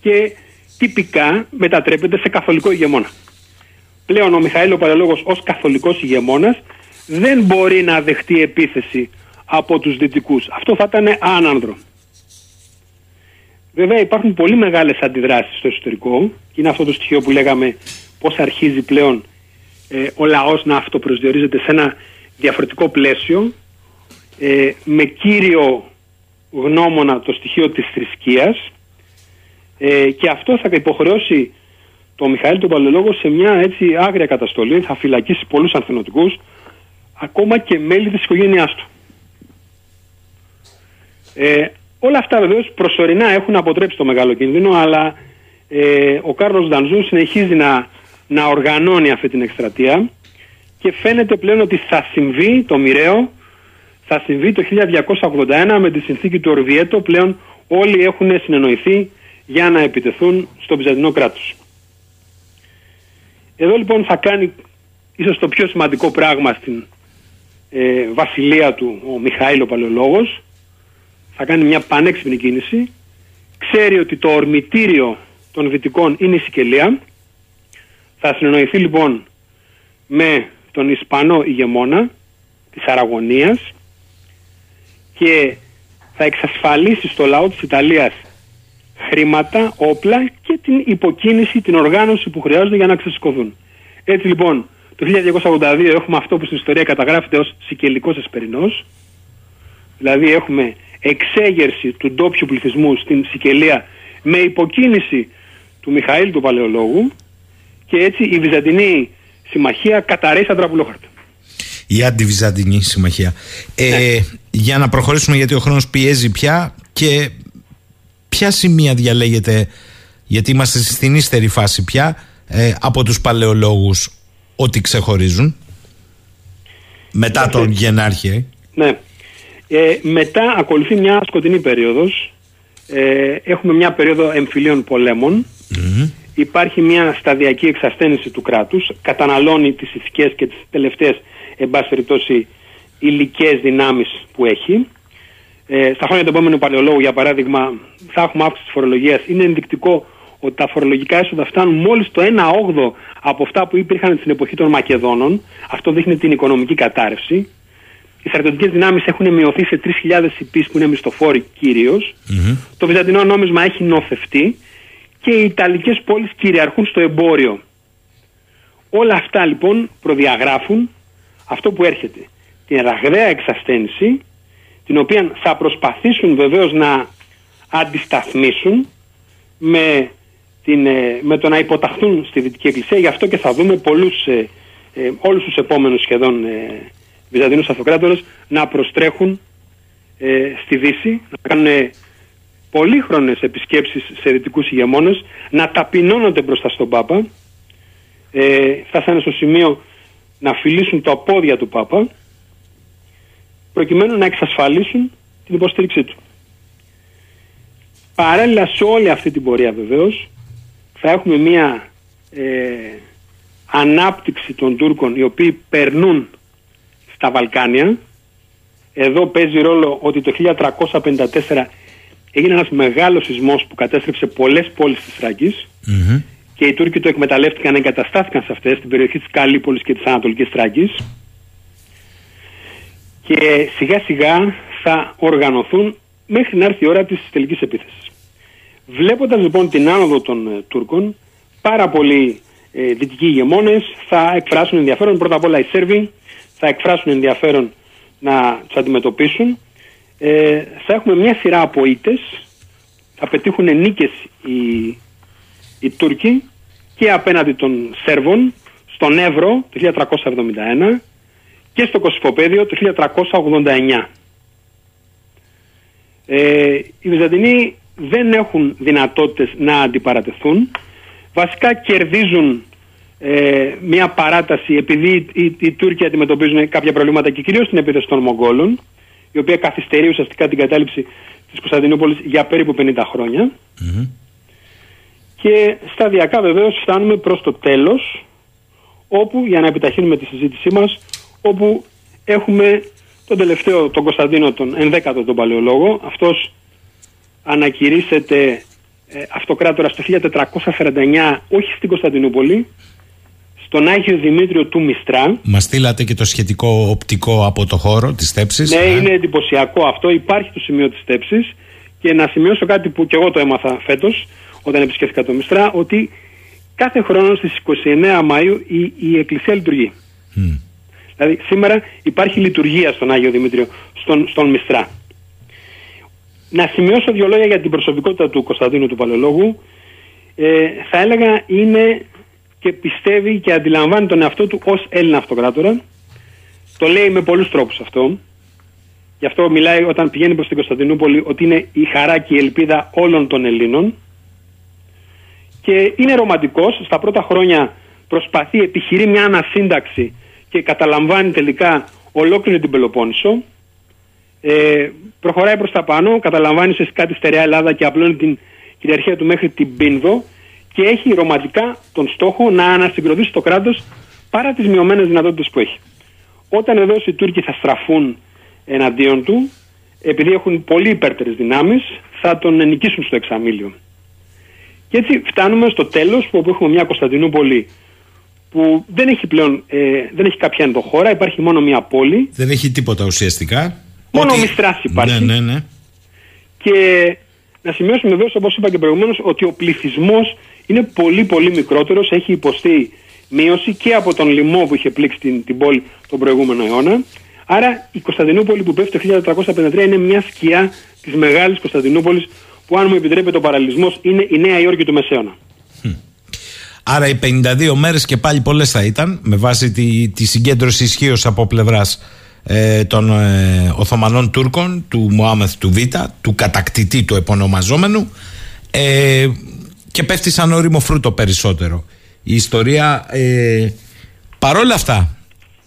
και τυπικά μετατρέπεται σε καθολικό ηγεμόνα. Πλέον ο Μιχαήλ ο Παλαιολόγος ως καθολικός ηγεμόνας δεν μπορεί να δεχτεί επίθεση από τους δυτικούς. Αυτό θα ήταν άνανδρο. Βέβαια υπάρχουν πολύ μεγάλες αντιδράσεις στο εσωτερικό και είναι αυτό το στοιχείο που λέγαμε πώς αρχίζει πλέον ε, ο λαός να αυτοπροσδιορίζεται σε ένα διαφορετικό πλαίσιο ε, με κύριο γνώμονα το στοιχείο της θρησκείας ε, και αυτό θα υποχρεώσει το Μιχαήλ τον Παλαιολόγο σε μια έτσι άγρια καταστολή, θα φυλακίσει πολλούς ανθενωτικούς, ακόμα και μέλη της οικογένειάς του. Ε, όλα αυτά βεβαίως προσωρινά έχουν αποτρέψει το μεγάλο κίνδυνο, αλλά ε, ο Κάρλος Ντανζού συνεχίζει να, να οργανώνει αυτή την εκστρατεία και φαίνεται πλέον ότι θα συμβεί το μοιραίο, θα συμβεί το 1281 με τη συνθήκη του Ορβιέτο, πλέον όλοι έχουν συνεννοηθεί για να επιτεθούν στο Βυζαντινό κράτος. Εδώ λοιπόν θα κάνει ίσως το πιο σημαντικό πράγμα στην ε, βασιλεία του ο Μιχαήλ ο Παλαιολόγος. Θα κάνει μια πανέξυπνη κίνηση. Ξέρει ότι το ορμητήριο των Βυτικών είναι η Σικελία θα συνεννοηθεί λοιπόν με τον Ισπανό ηγεμόνα της Αραγωνίας και θα εξασφαλίσει στο λαό της Ιταλίας χρήματα, όπλα και την υποκίνηση, την οργάνωση που χρειάζονται για να ξεσηκωθούν. Έτσι λοιπόν, το 1282 έχουμε αυτό που στην ιστορία καταγράφεται ως Σικελικός Εσπερινός, δηλαδή έχουμε εξέγερση του ντόπιου πληθυσμού στην Σικελία με υποκίνηση του Μιχαήλ του Παλαιολόγου και έτσι η Βυζαντινή Συμμαχία καταρρέει σαν τραπουλόχαρτα. Η Αντιβυζαντινή Συμμαχία. Ε, ναι. Για να προχωρήσουμε γιατί ο χρόνος πιέζει πια και ποια σημεία διαλέγετε, γιατί είμαστε στην ύστερη φάση πια, ε, από τους παλαιολόγους ότι ξεχωρίζουν μετά τον Γενάρχη. Ε; Ναι. Ε, μετά ακολουθεί μια σκοτεινή περίοδος. Ε, έχουμε μια περίοδο εμφυλίων Υπάρχει μια σταδιακή εξασθένηση του κράτους. Καταναλώνει τις ηθικές και τις τελευταίες, εν πάση περιπτώσει, υλικές δυνάμεις που έχει. Ε, στα χρόνια του επόμενου παλαιολόγου, για παράδειγμα, θα έχουμε αύξηση της φορολογίας. Είναι ενδεικτικό ότι τα φορολογικά έσοδα φτάνουν μόλις το 1 8 από αυτά που υπήρχαν στην εποχή των Μακεδόνων. Αυτό δείχνει την οικονομική κατάρρευση. Οι στρατιωτικές δυνάμεις έχουν μειωθεί σε 3.000 υπεί που είναι μισθοφόροι Το βυζαντινό νόμισμα έχει νοθευτεί και οι Ιταλικές πόλεις κυριαρχούν στο εμπόριο. Όλα αυτά λοιπόν προδιαγράφουν αυτό που έρχεται. Την ραγδαία εξασθένηση την οποία θα προσπαθήσουν βεβαίως να αντισταθμίσουν με, την, ε, με το να υποταχθούν στη Δυτική Εκκλησία. Γι' αυτό και θα δούμε πολλούς, ε, ε, όλους τους επόμενους σχεδόν ε, Βυζαντινούς Αυτοκράτορες να προστρέχουν ε, στη Δύση, να κάνουν πολύχρονες επισκέψεις σε δυτικούς ηγεμόνες, να ταπεινώνονται μπροστά στον Πάπα. Ε, φτάσανε στο σημείο να φιλήσουν τα πόδια του Πάπα προκειμένου να εξασφαλίσουν την υποστήριξή του. Παράλληλα σε όλη αυτή την πορεία βεβαίως θα έχουμε μια ε, ανάπτυξη των Τούρκων οι οποίοι περνούν στα Βαλκάνια. Εδώ παίζει ρόλο ότι το 1354 έγινε ένας μεγάλος σεισμός που κατέστρεψε πολλές πόλεις της θρακης και οι Τούρκοι το εκμεταλλεύτηκαν, εγκαταστάθηκαν σε αυτές στην περιοχή της Καλύπολης και της Ανατολικής Θράκης και σιγά σιγά θα οργανωθούν μέχρι να έρθει η ώρα της τελικής επίθεσης. Βλέποντας λοιπόν την άνοδο των ε, Τούρκων, πάρα πολλοί ε, δυτικοί ηγεμόνες θα εκφράσουν ενδιαφέρον, πρώτα απ' όλα οι Σέρβοι θα εκφράσουν ενδιαφέρον να τους αντιμετωπίσουν. Ε, θα έχουμε μια σειρά από ήττες, θα πετύχουν νίκες οι, οι Τούρκοι και απέναντι των Σέρβων στον Εύρο το 1371 και στο Κωσυφοπαίδιο το 1389. Ε, οι Βυζαντινοί δεν έχουν δυνατότητες να αντιπαρατεθούν. Βασικά κερδίζουν ε, μια παράταση επειδή οι, οι, Τούρκοι αντιμετωπίζουν κάποια προβλήματα και κυρίως την επίθεση των Μογγόλων η οποία καθυστερεί ουσιαστικά την κατάληψη της Κωνσταντινούπολης για περίπου 50 χρονια και σταδιακά βεβαίως φτάνουμε προς το τέλος όπου για να επιταχύνουμε τη συζήτησή μας όπου έχουμε τον τελευταίο, τον Κωνσταντίνο, τον 11ο τον Παλαιολόγο. Αυτός ανακηρύσσεται ε, αυτοκράτορα το 1449 όχι στην Κωνσταντινούπολη, στον Άγιο Δημήτριο του Μιστρά. Μα στείλατε και το σχετικό οπτικό από το χώρο της στέψης. Ναι, ναι, είναι εντυπωσιακό αυτό. Υπάρχει το σημείο της στέψης. Και να σημειώσω κάτι που και εγώ το έμαθα φέτος, όταν επισκέφθηκα το Μιστρά, ότι κάθε χρόνο στις 29 Μαου η, η Εκκλησία λειτουργεί. Δηλαδή σήμερα υπάρχει λειτουργία στον Άγιο Δημήτριο, στον, στον Μιστρά. Να σημειώσω δύο λόγια για την προσωπικότητα του Κωνσταντίνου του Παλαιολόγου. Ε, θα έλεγα είναι και πιστεύει και αντιλαμβάνει τον εαυτό του ως Έλληνα αυτοκράτορα. Το λέει με πολλούς τρόπους αυτό. Γι' αυτό μιλάει όταν πηγαίνει προς την Κωνσταντινούπολη ότι είναι η χαρά και η ελπίδα όλων των Ελλήνων. Και είναι ρομαντικός. Στα πρώτα χρόνια προσπαθεί, επιχειρεί μια ανασύνταξη και καταλαμβάνει τελικά ολόκληρη την Πελοπόννησο. Ε, προχωράει προς τα πάνω, καταλαμβάνει σε κάτι στερεά Ελλάδα και απλώνει την κυριαρχία του μέχρι την Πίνδο και έχει ρομαντικά τον στόχο να ανασυγκροτήσει το κράτος παρά τις μειωμένες δυνατότητες που έχει. Όταν εδώ οι Τούρκοι θα στραφούν εναντίον του, επειδή έχουν πολύ υπέρτερες δυνάμεις, θα τον νικήσουν στο εξαμήλιο. Και έτσι φτάνουμε στο τέλος που έχουμε μια Κωνσταντινούπολη που δεν έχει πλέον ε, δεν έχει κάποια ενδοχώρα, υπάρχει μόνο μια πόλη. Δεν έχει τίποτα ουσιαστικά. Μόνο Ότι... μιστράς υπάρχει. Ναι, ναι, ναι. Και να σημειώσουμε βεβαίω, όπως είπα και προηγουμένως, ότι ο πληθυσμός είναι πολύ πολύ μικρότερος, έχει υποστεί μείωση και από τον λοιμό που είχε πλήξει την, την πόλη τον προηγούμενο αιώνα. Άρα η Κωνσταντινούπολη που πέφτει το 1453 είναι μια σκιά της μεγάλης Κωνσταντινούπολης που, αν μου επιτρέπεται ο παραλληλισμός, είναι η Νέα Υόρκη του Μεσαίωνα. Άρα οι 52 μέρες και πάλι πολλές θα ήταν, με βάση τη, τη συγκέντρωση ισχύως από πλευράς ε, των ε, Οθωμανών Τούρκων, του Μωάμεθ του Β, του κατακτητή του επωνομαζόμενου. Ε, και πέφτει σαν όριμο φρούτο περισσότερο. Η ιστορία ε, παρόλα αυτά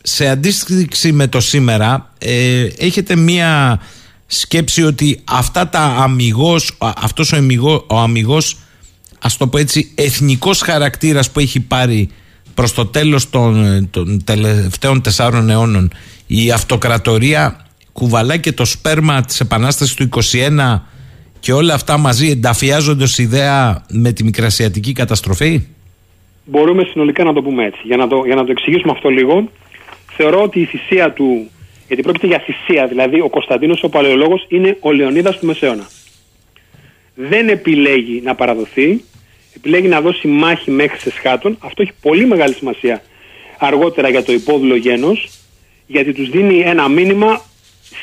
σε αντίστοιξη με το σήμερα ε, έχετε μία σκέψη ότι αυτά τα αμυγός, αυτός ο, αμυγό, ο αμυγός ας το πω έτσι εθνικός χαρακτήρας που έχει πάρει προς το τέλος των, των τελευταίων τεσσάρων αιώνων η αυτοκρατορία κουβαλάει και το σπέρμα της επανάστασης του 21 και όλα αυτά μαζί ενταφιάζονται ως ιδέα με τη μικρασιατική καταστροφή; Μπορούμε συνολικά να το πούμε έτσι. Για να το, για να το εξηγήσουμε αυτό λίγο, θεωρώ ότι η θυσία του, γιατί πρόκειται για θυσία, δηλαδή ο Κωνσταντίνος ο Παλαιολόγος είναι ο Λεωνίδας του Μεσαίωνα. Δεν επιλέγει να παραδοθεί, επιλέγει να δώσει μάχη μέχρι σε σχάτων. Αυτό έχει πολύ μεγάλη σημασία αργότερα για το υπόδουλο γένος, γιατί τους δίνει ένα μήνυμα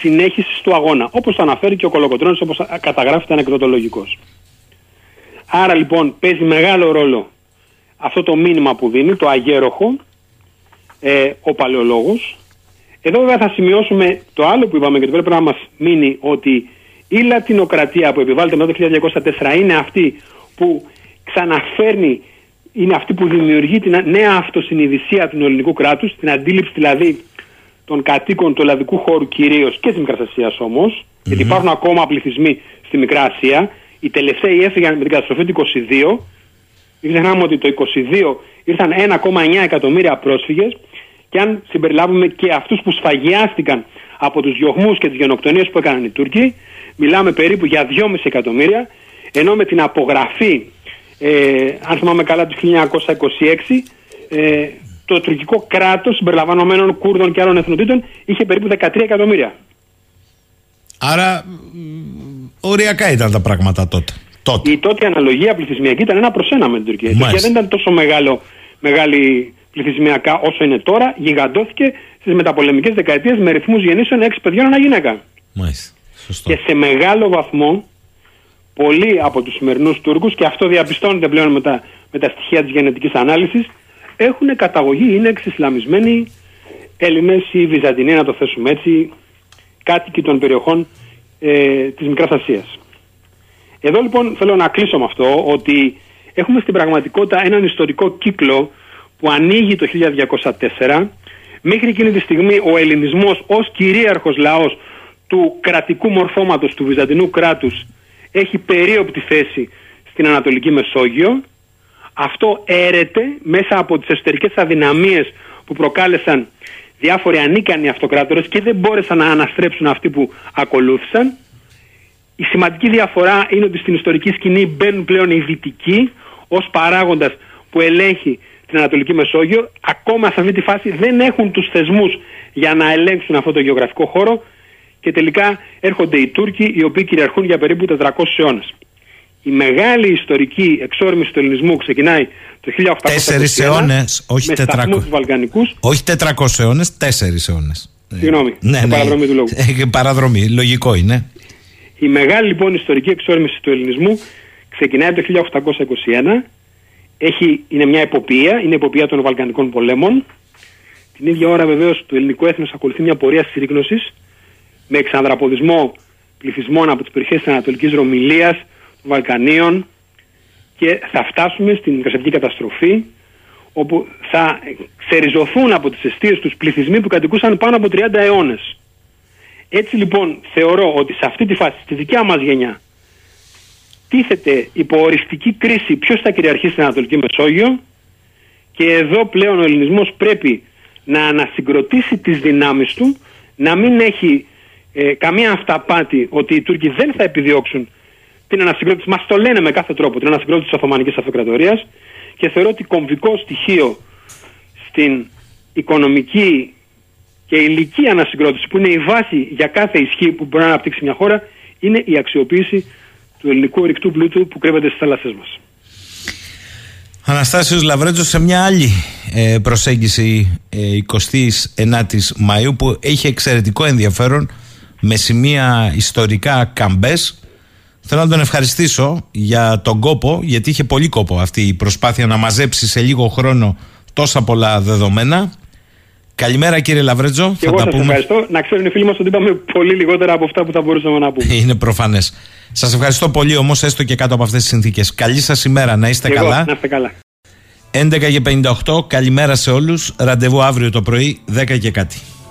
συνέχισης του αγώνα. Όπως το αναφέρει και ο Κολοκοτρόνης, όπως καταγράφεται ανεκδοτολογικός. Άρα λοιπόν παίζει μεγάλο ρόλο αυτό το μήνυμα που δίνει, το αγέροχο, ε, ο παλαιολόγος. Εδώ βέβαια θα σημειώσουμε το άλλο που είπαμε και το πρέπει να μας μείνει ότι η λατινοκρατία που επιβάλλεται μετά το 1904 είναι αυτή που ξαναφέρνει, είναι αυτή που δημιουργεί την νέα αυτοσυνειδησία του ελληνικού κράτους, την αντίληψη δηλαδή των κατοίκων του ελλαδικού χώρου κυρίως και της Μικράς Ασίας όμως, mm-hmm. γιατί υπάρχουν ακόμα πληθυσμοί στη Μικρά Ασία. Οι τελευταίοι έφυγαν με την καταστροφή του 22. Μην ξεχνάμε ότι το 22 ήρθαν 1,9 εκατομμύρια πρόσφυγες και αν συμπεριλάβουμε και αυτούς που σφαγιάστηκαν από τους διωγμού και τις γενοκτονίες που έκαναν οι Τούρκοι, μιλάμε περίπου για 2,5 εκατομμύρια. Ενώ με την απογραφή, ε, αν θυμάμαι καλά, τους 1926, ε, το τουρκικό κράτος συμπεριλαμβανομένων Κούρδων και άλλων εθνοτήτων είχε περίπου 13 εκατομμύρια. Άρα οριακά ήταν τα πράγματα τότε. τότε. Η τότε αναλογία πληθυσμιακή ήταν ένα προς ένα με την Τουρκία. Η Τουρκία δεν ήταν τόσο μεγάλο μεγάλη πληθυσμιακά όσο είναι τώρα, γιγαντώθηκε στις μεταπολεμικές δεκαετίες με ρυθμούς γεννήσεων 6 παιδιών ανά γυναίκα. Μάλιστα. Σωστό. Και σε μεγάλο βαθμό πολλοί από τους σημερινούς Τούρκους, και αυτό διαπιστώνεται πλέον με τα, με τα στοιχεία της γενετικής ανάλυσης, έχουν καταγωγή, είναι εξισλαμισμένοι. Έλληνες ή Βυζαντινοί, να το θέσουμε έτσι, κάτοικοι των περιοχών ε, της Μικράς Ασίας. Εδώ λοιπόν θέλω να κλείσω με αυτό ότι έχουμε στην πραγματικότητα έναν ιστορικό κύκλο που ανοίγει το 1204 μέχρι εκείνη τη στιγμή ο ελληνισμός ως κυρίαρχος λαός του κρατικού μορφώματος του Βυζαντινού κράτους έχει περίοπτη θέση στην Ανατολική Μεσόγειο αυτό έρεται μέσα από τις εσωτερικές αδυναμίες που προκάλεσαν διάφοροι ανίκανοι αυτοκράτορες και δεν μπόρεσαν να αναστρέψουν αυτοί που ακολούθησαν η σημαντική διαφορά είναι ότι στην ιστορική σκηνή μπαίνουν πλέον οι δυτικοί ως παράγοντας που ελέγχει την Ανατολική Μεσόγειο. Ακόμα σε αυτή τη φάση δεν έχουν τους θεσμούς για να ελέγξουν αυτό το γεωγραφικό χώρο και τελικά έρχονται οι Τούρκοι οι οποίοι κυριαρχούν για περίπου 400 αιώνες. Η μεγάλη ιστορική εξόρμηση του ελληνισμού ξεκινάει το 1821 Τέσσερι αιώνες, όχι με σταθμούς 400. τους Βαλκανικούς. Όχι 400 αιώνες, τέσσερις αιώνες. Συγγνώμη, Ναι, το ναι. παραδρομή του λόγου. Ε, παραδρομή, λογικό είναι. Η μεγάλη λοιπόν ιστορική εξόρμηση του ελληνισμού ξεκινάει το 1821. Έχει, είναι μια εποπία, είναι εποπία των Βαλκανικών πολέμων. Την ίδια ώρα βεβαίως το ελληνικό έθνος ακολουθεί μια πορεία συρρήγνωση με εξανδραποδισμό πληθυσμών από τις περιοχές της Ανατολικής Ρωμιλίας, των Βαλκανίων και θα φτάσουμε στην μικρασιατική καταστροφή όπου θα ξεριζωθούν από τις αιστείες τους πληθυσμοί που κατοικούσαν πάνω από 30 αιώνες. Έτσι λοιπόν θεωρώ ότι σε αυτή τη φάση, στη δικιά μας γενιά, τίθεται υπό οριστική κρίση ποιος θα κυριαρχήσει στην Ανατολική Μεσόγειο και εδώ πλέον ο ελληνισμός πρέπει να ανασυγκροτήσει τις δυνάμεις του, να μην έχει ε, καμία αυταπάτη ότι οι Τούρκοι δεν θα επιδιώξουν την ανασυγκρότηση, μας το λένε με κάθε τρόπο, την ανασυγκρότηση της Οθωμανικής Αυτοκρατορίας και θεωρώ ότι κομβικό στοιχείο στην οικονομική και ηλική ανασυγκρότηση που είναι η βάση για κάθε ισχύ που μπορεί να αναπτύξει μια χώρα είναι η αξιοποίηση του ελληνικού ορυκτού πλούτου που κρύβεται στις θάλασσές μας. Αναστάσιος Λαβρέτζος σε μια άλλη ε, προσέγγιση ε, 29ης Μαΐου που έχει εξαιρετικό ενδιαφέρον με σημεία ιστορικά καμπές Θέλω να τον ευχαριστήσω για τον κόπο, γιατί είχε πολύ κόπο αυτή η προσπάθεια να μαζέψει σε λίγο χρόνο τόσα πολλά δεδομένα. Καλημέρα κύριε Λαβρέτζο. Και εγώ σας ευχαριστώ. Να ξέρουν οι φίλοι μας ότι είπαμε πολύ λιγότερα από αυτά που θα μπορούσαμε να πούμε. Είναι προφανές. Σας ευχαριστώ πολύ όμως έστω και κάτω από αυτές τις συνθήκες. Καλή σας ημέρα, να είστε Και εγώ, καλά. να είστε καλά. 11 και 58, καλημέρα σε όλους. Ραντεβού αύριο το πρωί, 10 και κάτι.